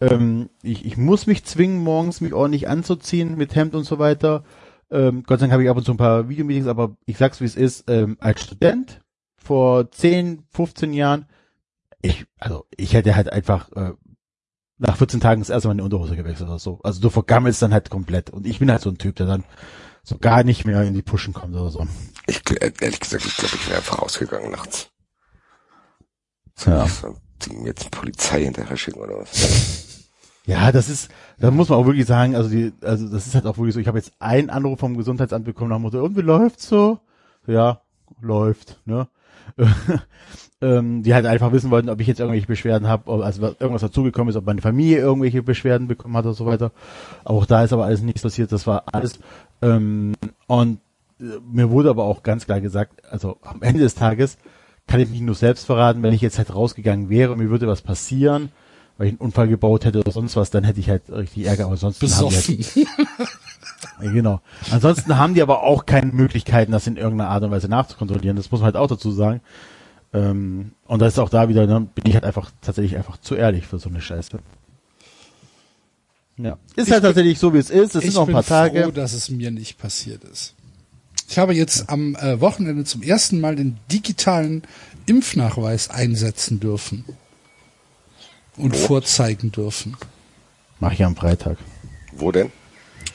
ähm, ich, ich muss mich zwingen, morgens mich ordentlich anzuziehen mit Hemd und so weiter. Ähm, Gott sei Dank habe ich ab und zu ein paar Videomeetings, aber ich sag's wie es ist, ähm, als Student vor 10, 15 Jahren, ich, also ich hätte halt einfach äh, nach 14 Tagen das erste Mal in die Unterhose gewechselt oder so. Also du vergammelst dann halt komplett. Und ich bin halt so ein Typ, der dann so gar nicht mehr in die Pushen kommt oder so. Ich, ehrlich gesagt, ich glaube, ich wäre einfach rausgegangen nachts. Ja. So, jetzt Polizei hinterher schicken oder was? Ja, das ist, da muss man auch wirklich sagen, also die, also das ist halt auch wirklich so, ich habe jetzt einen Anruf vom Gesundheitsamt bekommen nach Motto, und wie läuft's so? Ja, läuft, ne? ähm, die halt einfach wissen wollten, ob ich jetzt irgendwelche Beschwerden habe, also irgendwas dazugekommen ist, ob meine Familie irgendwelche Beschwerden bekommen hat oder so weiter. Auch da ist aber alles nichts passiert, das war alles. Ähm, und äh, mir wurde aber auch ganz klar gesagt, also am Ende des Tages kann ich mich nur selbst verraten, wenn ich jetzt halt rausgegangen wäre und mir würde was passieren, weil ich einen Unfall gebaut hätte oder sonst was, dann hätte ich halt richtig Ärger, aber sonst Besoffen. ja, genau. Ansonsten haben die aber auch keine Möglichkeiten, das in irgendeiner Art und Weise nachzukontrollieren. Das muss man halt auch dazu sagen. Ähm, und das ist auch da wieder, ne, bin ich halt einfach tatsächlich einfach zu ehrlich für so eine Scheiße. Ja. Ist Ich halt bin- tatsächlich so, wie es ist. Es sind noch ein paar bin Tage. froh, dass es mir nicht passiert ist. Ich habe jetzt am äh, Wochenende zum ersten Mal den digitalen Impfnachweis einsetzen dürfen und vorzeigen dürfen. Mach ich am Freitag. Wo denn?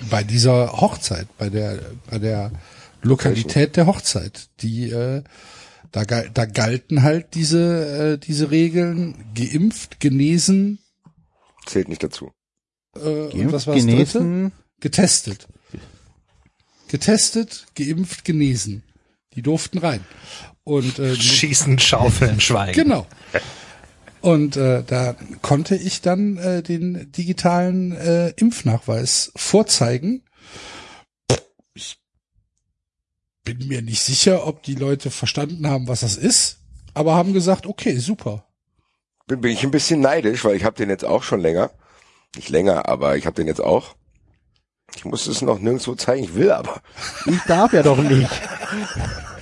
Bei dieser Hochzeit, bei der bei der Lokalität der Hochzeit, die äh, da, da galten halt diese äh, diese Regeln geimpft, genesen Zählt nicht dazu. äh, und Geimpft, was war das dritte? genesen. Getestet. Getestet, geimpft, genesen. Die durften rein. Und äh, Schießen, schaufeln, schweigen. genau. Und äh, da konnte ich dann äh, den digitalen äh, Impfnachweis vorzeigen. Ich bin mir nicht sicher, ob die Leute verstanden haben, was das ist, aber haben gesagt, okay, super. Bin, bin ich ein bisschen neidisch, weil ich habe den jetzt auch schon länger. Nicht länger, aber ich habe den jetzt auch. Ich muss es noch nirgendwo zeigen, ich will aber. Ich darf ja doch nicht.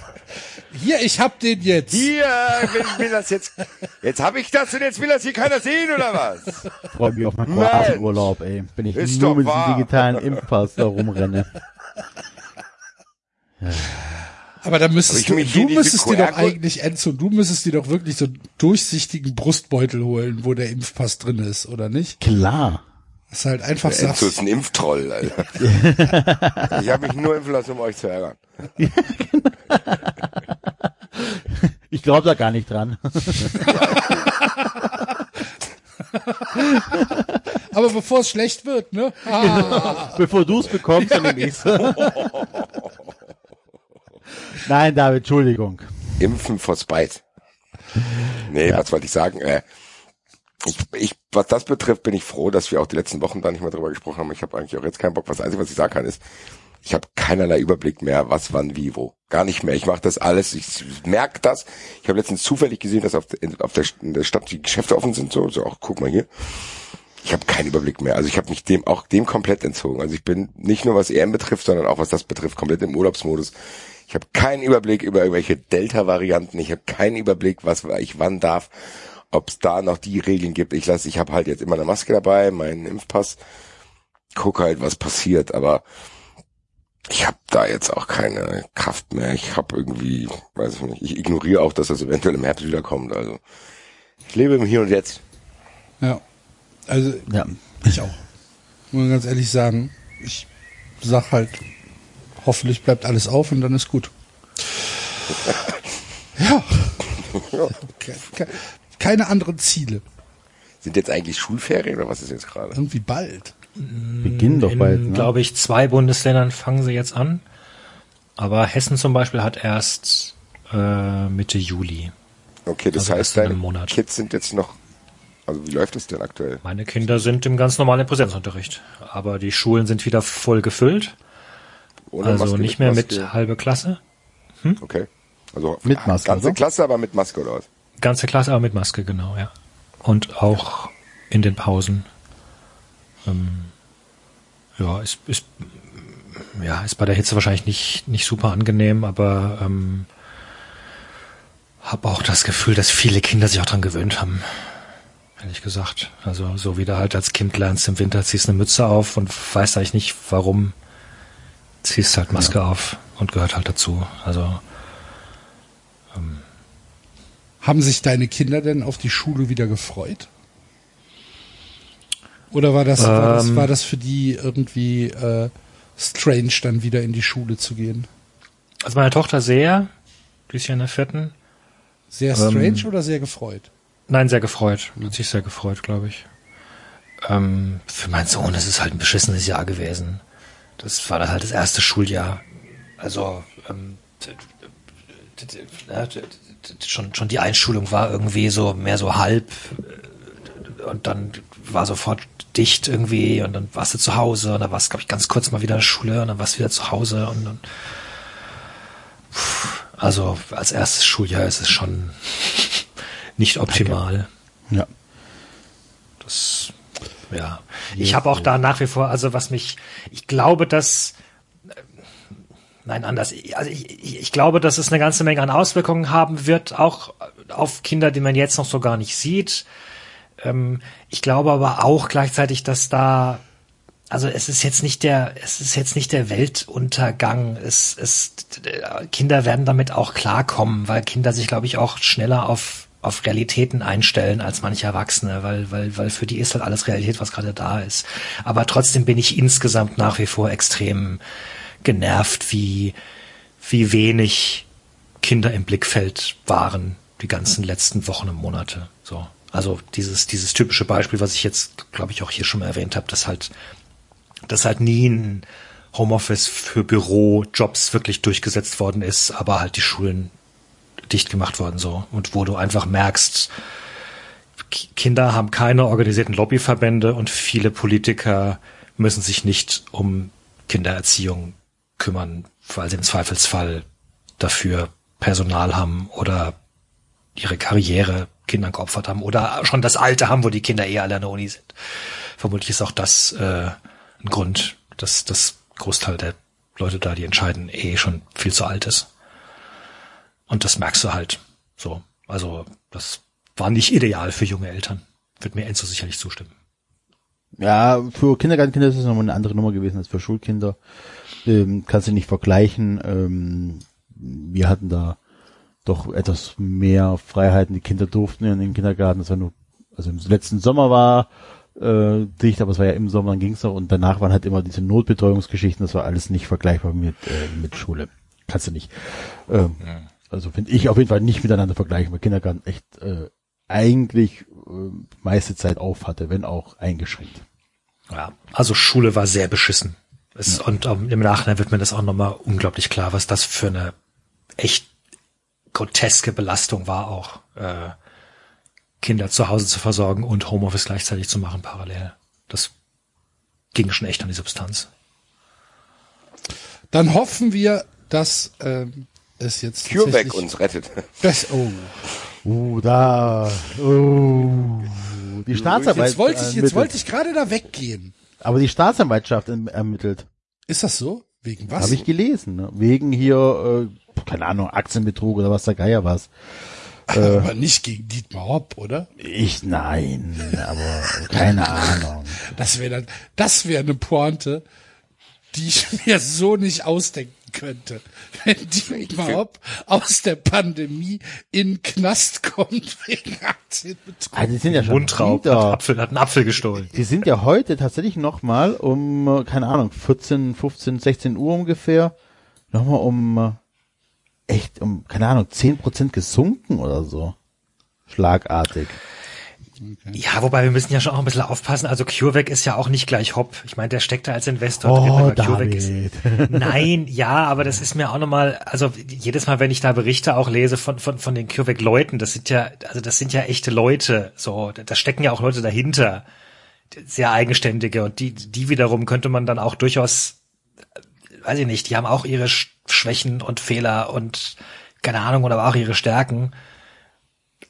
Hier, ich hab den jetzt. Hier, will, will das jetzt. Jetzt habe ich das und jetzt will das hier keiner sehen, oder was? Freue mich auf meinen. Kroatienurlaub, ey. Wenn ich Ist nur mit diesem digitalen Impfpass da rumrenne. Aber da müsstest Aber ich du, du müsstest dir doch eigentlich, Enzo, du müsstest dir doch wirklich so einen durchsichtigen Brustbeutel holen, wo der Impfpass drin ist, oder nicht? Klar. Das halt einfach Der Enzo ist sagst, ein Impftroll, Alter. ich habe mich nur impfen lassen, um euch zu ärgern. Ich glaube da gar nicht dran. aber bevor es schlecht wird, ne? Ah, Bevor du es bekommst, dann nehme ich's. Nein, David, Entschuldigung. Impfen vor Spite. Nee, was wollte ich sagen? Äh, ich, ich, was das betrifft, bin ich froh, dass wir auch die letzten Wochen da nicht mehr drüber gesprochen haben. Ich habe eigentlich auch jetzt keinen Bock. Was Einzige, was ich sagen kann, ist, ich habe keinerlei Überblick mehr, was, wann, wie, wo. Gar nicht mehr. Ich mache das alles. Ich merke das. Ich habe letztens zufällig gesehen, dass auf, der- auf der, in der Stadt die Geschäfte offen sind. So, so auch guck mal hier. Ich habe keinen Überblick mehr. Also ich habe mich dem auch dem komplett entzogen. Also ich bin nicht nur was EM betrifft, sondern auch was das betrifft, komplett im Urlaubsmodus. Ich habe keinen Überblick über irgendwelche Delta-Varianten. Ich habe keinen Überblick, was ich wann darf, ob es da noch die Regeln gibt. Ich lasse, ich habe halt jetzt immer eine Maske dabei, meinen Impfpass, guck halt, was passiert. Aber ich habe da jetzt auch keine Kraft mehr. Ich habe irgendwie, weiß ich nicht, ich ignoriere auch, dass das eventuell im Herbst wiederkommt. Also ich lebe im Hier und Jetzt. ja. Also, Ja. ich auch. Muss man ganz ehrlich sagen, ich sag halt, hoffentlich bleibt alles auf und dann ist gut. Ja. Ke- Keine anderen Ziele. Sind jetzt eigentlich Schulferien oder was ist jetzt gerade? Irgendwie bald. Beginnen doch In, bald. Ne? glaube ich, zwei Bundesländern fangen sie jetzt an. Aber Hessen zum Beispiel hat erst äh, Mitte Juli. Okay, das Also heißt, deine Monat. Kids sind jetzt noch Also wie läuft es denn aktuell? Meine Kinder sind im ganz normalen Präsenzunterricht, aber die Schulen sind wieder voll gefüllt. Ohne also Maske, nicht mehr Maske? mit halbe Klasse. Okay. Also Mit Maske, ganze oder? Klasse, aber mit Maske oder was? Ganze Klasse, aber mit Maske, genau, ja. Und auch in den Pausen. Ähm, ja, ist, ist, ja, ist bei der Hitze wahrscheinlich nicht, nicht super angenehm, aber ähm, habe auch das Gefühl, dass viele Kinder sich auch dran gewöhnt haben. Ehrlich gesagt. Also so wie du halt als Kind lernst, im Winter ziehst eine Mütze auf und weißt eigentlich nicht, warum. Ziehst halt Maske auf und gehört halt dazu. Also Haben sich deine Kinder denn auf die Schule wieder gefreut? Oder war das, war das, Ähm. war das für die irgendwie äh, strange, dann wieder in die Schule zu gehen? Also meine Tochter sehr, die ist ja in der vierten. Sehr Ähm. strange oder sehr gefreut? Nein, sehr gefreut. Hat sich sehr gefreut, glaube ich. Ähm, für meinen Sohn ist es halt ein beschissenes Jahr gewesen. Das war dann halt das erste Schuljahr. Also ähm, schon schon die Einschulung war irgendwie so mehr so halb äh, und dann war sofort dicht irgendwie und dann warst du zu Hause und dann warst glaube ich ganz kurz mal wieder in der Schule und dann warst du wieder zu Hause und dann also als erstes Schuljahr ist es schon nicht optimal. Ja. Das, ja. Ich habe auch da nach wie vor, also was mich, ich glaube, dass, nein, anders. Also ich, ich, glaube, dass es eine ganze Menge an Auswirkungen haben wird, auch auf Kinder, die man jetzt noch so gar nicht sieht. Ähm, ich glaube aber auch gleichzeitig, dass da, also es ist jetzt nicht der, es ist jetzt nicht der Weltuntergang. Es, es, Kinder werden damit auch klarkommen, weil Kinder sich, glaube ich, auch schneller auf auf Realitäten einstellen als manche Erwachsene, weil, weil, weil für die ist halt alles Realität, was gerade da ist. Aber trotzdem bin ich insgesamt nach wie vor extrem genervt, wie, wie wenig Kinder im Blickfeld waren die ganzen letzten Wochen und Monate. So. Also dieses, dieses typische Beispiel, was ich jetzt, glaube ich, auch hier schon mal erwähnt habe, dass halt, dass halt nie ein Homeoffice für Bürojobs wirklich durchgesetzt worden ist, aber halt die Schulen dicht gemacht worden so und wo du einfach merkst, Ki- Kinder haben keine organisierten Lobbyverbände und viele Politiker müssen sich nicht um Kindererziehung kümmern, weil sie im Zweifelsfall dafür Personal haben oder ihre Karriere Kindern geopfert haben oder schon das Alter haben, wo die Kinder eh alle an der Uni sind. Vermutlich ist auch das äh, ein Grund, dass das Großteil der Leute da, die entscheiden, eh schon viel zu alt ist. Und das merkst du halt so. Also das war nicht ideal für junge Eltern. Wird mir Enzo sicherlich zustimmen. Ja, für Kindergartenkinder ist es nochmal eine andere Nummer gewesen als für Schulkinder. Ähm, kannst du nicht vergleichen. Ähm, wir hatten da doch etwas mehr Freiheiten. Die Kinder durften in den Kindergarten. Das war nur, also im letzten Sommer war äh, dicht, aber es war ja im Sommer, dann ging's noch und danach waren halt immer diese Notbetreuungsgeschichten. Das war alles nicht vergleichbar mit äh, mit Schule. Kannst du nicht. Ähm, Also finde ich auf jeden Fall nicht miteinander vergleichen, weil Kindergarten echt äh, eigentlich äh, meiste Zeit auf hatte, wenn auch eingeschränkt. Ja, also Schule war sehr beschissen. Es, Und ähm, im Nachhinein wird mir das auch nochmal unglaublich klar, was das für eine echt groteske Belastung war, auch äh, Kinder zu Hause zu versorgen und Homeoffice gleichzeitig zu machen parallel. Das ging schon echt an die Substanz. Dann hoffen wir, dass ähm, es jetzt CureVac uns rettet. Das, oh. Uh, da. Uh, die Staatsanwalt. Jetzt wollte ich, jetzt ermittelt. wollte ich gerade da weggehen. Aber die Staatsanwaltschaft erm- ermittelt. Ist das so? Wegen was? Habe ich gelesen. Ne? Wegen hier, äh, keine Ahnung, Aktienbetrug oder was der Geier was. Aber nicht gegen Dietmar Hopp, oder? Ich, nein, aber keine Ahnung. Das wäre dann, das wäre eine Pointe, die ich mir so nicht ausdenken könnte. Wenn Dietmar Hopp aus der Pandemie in Knast kommt wegen Aktienbetrug. Also die sind ja schon Mundraub, hat, Apfel, hat einen Apfel gestohlen. die sind ja heute tatsächlich nochmal um, äh, keine Ahnung, 14, 15, 16 Uhr ungefähr, nochmal um, äh, echt um, keine Ahnung, 10 Prozent gesunken oder so. Schlagartig. Okay. Ja, wobei wir müssen ja schon auch ein bisschen aufpassen. Also CureVac ist ja auch nicht gleich Hop. Ich meine, der steckt da als Investor Oh, drin, aber CureVac ist. Nein, ja, aber das ist mir auch nochmal, also jedes Mal, wenn ich da Berichte auch lese von, von, von den CureVac-Leuten, das sind ja, also das sind ja echte Leute, so, da stecken ja auch Leute dahinter, sehr eigenständige und die, die wiederum könnte man dann auch durchaus, äh, weiß ich nicht, die haben auch ihre Sch- Schwächen und Fehler und keine Ahnung, oder auch ihre Stärken.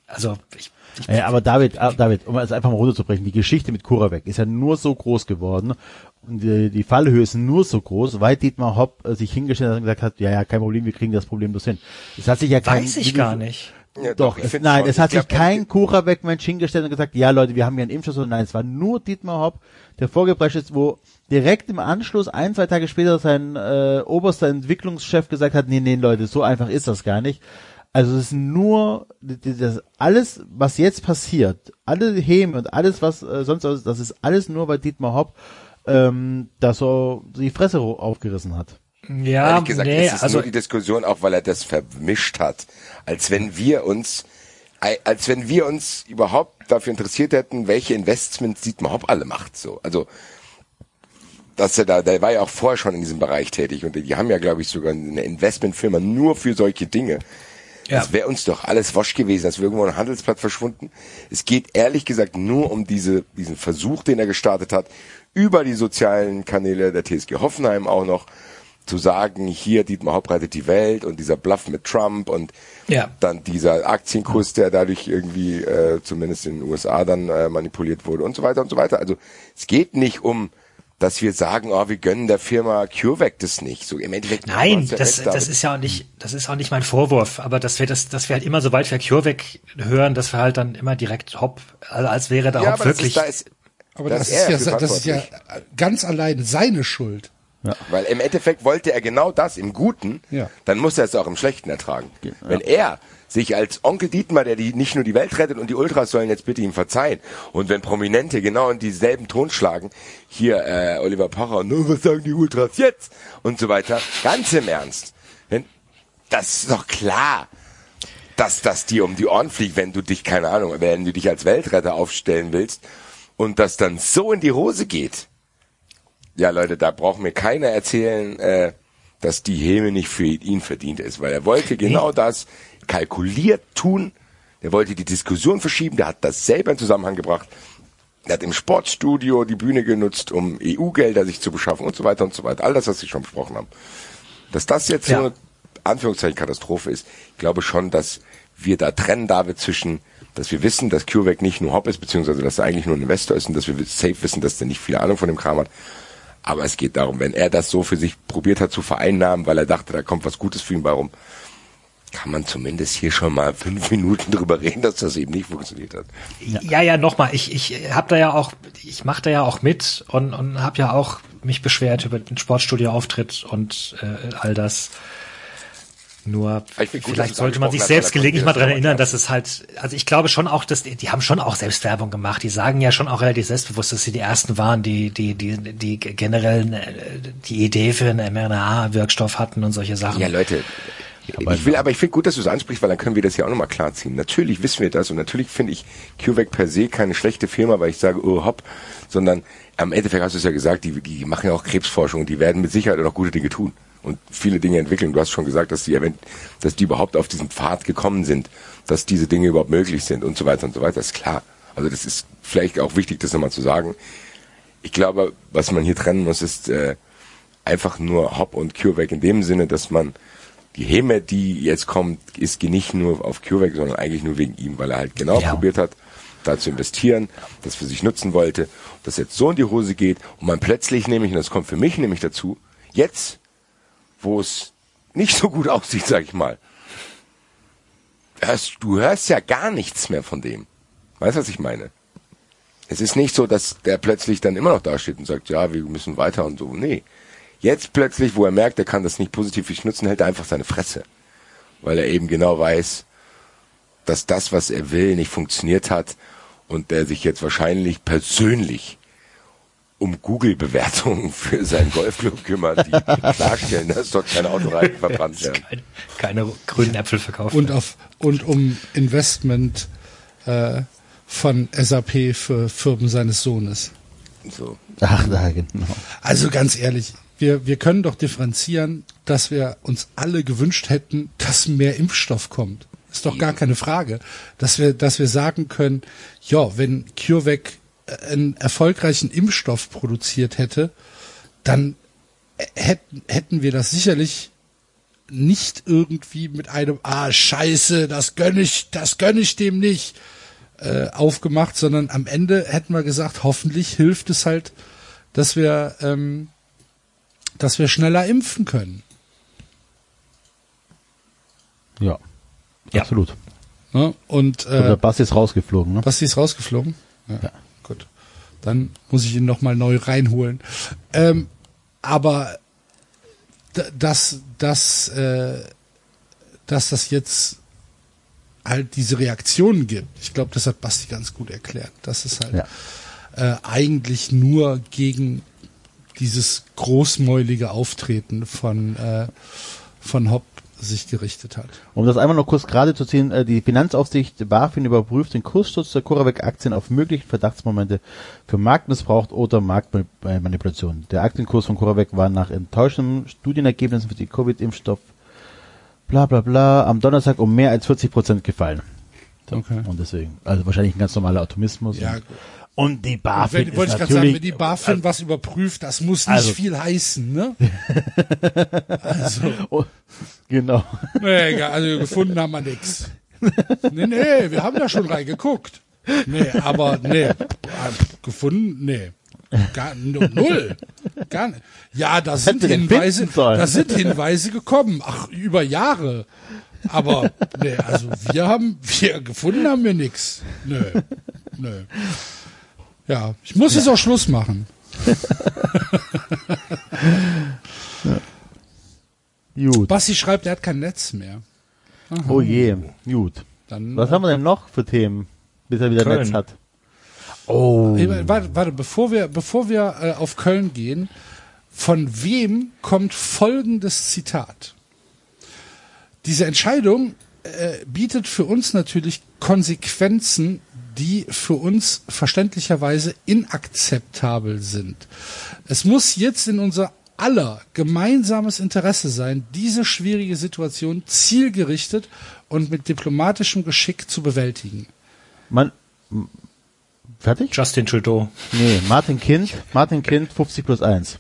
Also, ich, Ja, aber David, ah, David, um es einfach mal runterzubrechen, die Geschichte mit Kuravec ist ja nur so groß geworden und die, die Fallhöhe ist nur so groß, weil Dietmar Hopp äh, sich hingestellt hat und gesagt hat, ja, ja, kein Problem, wir kriegen das problemlos hin. Es hat sich ja kein, weiß ich gar nicht. Ja, Doch, ich es, nein, es hat Ich sich kein Kuravec-Mensch hingestellt und gesagt, ja Leute, wir haben hier einen Impfstoff, sondern nein, es war nur Dietmar Hopp, der vorgeprescht ist, wo direkt im Anschluss, ein, zwei Tage später, sein äh, oberster Entwicklungschef gesagt hat, nee, nee, Leute, so einfach ist das gar nicht. Also es ist nur das alles, was jetzt passiert, alle Häme und alles, was äh, sonst was, das ist alles nur, weil Dietmar Hopp ähm, da so die Fresse aufgerissen hat. Ja, Ehrlich gesagt, nee, ist es also nur die Diskussion, auch weil er das vermischt hat, als wenn wir uns, als wenn wir uns überhaupt dafür interessiert hätten, welche Investments Dietmar Hopp alle macht. So, also dass er da, der war ja auch vorher schon in diesem Bereich tätig und die haben ja, glaube ich, sogar eine Investmentfirma nur für solche Dinge. Ja. Das wäre uns doch alles wasch gewesen, dass wir irgendwo ein Handelsblatt verschwunden. Es geht ehrlich gesagt nur um diese, diesen Versuch, den er gestartet hat, über die sozialen Kanäle der TSG Hoffenheim auch noch zu sagen, hier Dietmar Hopp rettet die Welt und dieser Bluff mit Trump und Ja. dann dieser Aktienkurs, der dadurch irgendwie äh, zumindest in den USA dann äh, manipuliert wurde und so weiter und so weiter. Also es geht nicht um, dass wir sagen, oh, wir gönnen der Firma CureVac das nicht. So im Endeffekt. Nein, das, das ist ja auch nicht, das ist auch nicht mein Vorwurf, aber dass wir das, dass wir halt immer, sobald wir CureVac hören, dass wir halt dann immer direkt Hopp, also als wäre da ja, Hopp aber das wirklich. ist, da ist, Aber da das er ist, ja, das ist ja ganz alleine seine Schuld. Weil im Endeffekt wollte er genau das im Guten, Ja. dann muss er es auch im Schlechten ertragen. Wenn er sich als Onkel Dietmar, der die nicht nur die Welt rettet und die Ultras sollen jetzt bitte ihm verzeihen. Und wenn Prominente genau in dieselben Ton schlagen, hier äh, Oliver Pocher, nur was sagen die Ultras jetzt und so weiter, ganz im Ernst. Wenn, das ist doch klar, dass das dir um die Ohren fliegt, wenn du dich, keine Ahnung, wenn du dich als Weltretter aufstellen willst und das dann so in die Hose geht. Ja, Leute, da braucht mir keiner erzählen, äh, dass die Häme nicht für ihn verdient ist, weil er wollte genau das kalkuliert tun. Er wollte die Diskussion verschieben, der hat das selber in Zusammenhang gebracht. Er hat im Sportstudio die Bühne genutzt, um EU-Gelder sich zu beschaffen und so weiter und so weiter. All das, was Sie schon besprochen haben. Dass das jetzt Ja. so eine Anführungszeichen Katastrophe ist, ich glaube schon, dass wir da trennen, David, zwischen, dass wir wissen, dass CureVac nicht nur Hop ist, beziehungsweise dass er eigentlich nur ein Investor ist und dass wir safe wissen, dass der nicht viel Ahnung von dem Kram hat. Aber es geht darum, wenn er das so für sich probiert hat zu vereinnahmen, weil er dachte, da kommt was Gutes für ihn bei rum, kann man zumindest hier schon mal fünf Minuten drüber reden, dass das eben nicht funktioniert hat. Ja, ja, nochmal, ich, ich habe da ja auch, ich mache da ja auch mit und, und habe ja auch mich beschwert über den Sportstudio-Auftritt und äh, all das. Nur find gut, vielleicht sollte man sich selbst gelegentlich mal dran erinnern, dass es halt, also ich glaube schon auch, dass die, die haben schon auch Selbstwerbung gemacht. Die sagen ja schon auch relativ selbstbewusst, dass sie die ersten waren, die die die die generell äh, die Idee für einen mRNA-Wirkstoff hatten und solche Sachen. Ja, Leute. Ich will, aber ich finde gut, dass du es ansprichst, weil dann können wir das ja auch nochmal klarziehen. Natürlich wissen wir das und natürlich finde ich CureVac per se keine schlechte Firma, weil ich sage, oh hopp, sondern am Endeffekt hast du es ja gesagt, die, die machen ja auch Krebsforschung und die werden mit Sicherheit auch gute Dinge tun und viele Dinge entwickeln. Du hast schon gesagt, dass die, event- dass die überhaupt auf diesen Pfad gekommen sind, dass diese Dinge überhaupt möglich sind und so weiter und so weiter. Das ist klar. Also das ist vielleicht auch wichtig, das nochmal zu sagen. Ich glaube, was man hier trennen muss, ist äh, einfach nur Hop und CureVac in dem Sinne, dass man die Häme, die jetzt kommt, ist nicht nur auf CureVac, sondern eigentlich nur wegen ihm, weil er halt genau Ja. probiert hat, da zu investieren, das für sich nutzen wollte, das jetzt so in die Hose geht und man plötzlich nämlich, und das kommt für mich nämlich dazu, jetzt, wo es nicht so gut aussieht, sag ich mal, hörst, du hörst ja gar nichts mehr von dem. Weißt du, was ich meine? Es ist nicht so, dass der plötzlich dann immer noch dasteht und sagt, ja, wir müssen weiter und so. Nee. Jetzt plötzlich, wo er merkt, er kann das nicht positiv für sich nutzen, hält er einfach seine Fresse. Weil er eben genau weiß, dass das, was er will, nicht funktioniert hat und der sich jetzt wahrscheinlich persönlich um Google-Bewertungen für seinen Golfclub kümmert, die klarstellen, dass dort keine Autoreifen verbrannt werden. keine, keine grünen Äpfel verkauft. Und auf und um Investment äh, von SAP für Firmen seines Sohnes. So. Ach, da, genau. Also ganz ehrlich, wir, wir können doch differenzieren, dass wir uns alle gewünscht hätten, dass mehr Impfstoff kommt. Ist doch gar keine Frage. Dass wir, dass wir sagen können, ja, wenn CureVac einen erfolgreichen Impfstoff produziert hätte, dann hätten, hätten wir das sicherlich nicht irgendwie mit einem, ah, scheiße, das gönn ich, das gönn ich dem nicht, äh, aufgemacht, sondern am Ende hätten wir gesagt, hoffentlich hilft es halt, dass wir, ähm, dass wir schneller impfen können. Ja. Ja. Absolut. Ne? Und äh, der Bass ist rausgeflogen, ne? Basti ist rausgeflogen. Ja, Ja. Gut. Dann muss ich ihn noch mal neu reinholen. Ähm, aber dass, dass, äh, dass das jetzt halt diese Reaktionen gibt, ich glaube, das hat Basti ganz gut erklärt, dass es halt Ja. äh, eigentlich nur gegen dieses großmäulige Auftreten von, äh, von Hopp sich gerichtet hat. Um das einmal noch kurz gerade zu ziehen, äh, die Finanzaufsicht BaFin überprüft den Kurssturz der CoreVac-Aktien auf mögliche Verdachtsmomente für Marktmissbrauch oder Marktmanipulation. Der Aktienkurs von CoreVac war nach enttäuschenden Studienergebnissen für die Covid-Impfstoff bla bla bla am Donnerstag um mehr als 40 Prozent gefallen. Okay. Und deswegen, also wahrscheinlich ein ganz normaler Automismus. Ja, und, und die Und BaFin wenn, wollte ist ich gerade sagen, natürlich, wenn die BaFin was überprüft, das muss nicht Also- viel heißen, ne? also, oh, genau. nee, egal, also gefunden haben wir nix. Nee, nee, wir haben da schon reingeguckt. Nee, aber nee, äh, gefunden, nee. Gar, nu- null. Gar nicht. Ja, da sind Hinweise, da sind Hinweise gekommen. Ach, über Jahre. Aber, nee, also wir haben, wir gefunden haben wir nix. Nö, nö. Ja, ich muss jetzt auch Schluss machen. Gut. Basti schreibt, er hat kein Netz mehr. Oh je. Gut. Dann, Was haben wir denn noch für Themen, bis er wieder Köln. Netz hat? Oh. Hey, warte, warte, bevor wir, bevor wir äh, auf Köln gehen, von wem kommt folgendes Zitat? Diese Entscheidung äh, bietet für uns natürlich Konsequenzen, die für uns verständlicherweise inakzeptabel sind. Es muss jetzt in unser aller gemeinsames Interesse sein, diese schwierige Situation zielgerichtet und mit diplomatischem Geschick zu bewältigen. Man, fertig? Justin Trudeau. Nee, Martin Kind, Martin Kind 50 plus 1.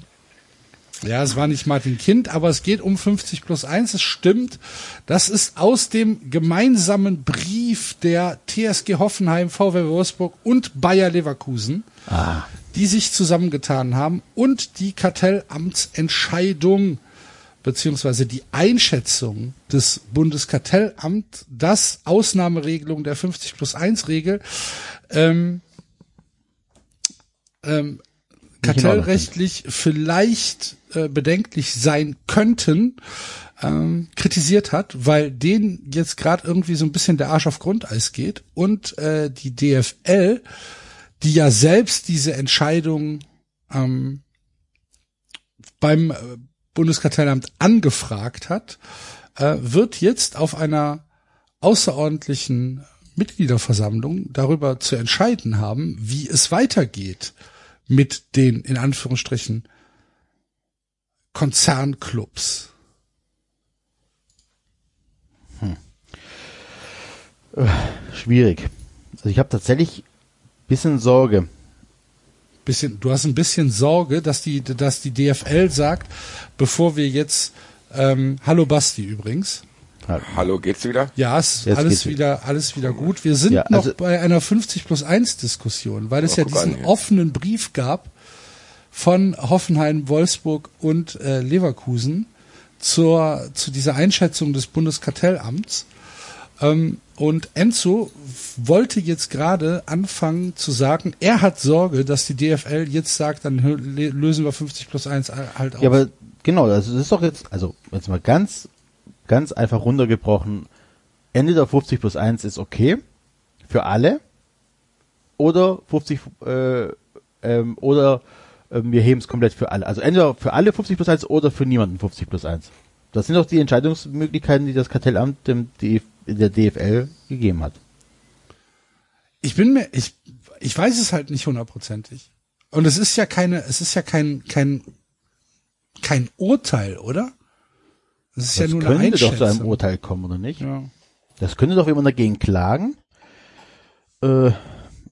Ja, es war nicht Martin Kind, aber es geht um 50 plus 1. Es stimmt. Das ist aus dem gemeinsamen Brief der TSG Hoffenheim, VW Wolfsburg und Bayer Leverkusen, Ah. die sich zusammengetan haben und die Kartellamtsentscheidung beziehungsweise die Einschätzung des Bundeskartellamt, dass Ausnahmeregelung der 50 plus 1 Regel ähm, ähm, kartellrechtlich vielleicht äh, bedenklich sein könnten, ähm, kritisiert hat, weil denen jetzt gerade irgendwie so ein bisschen der Arsch auf Grundeis geht. Und äh, die DFL, die ja selbst diese Entscheidung ähm, beim äh, Bundeskartellamt angefragt hat, äh, wird jetzt auf einer außerordentlichen Mitgliederversammlung darüber zu entscheiden haben, wie es weitergeht mit den in Anführungsstrichen Konzernclubs. Schwierig. Also ich habe tatsächlich bisschen Sorge. Bisschen, du hast ein bisschen Sorge, dass die, dass die DFL sagt, bevor wir jetzt, ähm, hallo Basti übrigens. Hallo, geht's wieder? Ja, ist Jetzt alles wieder, alles wieder gut. Wir sind Ja, noch also- bei einer 50 plus 1 Diskussion, weil es ja an diesen offenen Brief gab von Hoffenheim, Wolfsburg und äh, Leverkusen zur, zu dieser Einschätzung des Bundeskartellamts. Ähm, und Enzo wollte jetzt gerade anfangen zu sagen, er hat Sorge, dass die DFL jetzt sagt, dann lösen wir 50 plus 1 halt auf. Ja, aber genau, also das ist doch jetzt, also jetzt mal ganz, ganz einfach runtergebrochen. Entweder 50 plus 1 ist okay für alle oder 50 äh, ähm, oder ähm, wir heben es komplett für alle. Also entweder für alle 50 plus 1 oder für niemanden 50 plus 1. Das sind doch die Entscheidungsmöglichkeiten, die das Kartellamt dem DF der DFL gegeben hat. ich bin mir, ich, ich weiß es halt nicht hundertprozentig. Und es ist ja keine, es ist ja kein, kein, kein Urteil, oder? Es ist Das ja nur eine könnte doch zu einem Urteil kommen, oder nicht? Ja. Das könnte doch jemand dagegen klagen äh,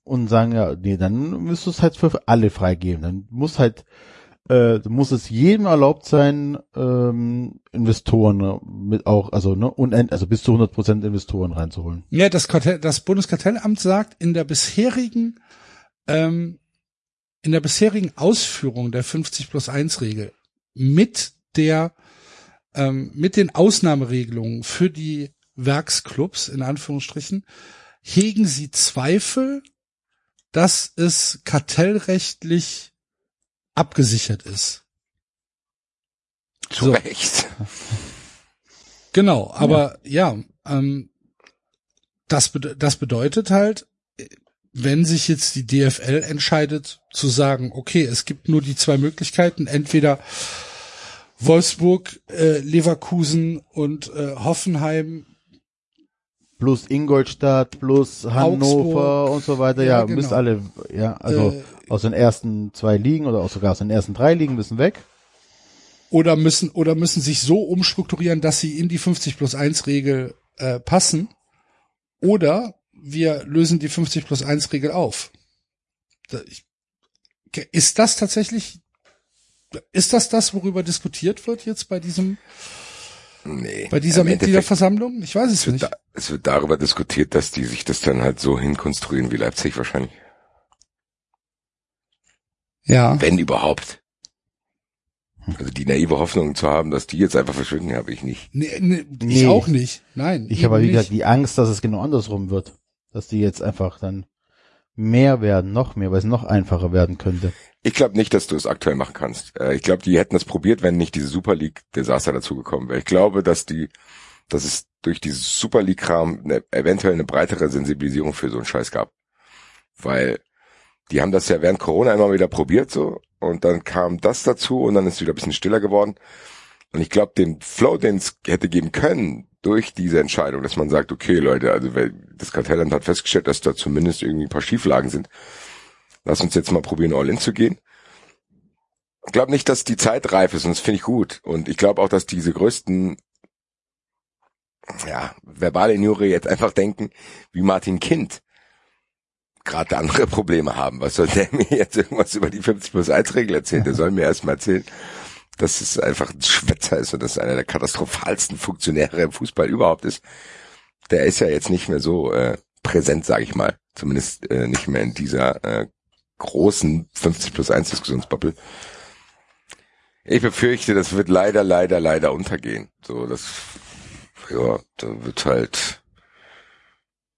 und sagen, ja, nee, dann müsst du es halt für alle freigeben. Dann muss halt, äh, muss es jedem erlaubt sein, ähm, Investoren ne, mit auch, also ne, unend, also bis zu 100 Prozent Investoren reinzuholen. Ja, das, Kartell, das Bundeskartellamt sagt, in der bisherigen, ähm, in der bisherigen Ausführung der 50 plus 1 Regel mit der, ähm, mit den Ausnahmeregelungen für die Werksclubs, in Anführungsstrichen, hegen sie Zweifel, dass es kartellrechtlich abgesichert ist. Zu So. Recht. Genau, aber ja, ähm, das, das bedeutet halt, wenn sich jetzt die DFL entscheidet zu sagen, okay, es gibt nur die zwei Möglichkeiten, entweder Wolfsburg, äh, Leverkusen und äh, Hoffenheim, Plus Ingolstadt, plus Hannover Augsburg. und so weiter. Ja, Ja, genau. müsst alle, ja, also Äh, aus den ersten zwei Ligen oder auch sogar aus den ersten drei Ligen müssen weg. oder müssen oder müssen sich so umstrukturieren, dass sie in die 50 plus 1 Regel äh, passen, oder wir lösen die 50 plus 1 Regel auf. Ich- Ist das tatsächlich, ist das das, worüber diskutiert wird jetzt bei diesem, Nee. bei dieser Mitgliederversammlung? Ich weiß es Es wird, nicht. da, es wird darüber diskutiert, dass die sich das dann halt so hinkonstruieren wie Leipzig wahrscheinlich. Ja. Wenn überhaupt. Also die naive Hoffnung zu haben, dass die jetzt einfach verschwinden, habe ich nicht. Nee, nee, ich Nee. auch nicht. Nein. Ich habe, wie gesagt, die Angst, dass es genau andersrum wird. Dass die jetzt einfach dann mehr werden, noch mehr, weil es noch einfacher werden könnte. Ich glaube nicht, dass du es aktuell machen kannst. Äh, ich glaube, die hätten das probiert, wenn nicht diese Super League Desaster dazugekommen wäre. Ich glaube, dass die, dass es durch dieses Super League Kram eine, eventuell eine breitere Sensibilisierung für so einen Scheiß gab. Weil die haben das ja während Corona immer wieder probiert so und dann kam das dazu und dann ist es wieder ein bisschen stiller geworden. Und ich glaube, den Flow, den es hätte geben können durch diese Entscheidung, dass man sagt, okay Leute, also das Kartellamt hat festgestellt, dass da zumindest irgendwie ein paar Schieflagen sind. Lass uns jetzt mal probieren, all in zu gehen. Ich glaube nicht, dass die Zeit reif ist und das finde ich gut. Und ich glaube auch, dass diese größten ja, verbale Injure jetzt einfach denken, wie Martin Kind gerade andere Probleme haben. Was soll der mir jetzt irgendwas über die 50 plus 1 Regel erzählen? Der soll mir erstmal erzählen, dass es einfach ein Schwätzer ist und dass einer der katastrophalsten Funktionäre im Fußball überhaupt ist. Der ist ja jetzt nicht mehr so äh, präsent, sage ich mal. Zumindest äh, nicht mehr in dieser äh, großen 50 plus 1 Diskussionsbubble. Ich befürchte, das wird leider, leider, leider untergehen. So, das, ja, da wird halt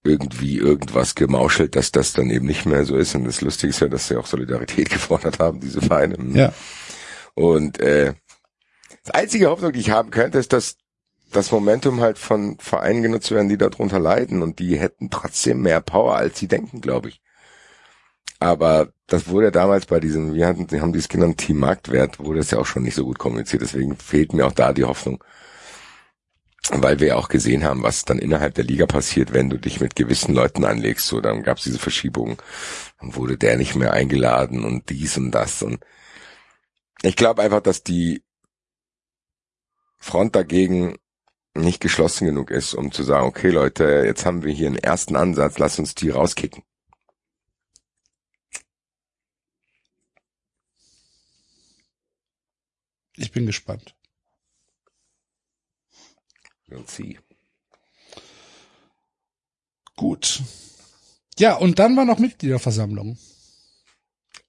irgendwie irgendwas gemauschelt, dass das dann eben nicht mehr so ist. Und das Lustige ist ja, dass sie auch Solidarität gefordert haben, diese Vereine. Ja. Und äh, das einzige Hoffnung, die ich haben könnte, ist, dass das Momentum halt von Vereinen genutzt werden, die darunter leiden und die hätten trotzdem mehr Power, als sie denken, glaube ich. Aber das wurde damals bei diesem, wir hatten, haben dieses genannt Team Marktwert, wurde das ja auch schon nicht so gut kommuniziert. Deswegen fehlt mir auch da die Hoffnung. Weil wir ja auch gesehen haben, was dann innerhalb der Liga passiert, wenn du dich mit gewissen Leuten anlegst. So, dann gab es diese Verschiebungen. Dann wurde der nicht mehr eingeladen und dies und das. Und ich glaube einfach, dass die Front dagegen nicht geschlossen genug ist, um zu sagen, okay Leute, jetzt haben wir hier einen ersten Ansatz, lass uns die rauskicken. Ich bin gespannt. Und sie. Gut. Ja, und dann war noch Mitgliederversammlung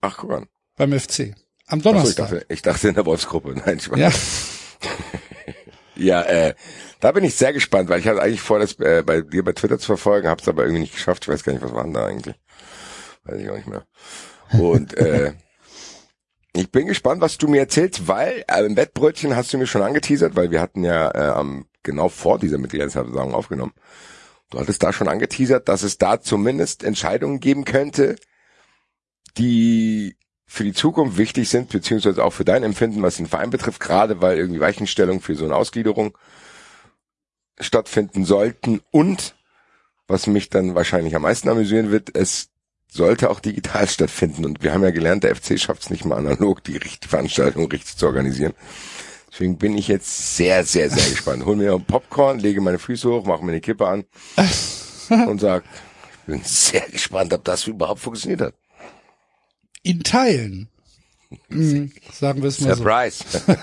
Ach, guck an. beim FC. Am so, ich, Donnerstag. dachte, ich dachte in der Wolfsgruppe. Nein, ich war ja, Ja, äh, da bin ich sehr gespannt, weil ich hatte eigentlich vor, das äh, bei dir bei Twitter zu verfolgen, hab's aber irgendwie nicht geschafft. Ich weiß gar nicht, was war denn da eigentlich. Weiß ich auch nicht mehr. Und äh, ich bin gespannt, was du mir erzählst, weil äh, im Wettbrötchen hast du mir schon angeteasert, weil wir hatten ja äh, am, genau vor dieser Mitgliederversammlung aufgenommen. Du hattest da schon angeteasert, dass es da zumindest Entscheidungen geben könnte, die für die Zukunft wichtig sind, beziehungsweise auch für dein Empfinden, was den Verein betrifft, gerade weil irgendwie Weichenstellungen für so eine Ausgliederung stattfinden sollten und was mich dann wahrscheinlich am meisten amüsieren wird, es sollte auch digital stattfinden. Und wir haben ja gelernt, der FC schafft es nicht mal analog, die Veranstaltung richtig zu organisieren. Deswegen bin ich jetzt sehr, sehr, sehr gespannt. Hol mir ein Popcorn, lege meine Füße hoch, mache mir eine Kippe an und sag, ich bin sehr gespannt, ob das überhaupt funktioniert hat. In Teilen. Hm, sagen wir es mal Surprise. so.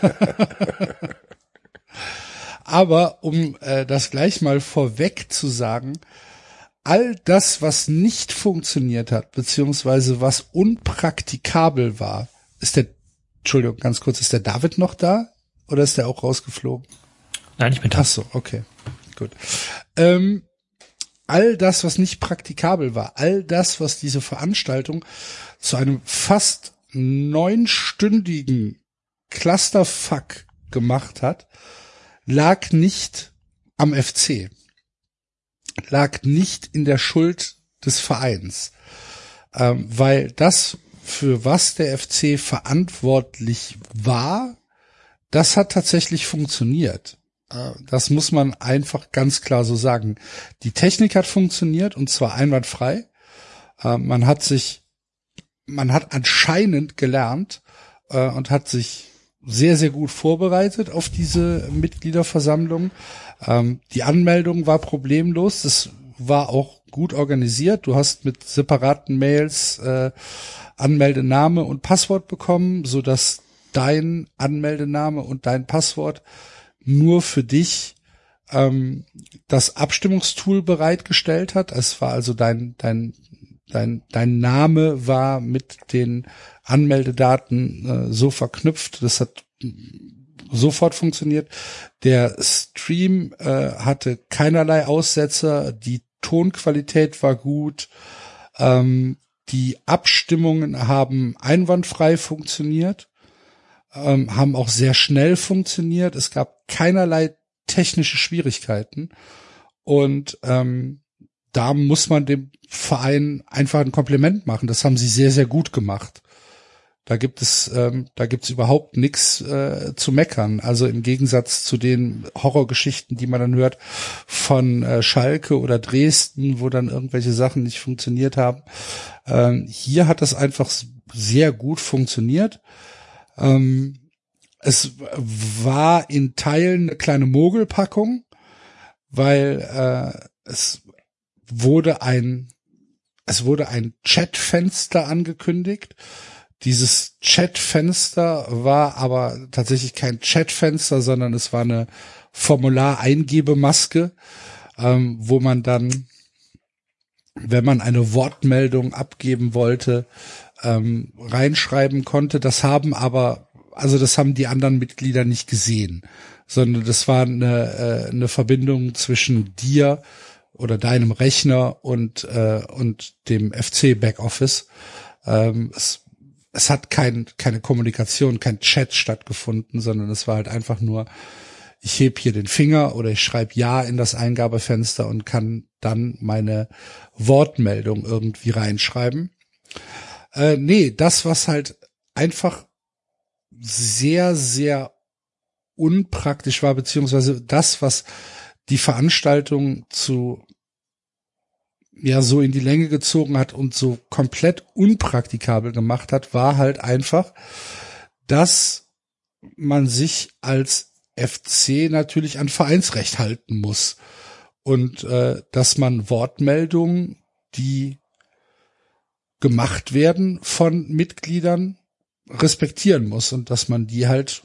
Aber um äh, das gleich mal vorweg zu sagen, all das, was nicht funktioniert hat, beziehungsweise was unpraktikabel war, ist der, Entschuldigung, ganz kurz, ist der David noch da? Oder ist der auch rausgeflogen? Nein, ich bin da. Ach so, okay, gut. Ähm, all das, was nicht praktikabel war, all das, was diese Veranstaltung zu einem fast neunstündigen Clusterfuck gemacht hat, lag nicht am FC, lag nicht in der Schuld des Vereins, ähm, weil das, für was der FC verantwortlich war, das hat tatsächlich funktioniert. Äh, das muss man einfach ganz klar so sagen. Die Technik hat funktioniert und zwar einwandfrei. Äh, man hat sich, man hat anscheinend gelernt äh, und hat sich sehr, sehr gut vorbereitet auf diese Mitgliederversammlung. Ähm, die Anmeldung war problemlos. Das war auch gut organisiert. Du hast mit separaten Mails äh, Anmeldename und Passwort bekommen, so dass dein Anmeldename und dein Passwort nur für dich ähm, das Abstimmungstool bereitgestellt hat. Es war also dein dein dein dein Name war mit den Anmeldedaten äh, so verknüpft. Das hat sofort funktioniert. Der Stream äh, hatte keinerlei Aussetzer. Die Tonqualität war gut. Ähm, die Abstimmungen haben einwandfrei funktioniert, ähm, haben auch sehr schnell funktioniert. Es gab keinerlei technische Schwierigkeiten. Und ähm, da muss man dem Verein einfach ein Kompliment machen. Das haben sie sehr, sehr gut gemacht. Da gibt es, ähm, da gibt's überhaupt nichts äh, zu meckern. Also im Gegensatz zu den Horrorgeschichten, die man dann hört von äh, Schalke oder Dresden, wo dann irgendwelche Sachen nicht funktioniert haben. Ähm, hier hat das einfach sehr gut funktioniert. Ähm, es war in Teilen eine kleine Mogelpackung, weil äh, es wurde ein es wurde ein Chatfenster angekündigt dieses Chatfenster war aber tatsächlich kein Chatfenster, sondern es war eine Formular-Eingebemaske, ähm, wo man dann, wenn man eine Wortmeldung abgeben wollte, ähm, reinschreiben konnte. Das haben aber, also das haben die anderen Mitglieder nicht gesehen, sondern das war eine, äh, eine Verbindung zwischen dir oder deinem Rechner und äh, und dem FC Backoffice. Ähm, es es hat kein, keine Kommunikation, kein Chat stattgefunden, sondern es war halt einfach nur, ich heb hier den Finger oder ich schreibe Ja in das Eingabefenster und kann dann meine Wortmeldung irgendwie reinschreiben. Äh, nee, das, was halt einfach sehr, sehr unpraktisch war, beziehungsweise das, was die Veranstaltung zu ja so in die Länge gezogen hat und so komplett unpraktikabel gemacht hat, war halt einfach, dass man sich als FC natürlich an Vereinsrecht halten muss. Und äh, dass man Wortmeldungen, die gemacht werden von Mitgliedern, respektieren muss und dass man die halt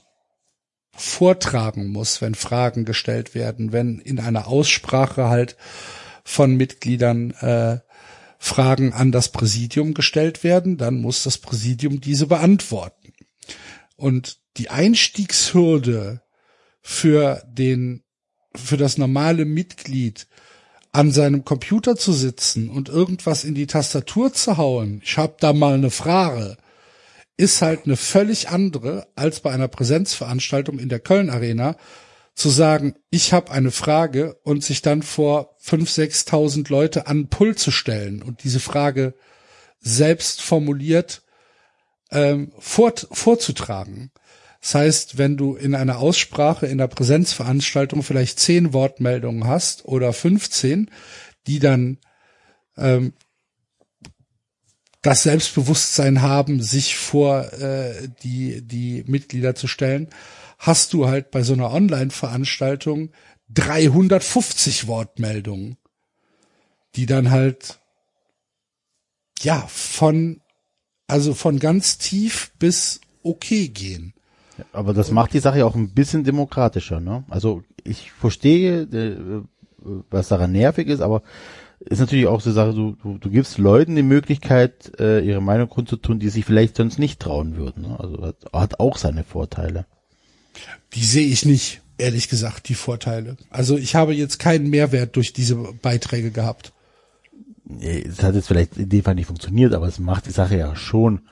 vortragen muss, wenn Fragen gestellt werden, wenn in einer Aussprache halt von Mitgliedern äh, Fragen an das Präsidium gestellt werden, dann muss das Präsidium diese beantworten. Und die Einstiegshürde für den, für das normale Mitglied an seinem Computer zu sitzen und irgendwas in die Tastatur zu hauen, ich hab da mal eine Frage, ist halt eine völlig andere als bei einer Präsenzveranstaltung in der Köln Arena, zu sagen, ich habe eine Frage und sich dann vor fünf, sechstausend Leute an Pull zu stellen und diese Frage selbst formuliert ähm, vor, vorzutragen. Das heißt, wenn du in einer Aussprache, in einer Präsenzveranstaltung vielleicht zehn Wortmeldungen hast oder 15, die dann ähm, das Selbstbewusstsein haben, sich vor äh, die die Mitglieder zu stellen, hast du halt bei so einer Online-Veranstaltung 350 Wortmeldungen, die dann halt ja von also von ganz tief bis okay gehen. Aber das macht die Sache auch ein bisschen demokratischer, ne? Also ich verstehe, äh, was daran nervig ist, aber ist natürlich auch so eine Sache, du, du, du gibst Leuten die Möglichkeit, äh, ihre Meinung kundzutun, die sich vielleicht sonst nicht trauen würden. Ne? Also hat, hat auch seine Vorteile. Die sehe ich nicht, ehrlich gesagt, die Vorteile. Also ich habe jetzt keinen Mehrwert durch diese Beiträge gehabt. Nee, Es hat jetzt vielleicht in dem Fall nicht funktioniert, aber es macht die Sache ja schon.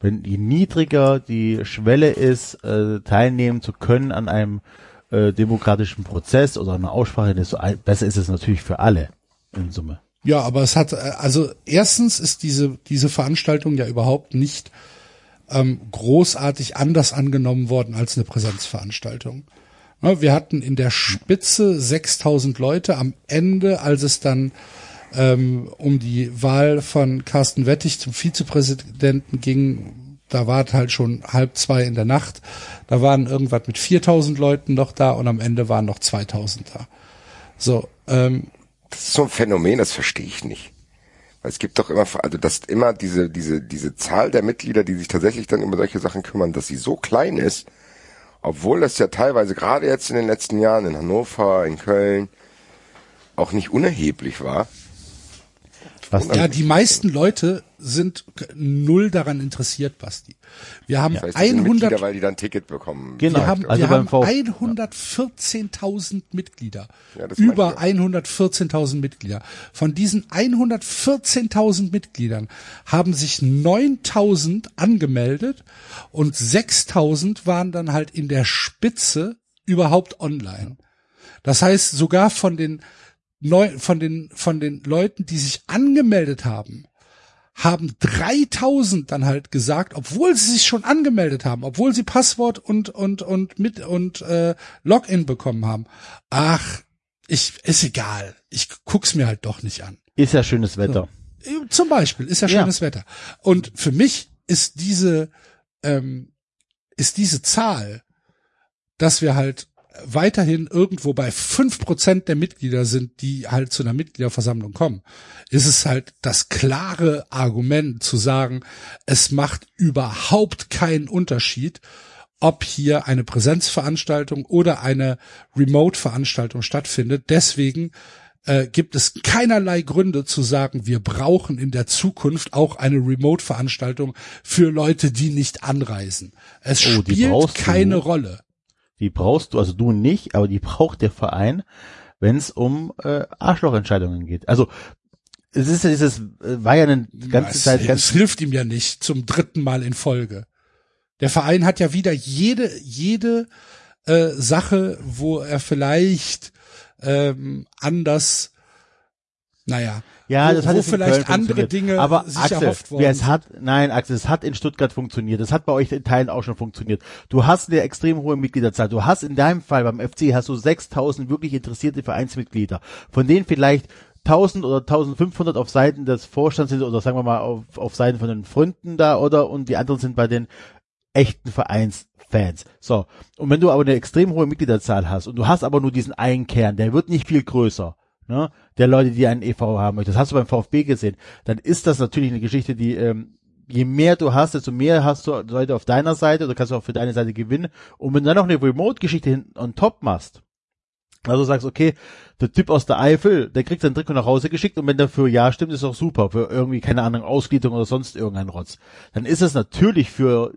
Wenn je niedriger die Schwelle ist, äh, teilnehmen zu können an einem äh, demokratischen Prozess oder einer Aussprache, desto besser ist es natürlich für alle in Summe. Ja, aber es hat, äh, also erstens ist diese, diese Veranstaltung ja überhaupt nicht ähm, großartig anders angenommen worden als eine Präsenzveranstaltung. Ja, wir hatten in der Spitze 6000 Leute. Am Ende, als es dann ähm, um die Wahl von Carsten Wettig zum Vizepräsidenten ging, da war es halt schon halb zwei in der Nacht. Da waren irgendwas mit 4000 Leuten noch da und am Ende waren noch 2000 da. So, ähm, Das ist so ein Phänomen, das verstehe ich nicht. Es gibt doch immer, also dass immer diese, diese, diese Zahl der Mitglieder, die sich tatsächlich dann über solche Sachen kümmern, dass sie so klein ist, obwohl das ja teilweise gerade jetzt in den letzten Jahren in Hannover, in Köln auch nicht unerheblich war. Was Ja, die meisten Leute sind null daran interessiert, Basti. Wir haben Das heißt, die sind 100, Mitglieder, weil die dann Ticket bekommen. Genau. wir haben, Also wir haben VfB 114.000 Mitglieder. Ja, Über ich 114.000 Mitglieder. Von diesen 114.000 Mitgliedern haben sich 9.000 angemeldet und 6.000 waren dann halt in der Spitze überhaupt online. Das heißt, sogar von den neu, von den, von den Leuten, die sich angemeldet haben, haben 3000 dann halt gesagt, obwohl sie sich schon angemeldet haben, obwohl sie Passwort und und und mit und äh, Login bekommen haben. Ach, ich ist egal. Ich guck's mir halt doch nicht an. ist ja schönes Wetter. Zum Beispiel ist ja Ja. schönes Wetter. Und für mich ist diese ähm, ist diese Zahl, dass wir halt weiterhin irgendwo bei fünf Prozent der Mitglieder sind, die halt zu einer Mitgliederversammlung kommen, ist es halt das klare Argument zu sagen, es macht überhaupt keinen Unterschied, ob hier eine Präsenzveranstaltung oder eine Remote-Veranstaltung stattfindet. Deswegen äh, gibt es keinerlei Gründe zu sagen, wir brauchen in der Zukunft auch eine Remote-Veranstaltung für Leute, die nicht anreisen. Es Oh, spielt brauchst du. keine Rolle. Die brauchst du, also du nicht, aber die braucht der Verein, wenn es um äh, Arschlochentscheidungen geht. Also es ist ja dieses, äh, war ja eine ganze es, Zeit es ganz hilft ihm ja nicht zum dritten Mal in Folge. Der Verein hat ja wieder jede jede äh, Sache, wo er vielleicht ähm, anders, naja, Ja, wo, das hat wo vielleicht andere. Dinge aber sich Axel, erhofft worden ja, es hat, nein, Axel, es hat in Stuttgart funktioniert. Das hat bei euch in Teilen auch schon funktioniert. Du hast eine extrem hohe Mitgliederzahl. Du hast in deinem Fall beim FC hast du 6000 wirklich interessierte Vereinsmitglieder, von denen vielleicht 1000 oder 1500 auf Seiten des Vorstands sind oder sagen wir mal auf, auf Seiten von den Freunden da oder und die anderen sind bei den echten Vereinsfans. So. Und wenn du aber eine extrem hohe Mitgliederzahl hast und du hast aber nur diesen einen Kern, der wird nicht viel größer, ne, der Leute, die einen EV haben möchten, das hast du beim VfB gesehen, dann ist das natürlich eine Geschichte, die, ähm, je mehr du hast, desto mehr hast du Leute auf deiner Seite oder kannst du auch für deine Seite gewinnen. Und wenn du dann noch eine Remote-Geschichte hin on top machst, also sagst, okay, der Typ aus der Eifel, der kriegt sein Trikot nach Hause geschickt und wenn der für Ja stimmt, ist auch super, für irgendwie, keine Ahnung, Ausgliederung oder sonst irgendein Rotz. Dann ist es natürlich für,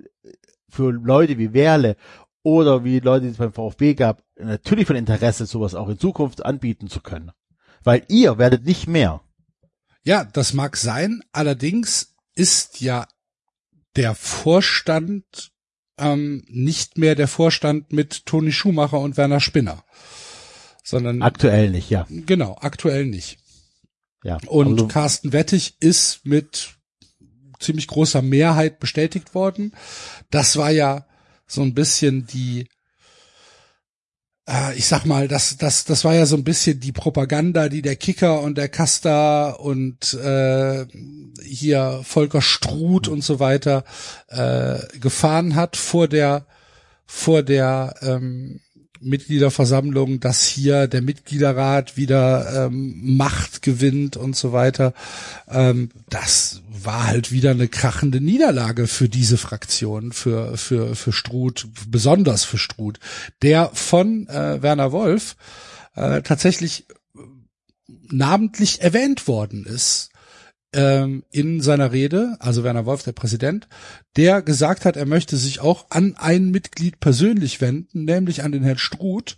für Leute wie Werle oder wie Leute, die es beim VfB gab, natürlich von Interesse, sowas auch in Zukunft anbieten zu können. Weil ihr werdet nicht mehr. Ja, das mag sein. Allerdings ist ja der Vorstand ähm, nicht mehr der Vorstand mit Toni Schumacher und Werner Spinner, sondern Aktuell nicht, ja. genau aktuell nicht. ja. Und Also, Carsten Wettig ist mit ziemlich großer Mehrheit bestätigt worden. Das war ja so ein bisschen die äh, ich sag mal, das, das, das war ja so ein bisschen die Propaganda, die der Kicker und der Kasta und äh, hier Volker Struth und so weiter äh, gefahren hat vor der vor der ähm, Mitgliederversammlung, dass hier der Mitgliederrat wieder ähm, Macht gewinnt und so weiter. Ähm, das war halt wieder eine krachende Niederlage für diese Fraktion, für für für Struth, besonders für Struth, der von äh, Werner Wolf äh, tatsächlich namentlich erwähnt worden ist ähm, in seiner Rede, also Werner Wolf, der Präsident, der gesagt hat, er möchte sich auch an ein Mitglied persönlich wenden, nämlich an den Herrn Struth,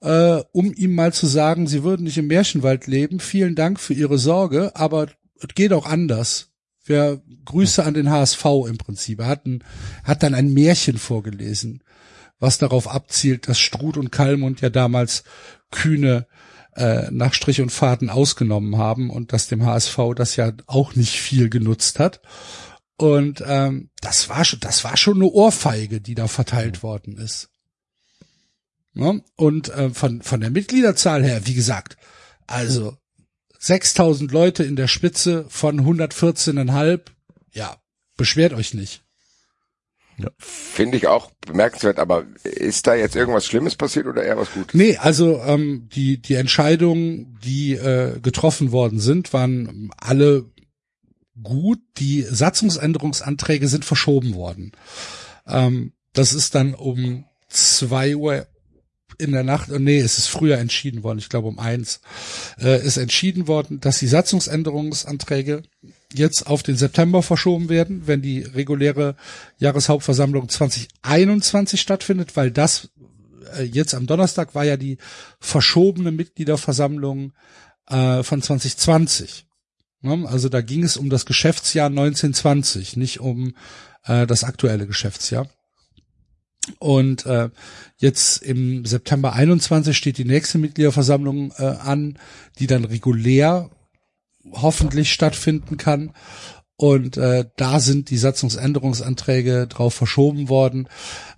äh, um ihm mal zu sagen, Sie würden nicht im Märchenwald leben. Vielen Dank für Ihre Sorge, aber es geht auch anders. Wir Grüße an den HSV im Prinzip. Er hat, ein, hat dann ein Märchen vorgelesen, was darauf abzielt, dass Struth und Kallmund ja damals kühne äh, nach Strich und Faden ausgenommen haben und dass dem HSV das ja auch nicht viel genutzt hat. Und ähm, das war schon, das war schon eine Ohrfeige, die da verteilt worden ist. Ja? Und äh, von von der Mitgliederzahl her, wie gesagt, also 6000 Leute in der Spitze von 114,5, ja, beschwert euch nicht. Ja. Finde ich auch bemerkenswert, aber ist da jetzt irgendwas Schlimmes passiert oder eher was Gutes? Nee, also ähm, die, die Entscheidungen, die äh, getroffen worden sind, waren alle gut. Die Satzungsänderungsanträge sind verschoben worden. Ähm, das ist dann um zwei Uhr in der Nacht, nee, es ist früher entschieden worden, ich glaube um eins, äh, ist entschieden worden, dass die Satzungsänderungsanträge jetzt auf den September verschoben werden, wenn die reguläre Jahreshauptversammlung 2021 stattfindet, weil das äh, jetzt am Donnerstag war ja die verschobene Mitgliederversammlung äh, von 2020. Ne? Also da ging es um das Geschäftsjahr 1920, nicht um äh, das aktuelle Geschäftsjahr. Und äh, jetzt im September 21 steht die nächste Mitgliederversammlung äh, an, die dann regulär hoffentlich stattfinden kann. Und äh, da sind die Satzungsänderungsanträge drauf verschoben worden.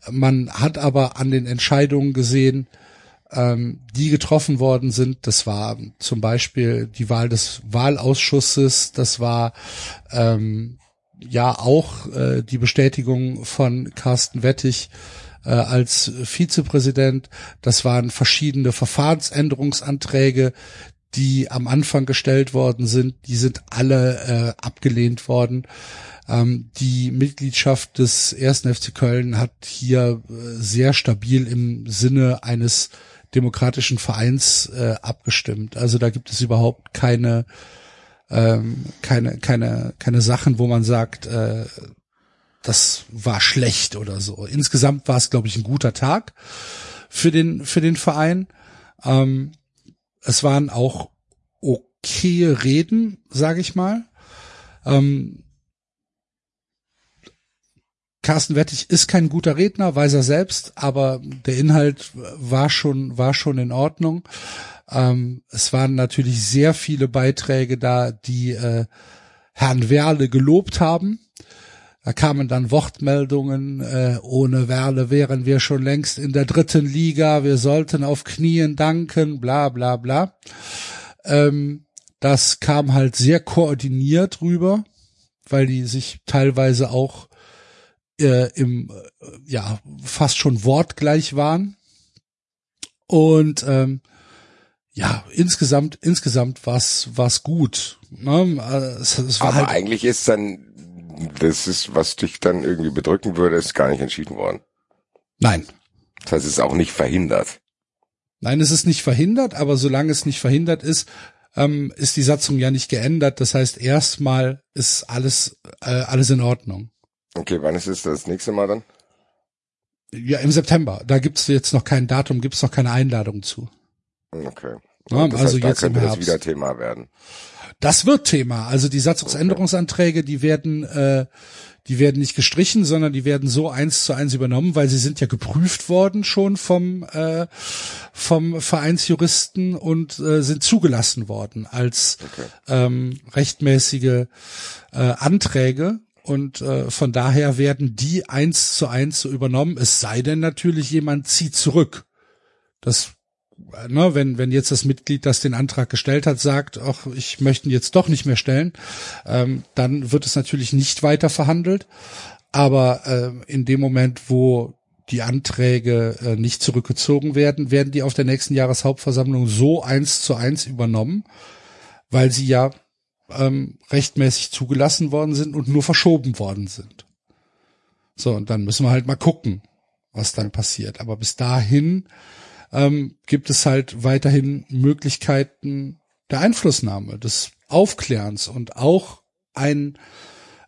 Man hat aber an den Entscheidungen gesehen, ähm, die getroffen worden sind. Das war zum Beispiel die Wahl des Wahlausschusses. Das war ähm, ja auch äh, die Bestätigung von Carsten Wettig äh, als Vizepräsident. Das waren verschiedene Verfahrensänderungsanträge, die am Anfang gestellt worden sind, die sind alle äh, abgelehnt worden. Ähm, die Mitgliedschaft des ersten FC Köln hat hier äh, sehr stabil im Sinne eines demokratischen Vereins äh, abgestimmt. Also da gibt es überhaupt keine ähm, keine keine keine Sachen, wo man sagt, äh, das war schlecht oder so. Insgesamt war es, glaube ich, ein guter Tag für den für den Verein. Ähm, es waren auch okay Reden, sage ich mal. Ähm, Carsten Wettig ist kein guter Redner, weiß er selbst, aber der Inhalt war schon war schon in Ordnung. Ähm, es waren natürlich sehr viele Beiträge da, die äh, Herrn Werle gelobt haben. Da kamen dann Wortmeldungen, äh, ohne Werle wären wir schon längst in der dritten Liga, wir sollten auf Knien danken, bla bla bla. Ähm, das kam halt sehr koordiniert rüber, weil die sich teilweise auch äh, im, äh, ja, fast schon wortgleich waren. Und ähm, ja, insgesamt, insgesamt war's war's gut. Ne? Es, es war Aber halt eigentlich ist dann das ist, was dich dann irgendwie bedrücken würde, ist gar nicht entschieden worden. Nein. Das heißt, es ist auch nicht verhindert. Nein, es ist nicht verhindert, aber solange es nicht verhindert ist, ähm, ist die Satzung ja nicht geändert. Das heißt, erstmal ist alles, äh, alles in Ordnung. Okay, wann ist es das nächste Mal dann? Ja, im September. Da gibt's jetzt noch kein Datum, gibt's noch keine Einladung zu. Okay. Ja, das also heißt, da jetzt könnte im das wieder Thema werden. Das wird Thema. Also die Satzungsänderungsanträge, die werden, äh, die werden nicht gestrichen, sondern die werden so eins zu eins übernommen, weil sie sind ja geprüft worden schon vom äh, vom Vereinsjuristen und äh, sind zugelassen worden als okay. ähm, rechtmäßige äh, Anträge und äh, von daher werden die eins zu eins so übernommen. Es sei denn natürlich jemand zieht zurück Das, ne, wenn, wenn jetzt das Mitglied, das den Antrag gestellt hat, sagt, ach, ich möchte ihn jetzt doch nicht mehr stellen, ähm, dann wird es natürlich nicht weiter verhandelt. Aber äh, in dem Moment, wo die Anträge äh, nicht zurückgezogen werden, werden die auf der nächsten Jahreshauptversammlung so eins zu eins übernommen, weil sie ja ähm, rechtmäßig zugelassen worden sind und nur verschoben worden sind. So, und dann müssen wir halt mal gucken, was dann passiert. Aber bis dahin ähm, gibt es halt weiterhin Möglichkeiten der Einflussnahme, des Aufklärens und auch ein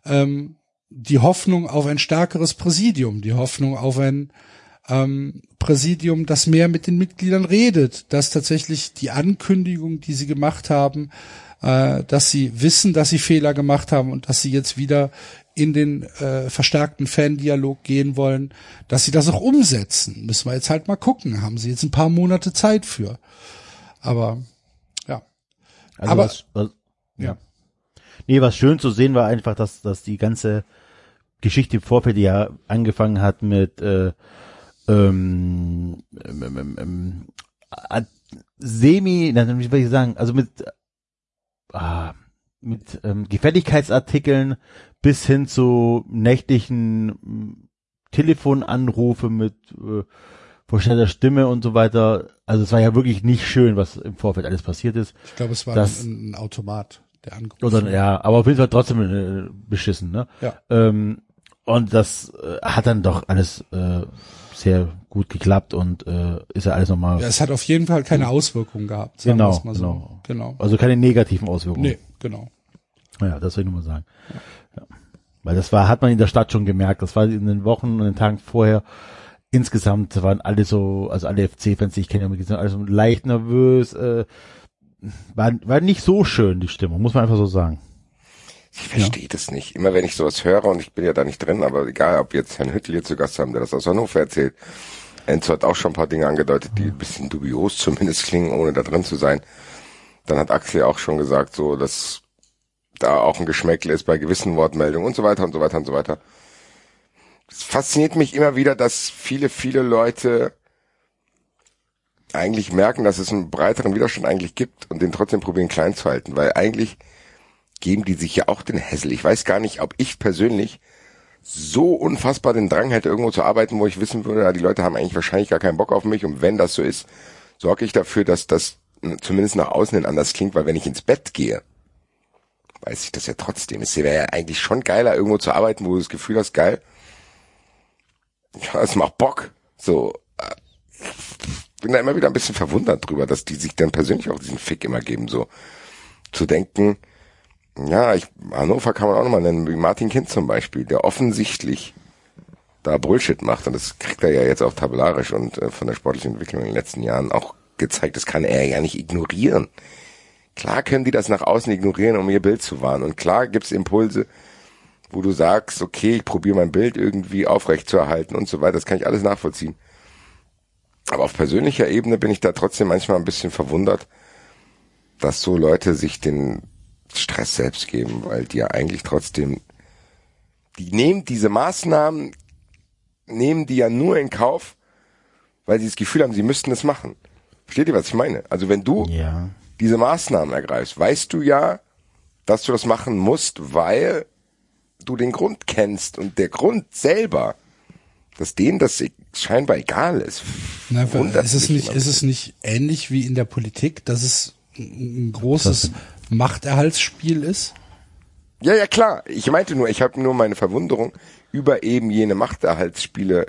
ähm, die Hoffnung auf ein stärkeres Präsidium, die Hoffnung auf ein ähm, Präsidium, das mehr mit den Mitgliedern redet, dass tatsächlich die Ankündigung, die sie gemacht haben, äh, dass sie wissen, dass sie Fehler gemacht haben und dass sie jetzt wieder in den äh, verstärkten Fandialog gehen wollen, dass sie das auch umsetzen. Müssen wir jetzt halt mal gucken. Haben sie jetzt ein paar Monate Zeit für. Aber ja. Also Aber was, was, ja. Nee, was schön zu sehen war einfach, dass, dass die ganze Geschichte im Vorfeld ja angefangen hat mit äh, ähm, ähm, ähm, ähm, äh, semi, na, wie soll ich sagen, also mit ah, mit ähm, Gefälligkeitsartikeln bis hin zu nächtlichen m, Telefonanrufe mit äh, vorstellter Stimme und so weiter. Also es war ja wirklich nicht schön, was im Vorfeld alles passiert ist. ich glaube, es war Das- ein, ein Automat, der angerufen Oder ja, aber auf jeden Fall trotzdem äh, beschissen, ne? Ja. Ähm, und das äh, hat dann doch alles äh, sehr gut geklappt und äh, ist ja alles nochmal, Ja, es hat auf jeden Fall keine Auswirkungen gehabt. Sagen Genau, so. genau. genau. also keine negativen Auswirkungen. Nee, genau. Ja, das will ich nur mal sagen. Ja. Weil das war, hat man in der Stadt schon gemerkt. Das war in den Wochen und den Tagen vorher. Insgesamt waren alle so, also alle FC-Fans, die ich kenne, sind alle so leicht nervös. Äh, war, war nicht so schön, die Stimmung, muss man einfach so sagen. Ich verstehe das nicht. Immer wenn ich sowas höre, und ich bin ja da nicht drin, aber egal, ob jetzt Herrn Hüttel hier zu Gast haben, der das aus Hannover erzählt. Enzo hat auch schon ein paar Dinge angedeutet, die ein bisschen dubios zumindest klingen, ohne da drin zu sein. Dann hat Axel auch schon gesagt, so, dass da auch ein Geschmäckle ist bei gewissen Wortmeldungen und so weiter und so weiter und so weiter. Es fasziniert mich immer wieder, dass viele, viele Leute eigentlich merken, dass es einen breiteren Widerstand eigentlich gibt und den trotzdem probieren klein zu halten, weil eigentlich geben die sich ja auch den Hessel. Ich weiß gar nicht, ob ich persönlich so unfassbar den Drang hätte, irgendwo zu arbeiten, wo ich wissen würde, die Leute haben eigentlich wahrscheinlich gar keinen Bock auf mich und wenn das so ist, sorge ich dafür, dass das zumindest nach außen hin anders klingt, weil wenn ich ins Bett gehe, weiß ich das ja trotzdem. Es wäre ja eigentlich schon geiler, irgendwo zu arbeiten, wo du das Gefühl hast, geil, ja, es macht Bock. So, äh, bin da immer wieder ein bisschen verwundert drüber, dass die sich dann persönlich auch diesen Fick immer geben, so zu denken, ja, ich, Hannover kann man auch nochmal nennen, wie Martin Kind zum Beispiel, der offensichtlich da Bullshit macht und das kriegt er ja jetzt auch tabellarisch und äh, von der sportlichen Entwicklung in den letzten Jahren auch gezeigt, das kann er ja nicht ignorieren. Klar können die das nach außen ignorieren, um ihr Bild zu wahren und klar gibt's Impulse, wo du sagst, okay, ich probiere mein Bild irgendwie aufrecht zu erhalten und so weiter, das kann ich alles nachvollziehen. Aber auf persönlicher Ebene bin ich da trotzdem manchmal ein bisschen verwundert, dass so Leute sich den Stress selbst geben, weil die ja eigentlich trotzdem, die nehmen diese Maßnahmen, nehmen die ja nur in Kauf, weil sie das Gefühl haben, sie müssten es machen. Versteht ihr, was ich meine? Also wenn du Ja. Diese Maßnahmen ergreifst, weißt du ja, dass du das machen musst, weil du den Grund kennst und der Grund selber, dass denen das e- scheinbar egal ist. Na, ist es nicht, ist es nicht ähnlich wie in der Politik, dass es ein ein großes Machterhaltsspiel ist? Ja, ja, klar. Ich meinte nur, ich habe nur meine Verwunderung über eben jene Machterhaltsspiele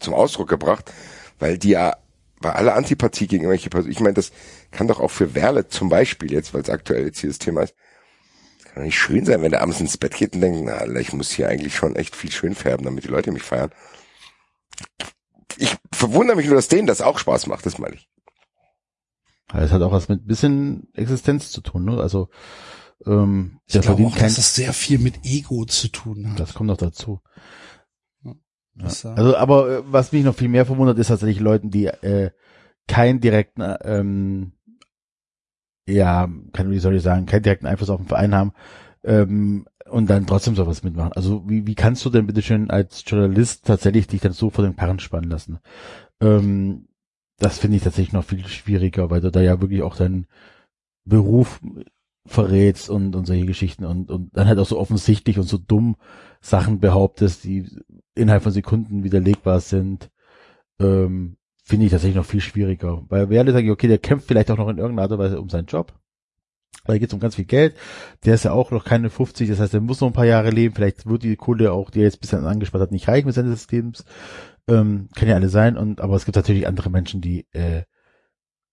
zum Ausdruck gebracht, weil die ja bei aller Antipathie gegen irgendwelche Personen, ich meine, das kann doch auch für Werle zum Beispiel jetzt, weil es aktuell jetzt hier das Thema ist, kann doch nicht schön sein, wenn der abends ins Bett geht und denkt, na, Alter, ich muss hier eigentlich schon echt viel schön färben, damit die Leute mich feiern. Ich verwundere mich nur, dass denen das auch Spaß macht, das meine ich. Das hat auch was mit bisschen Existenz zu tun, ne? Also ähm, Ich der glaube verdient auch, kein, dass das sehr viel mit Ego zu tun hat. das kommt noch dazu. Äh, Also, aber äh, was mich noch viel mehr verwundert, ist tatsächlich Leuten, die äh, keinen direkten, äh, ähm, ja, kann, wie soll ich sagen, keinen direkten Einfluss auf den Verein haben ähm, und dann trotzdem sowas mitmachen. Also wie, wie kannst du denn bitte schön als Journalist tatsächlich dich dann so vor den Karren spannen lassen? Ähm, das finde ich tatsächlich noch viel schwieriger, weil du da ja wirklich auch deinen Beruf verrätst und, und solche Geschichten und, und dann halt auch so offensichtlich und so dumm Sachen behauptest, die innerhalb von Sekunden widerlegbar sind, ähm, finde ich tatsächlich noch viel schwieriger. Weil wir alle sagen, okay, der kämpft vielleicht auch noch in irgendeiner Art und Weise um seinen Job. Da geht es um ganz viel Geld. Der ist ja auch noch keine 50, das heißt, er muss noch ein paar Jahre leben. Vielleicht wird die Kohle auch, die er jetzt bisher angespart hat, nicht reichen mit seines Systems. Ähm, kann ja alle sein. Und aber es gibt natürlich andere Menschen, die äh,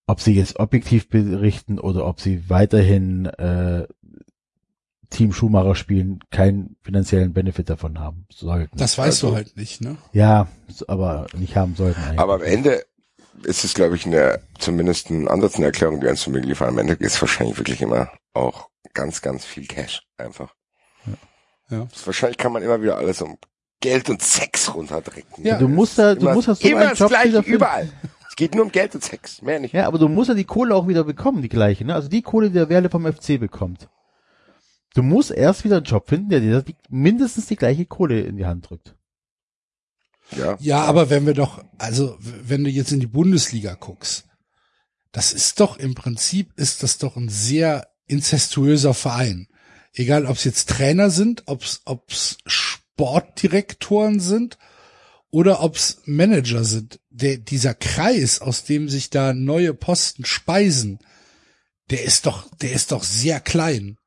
ob sie jetzt objektiv berichten oder ob sie weiterhin äh, Team Schumacher spielen, keinen finanziellen Benefit davon haben. Sollten. Das weißt also, du halt nicht, ne? Ja, aber nicht haben sollten eigentlich. Aber am Ende ist es, glaube ich, eine, zumindest ein Ansatz, eine Erklärung, die uns zu mir liefern. Am Ende ist wahrscheinlich wirklich immer auch ganz, ganz viel Cash einfach. Ja. ja. Wahrscheinlich kann man immer wieder alles um Geld und Sex runterdrücken. Ja, du musst da, du musst das so immer das gleiche überall. Es geht nur um Geld und Sex, mehr nicht. Ja, aber du musst ja die Kohle auch wieder bekommen, die gleiche, ne? Also die Kohle, die der Werle vom FC bekommt. Du musst erst wieder einen Job finden, der dir mindestens die gleiche Kohle in die Hand drückt. Ja. Ja, aber wenn wir doch, also wenn du jetzt in die Bundesliga guckst, das ist doch im Prinzip ist das doch ein sehr incestuöser Verein. Egal, ob es jetzt Trainer sind, ob es Sportdirektoren sind oder ob's Manager sind. Der, dieser Kreis, aus dem sich da neue Posten speisen, der ist doch, der ist doch sehr klein.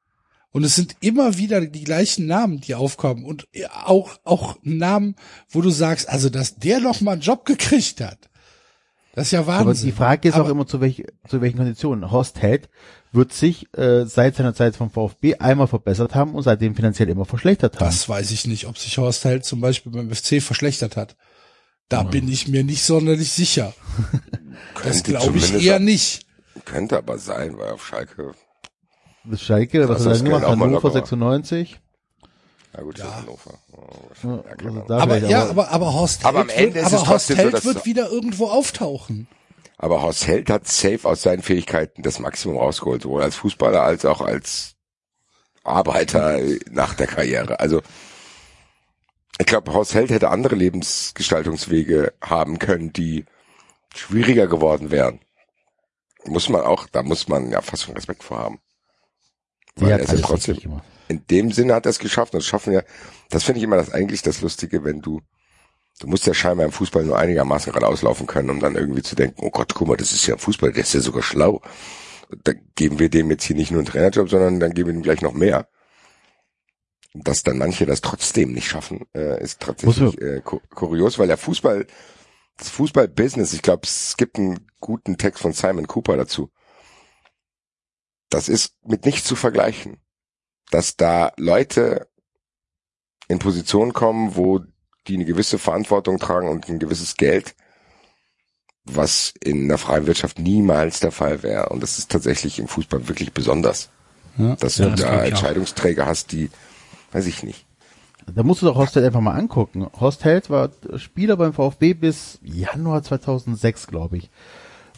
Und es sind immer wieder die gleichen Namen, die aufkommen und auch, auch Namen, wo du sagst, also, dass der noch mal einen Job gekriegt hat. Das ist ja Wahnsinn. Aber die Frage ist Aber auch immer, zu, welch, zu welchen Konditionen. Horst Held wird sich äh, seit seiner Zeit vom VfB einmal verbessert haben und seitdem finanziell immer verschlechtert haben. Das weiß ich nicht, ob sich Horst Held zum Beispiel beim FC verschlechtert hat. Da mhm. bin ich mir nicht sonderlich sicher. das glaube ich eher nicht. Könnte aber sein, weil auf Schalke. Das Schalke, was hat er gemacht? Hannover 96? Ja gut, ja. Hannover. Oh, ja, also aber ja, aber, aber Horst aber Held, wird, aber Horst Held so, wird wieder irgendwo auftauchen. Aber Horst Held hat safe aus seinen Fähigkeiten das Maximum rausgeholt, sowohl als Fußballer als auch als Arbeiter nach der Karriere. Also ich glaube, Horst Held hätte andere Lebensgestaltungswege haben können, die schwieriger geworden wären. Muss man auch, da muss man ja fast schon Respekt vor haben. Er ist ja trotzdem, in dem Sinne hat er es geschafft und das schaffen ja, das finde ich immer das eigentlich das Lustige, wenn du Du musst ja scheinbar im Fußball nur einigermaßen gerade auslaufen können, um dann irgendwie zu denken, oh Gott, guck mal, das ist ja ein Fußball, der ist ja sogar schlau. Da geben wir dem jetzt hier nicht nur einen Trainerjob, sondern dann geben wir ihm gleich noch mehr. Dass dann manche das trotzdem nicht schaffen, äh, ist tatsächlich äh, kurios, weil der Fußball, das Fußball-Business, ich glaube, es gibt einen guten Text von Simon Cooper dazu. Das ist mit nichts zu vergleichen. Dass da Leute in Positionen kommen, wo die eine gewisse Verantwortung tragen und ein gewisses Geld, was in der freien Wirtschaft niemals der Fall wäre. Und das ist tatsächlich im Fußball wirklich besonders. Ja, dass ja, du da Entscheidungsträger hast, die, weiß ich nicht. Da musst du doch Horst Held einfach mal angucken. Horst Held war Spieler beim VfB bis Januar 2006, glaube ich.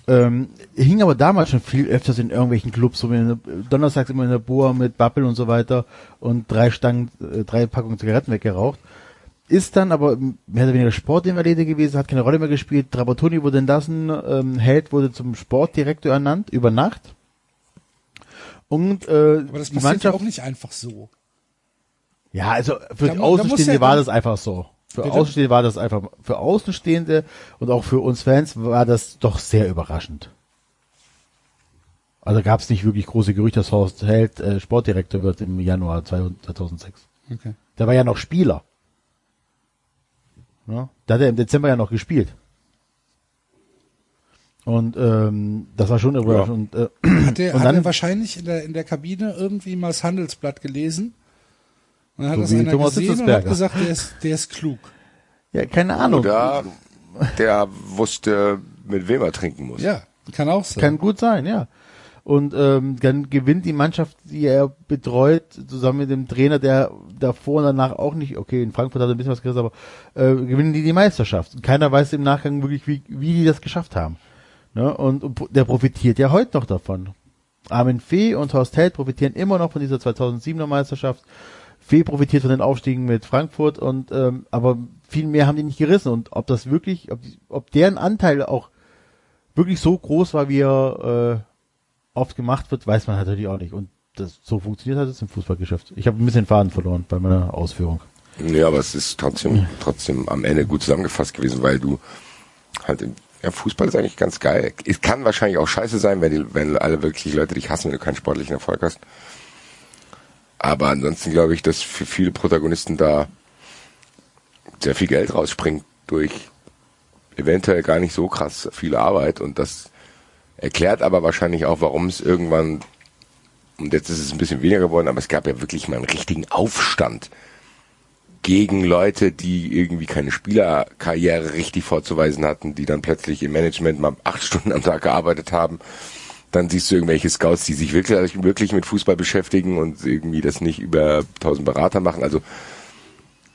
Ähm, hing aber damals schon viel öfters in irgendwelchen Clubs, so wie donnerstags immer in der Boa mit Bappel und so weiter und drei Stangen, äh, drei Packungen Zigaretten weggeraucht ist dann aber mehr oder weniger Sportinvalide gewesen, hat keine Rolle mehr gespielt. Trapattoni wurde entlassen, ähm, Held wurde zum Sportdirektor ernannt, über Nacht. Und äh, aber das die Mannschaft ja auch nicht einfach so. Ja, also für da, Außenstehende ja war das einfach so. Für bitte? Außenstehende war das einfach, für Außenstehende und auch für uns Fans war das doch sehr überraschend. Also gab es nicht wirklich große Gerüchte, dass Horst Held äh, Sportdirektor wird im Januar 2006. Okay. Der war ja noch Spieler. Ja, da hat er im Dezember ja noch gespielt. Und ähm, das war schon überraschend. Ja. Und, äh, hat, er, und hat er wahrscheinlich in der, in der Kabine irgendwie mal das Handelsblatt gelesen? Und dann hat so das einer Thomas gesehen und hat gesagt, der ist, der ist klug. Ja, keine Ahnung. Oder der wusste, mit wem er trinken muss. Ja, kann auch sein. Kann gut sein, ja. Und ähm, dann gewinnt die Mannschaft, die er betreut, zusammen mit dem Trainer, der davor und danach auch nicht, okay, in Frankfurt hat er ein bisschen was gerissen, aber äh, gewinnen die die Meisterschaft. Und keiner weiß im Nachgang wirklich, wie, wie die das geschafft haben. Ne? Und, und der profitiert ja heute noch davon. Armin Fee und Horst Held profitieren immer noch von dieser 2007er Meisterschaft. Fee profitiert von den Aufstiegen mit Frankfurt und ähm, aber viel mehr haben die nicht gerissen und ob das wirklich, ob, die, ob deren Anteil auch wirklich so groß war, wie er äh, oft gemacht wird, weiß man natürlich auch nicht. Und das so funktioniert hat es im Fußballgeschäft. Ich habe ein bisschen Faden verloren bei meiner Ausführung. Ja, aber es ist trotzdem, trotzdem am Ende gut zusammengefasst gewesen, weil du halt im ja, Fußball ist eigentlich ganz geil. Es kann wahrscheinlich auch scheiße sein, wenn, die, wenn alle wirklich Leute dich hassen, wenn du keinen sportlichen Erfolg hast. Aber ansonsten glaube ich, dass für viele Protagonisten da sehr viel Geld rausspringt durch eventuell gar nicht so krass viel Arbeit und das erklärt aber wahrscheinlich auch, warum es irgendwann, und jetzt ist es ein bisschen weniger geworden, aber es gab ja wirklich mal einen richtigen Aufstand gegen Leute, die irgendwie keine Spielerkarriere richtig vorzuweisen hatten, die dann plötzlich im Management mal acht Stunden am Tag gearbeitet haben. Dann siehst du irgendwelche Scouts, die sich wirklich, wirklich mit Fußball beschäftigen und irgendwie das nicht über tausend Berater machen. Also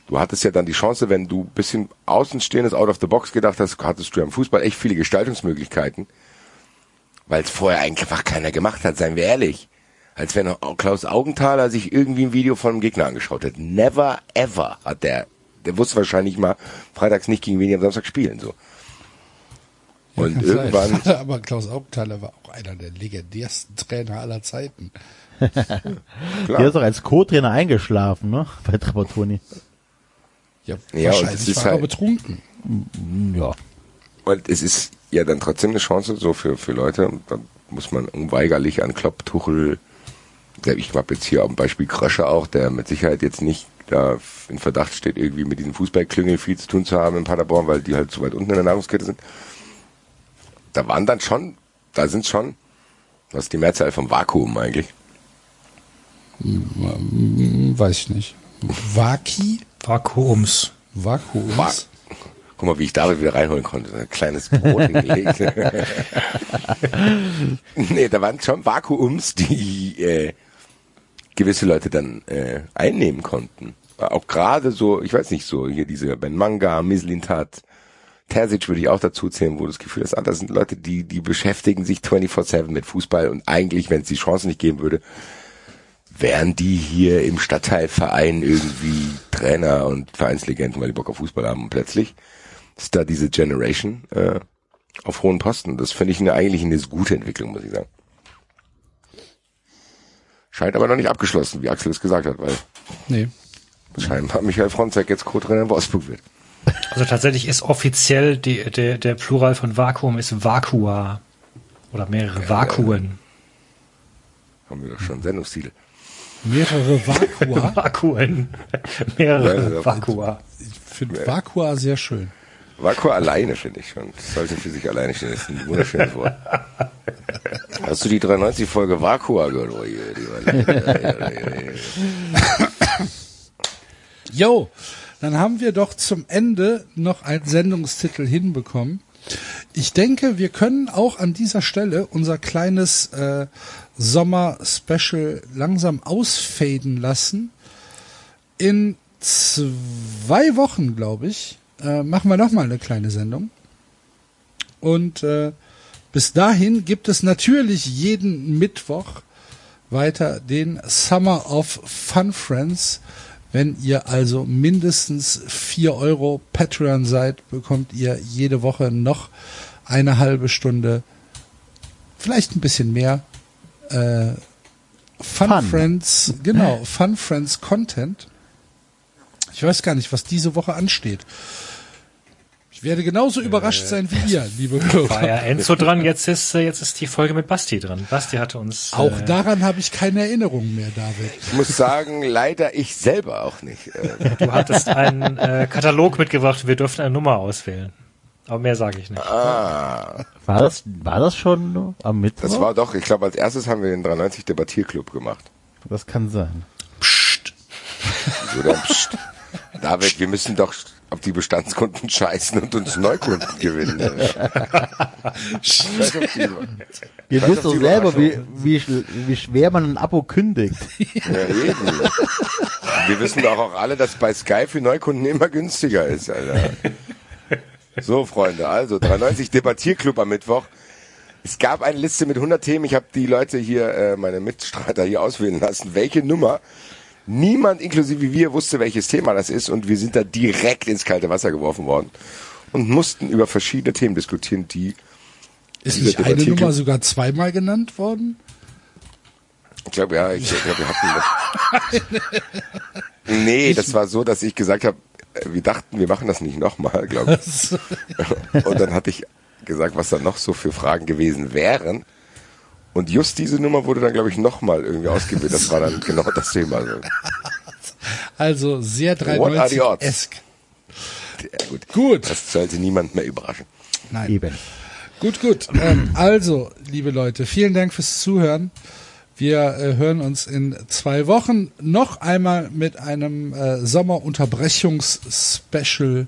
du hattest ja dann die Chance, wenn du bisschen außenstehendes out of the box gedacht hast, hattest du ja im Fußball echt viele Gestaltungsmöglichkeiten, weil es vorher einfach keiner gemacht hat, seien wir ehrlich als wenn Klaus Augenthaler sich irgendwie ein Video von einem Gegner angeschaut hat. Never ever hat der, der wusste wahrscheinlich mal freitags nicht gegen wen die am Samstag spielen, so. Und ja, irgendwann. Sein. Aber Klaus Augenthaler war auch einer der legendärsten Trainer aller Zeiten. Der ist doch als Co-Trainer eingeschlafen, ne? Bei Trapattoni. Ja, ja wahrscheinlich und war halt, er betrunken. Ja. Und es ist ja dann trotzdem eine Chance so für, für Leute, da muss man unweigerlich an Klopp, Tuchel, ich habe jetzt hier am Beispiel Krösche auch, der mit Sicherheit jetzt nicht da in Verdacht steht, irgendwie mit diesen Fußballklüngeln viel zu tun zu haben in Paderborn, weil die halt zu weit unten in der Nahrungskette sind. Da waren dann schon, da sind schon, was ist die Mehrzahl vom Vakuum eigentlich? Hm, weiß ich nicht. Vaki? Vakuums. Vakuums. Va Guck mal, wie ich da wieder reinholen konnte. Ein kleines Brot hingelegt. nee, da waren schon Vakuums, die äh, gewisse Leute dann äh, einnehmen konnten. Auch gerade so, ich weiß nicht so, hier diese Ben Manga, Mislintat, Terzic würde ich auch dazu zählen, wo das Gefühl ist, ah, das sind Leute, die, die beschäftigen sich 24-7 mit Fußball und eigentlich, wenn es die Chance nicht geben würde, wären die hier im Stadtteilverein irgendwie Trainer und Vereinslegenden, weil die Bock auf Fußball haben und plötzlich ist da diese Generation äh, auf hohen Posten. Das finde ich eine, eigentlich eine gute Entwicklung, muss ich sagen. Scheint aber noch nicht abgeschlossen, wie Axel es gesagt hat, weil nee. scheinbar Michael Fronzek jetzt Co-Trainer in Wolfsburg wird. Also tatsächlich ist offiziell die, der, der Plural von Vakuum ist Vakua. Oder mehrere ja, Vakuen. Haben wir doch schon Sendungstitel. Mehrere Vakua? Vakuen. mehrere Vakua. Ich finde Vakua sehr schön. Vakua alleine finde ich schon. Das sollte für sich alleine stehen. Das ist ein wunderschönes Wort. Hast du die 93 Folge Vakua gehört? Oh, Jo, dann haben wir doch zum Ende noch einen Sendungstitel hinbekommen. Ich denke, wir können auch an dieser Stelle unser kleines äh, Sommer-Special langsam ausfaden lassen. In zwei Wochen, glaube ich, äh, machen wir noch mal eine kleine Sendung. Und äh, bis dahin gibt es natürlich jeden Mittwoch weiter den Summer of Fun Friends. Wenn ihr also mindestens vier Euro Patreon seid, bekommt ihr jede Woche noch eine halbe Stunde, vielleicht ein bisschen mehr äh, Fun, Fun. Friends, genau, Fun Friends Content. Ich weiß gar nicht, was diese Woche ansteht. Ich werde genauso äh, überrascht sein wie ihr, liebe Hörer. War ja Enzo dran, jetzt ist, äh, jetzt ist die Folge mit Basti dran. Basti hatte uns. Auch äh, daran habe ich keine Erinnerung mehr, David. Ich muss sagen, leider ich selber auch nicht. Äh. Du hattest einen äh, Katalog mitgebracht, wir durften eine Nummer auswählen. Aber mehr sage ich nicht. Ah. War das, war das schon am Mittwoch? Das war doch, ich glaube, als erstes haben wir den 93 Debattierclub gemacht. Das kann sein. Psst. Oder psst. David, wir müssen doch auf die Bestandskunden scheißen und uns Neukunden gewinnen. Ihr wisst doch selber, wie, wie, wie schwer man ein Abo kündigt. Ja, eben. Wir wissen doch auch alle, dass bei Sky für Neukunden immer günstiger ist, Alter. So, Freunde, also 93 Debattierclub am Mittwoch. Es gab eine Liste mit 100 Themen. Ich habe die Leute hier, äh, meine Mitstreiter hier auswählen lassen, welche Nummer Niemand, inklusive wir, wusste, welches Thema das ist und wir sind da direkt ins kalte Wasser geworfen worden und mussten über verschiedene Themen diskutieren, die Ist nicht eine Nummer sogar zweimal genannt worden? Ich glaube, ja, ich glaube, wir hatten das. Nee, das war so, dass ich gesagt habe, wir dachten, wir machen das nicht nochmal, glaube ich. Und dann hatte ich gesagt, was da noch so für Fragen gewesen wären. Und just diese Nummer wurde dann, glaube ich, nochmal irgendwie ausgewählt. Das war dann genau das Thema. Also, sehr What are the odds? 93-esk. ja, gut. Gut. Das sollte niemand mehr überraschen. Nein. Eben. Gut, gut. Ähm, also, liebe Leute, vielen Dank fürs Zuhören. Wir äh, hören uns in zwei Wochen noch einmal mit einem äh, Sommerunterbrechungs-Special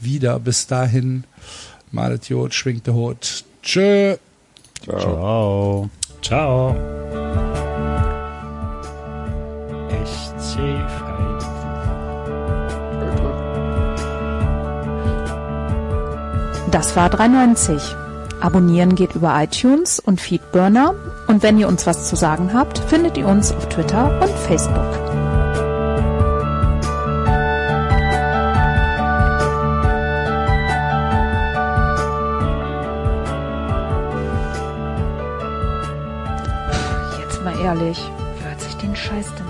wieder. Bis dahin, malet Jod, schwingt der Hut. Tschö. Ciao. Ciao. SC Das war 390. Abonnieren geht über iTunes und Feedburner. Und wenn ihr uns was zu sagen habt, findet ihr uns auf Twitter und Facebook. Ehrlich, hört sich den Scheiß denn?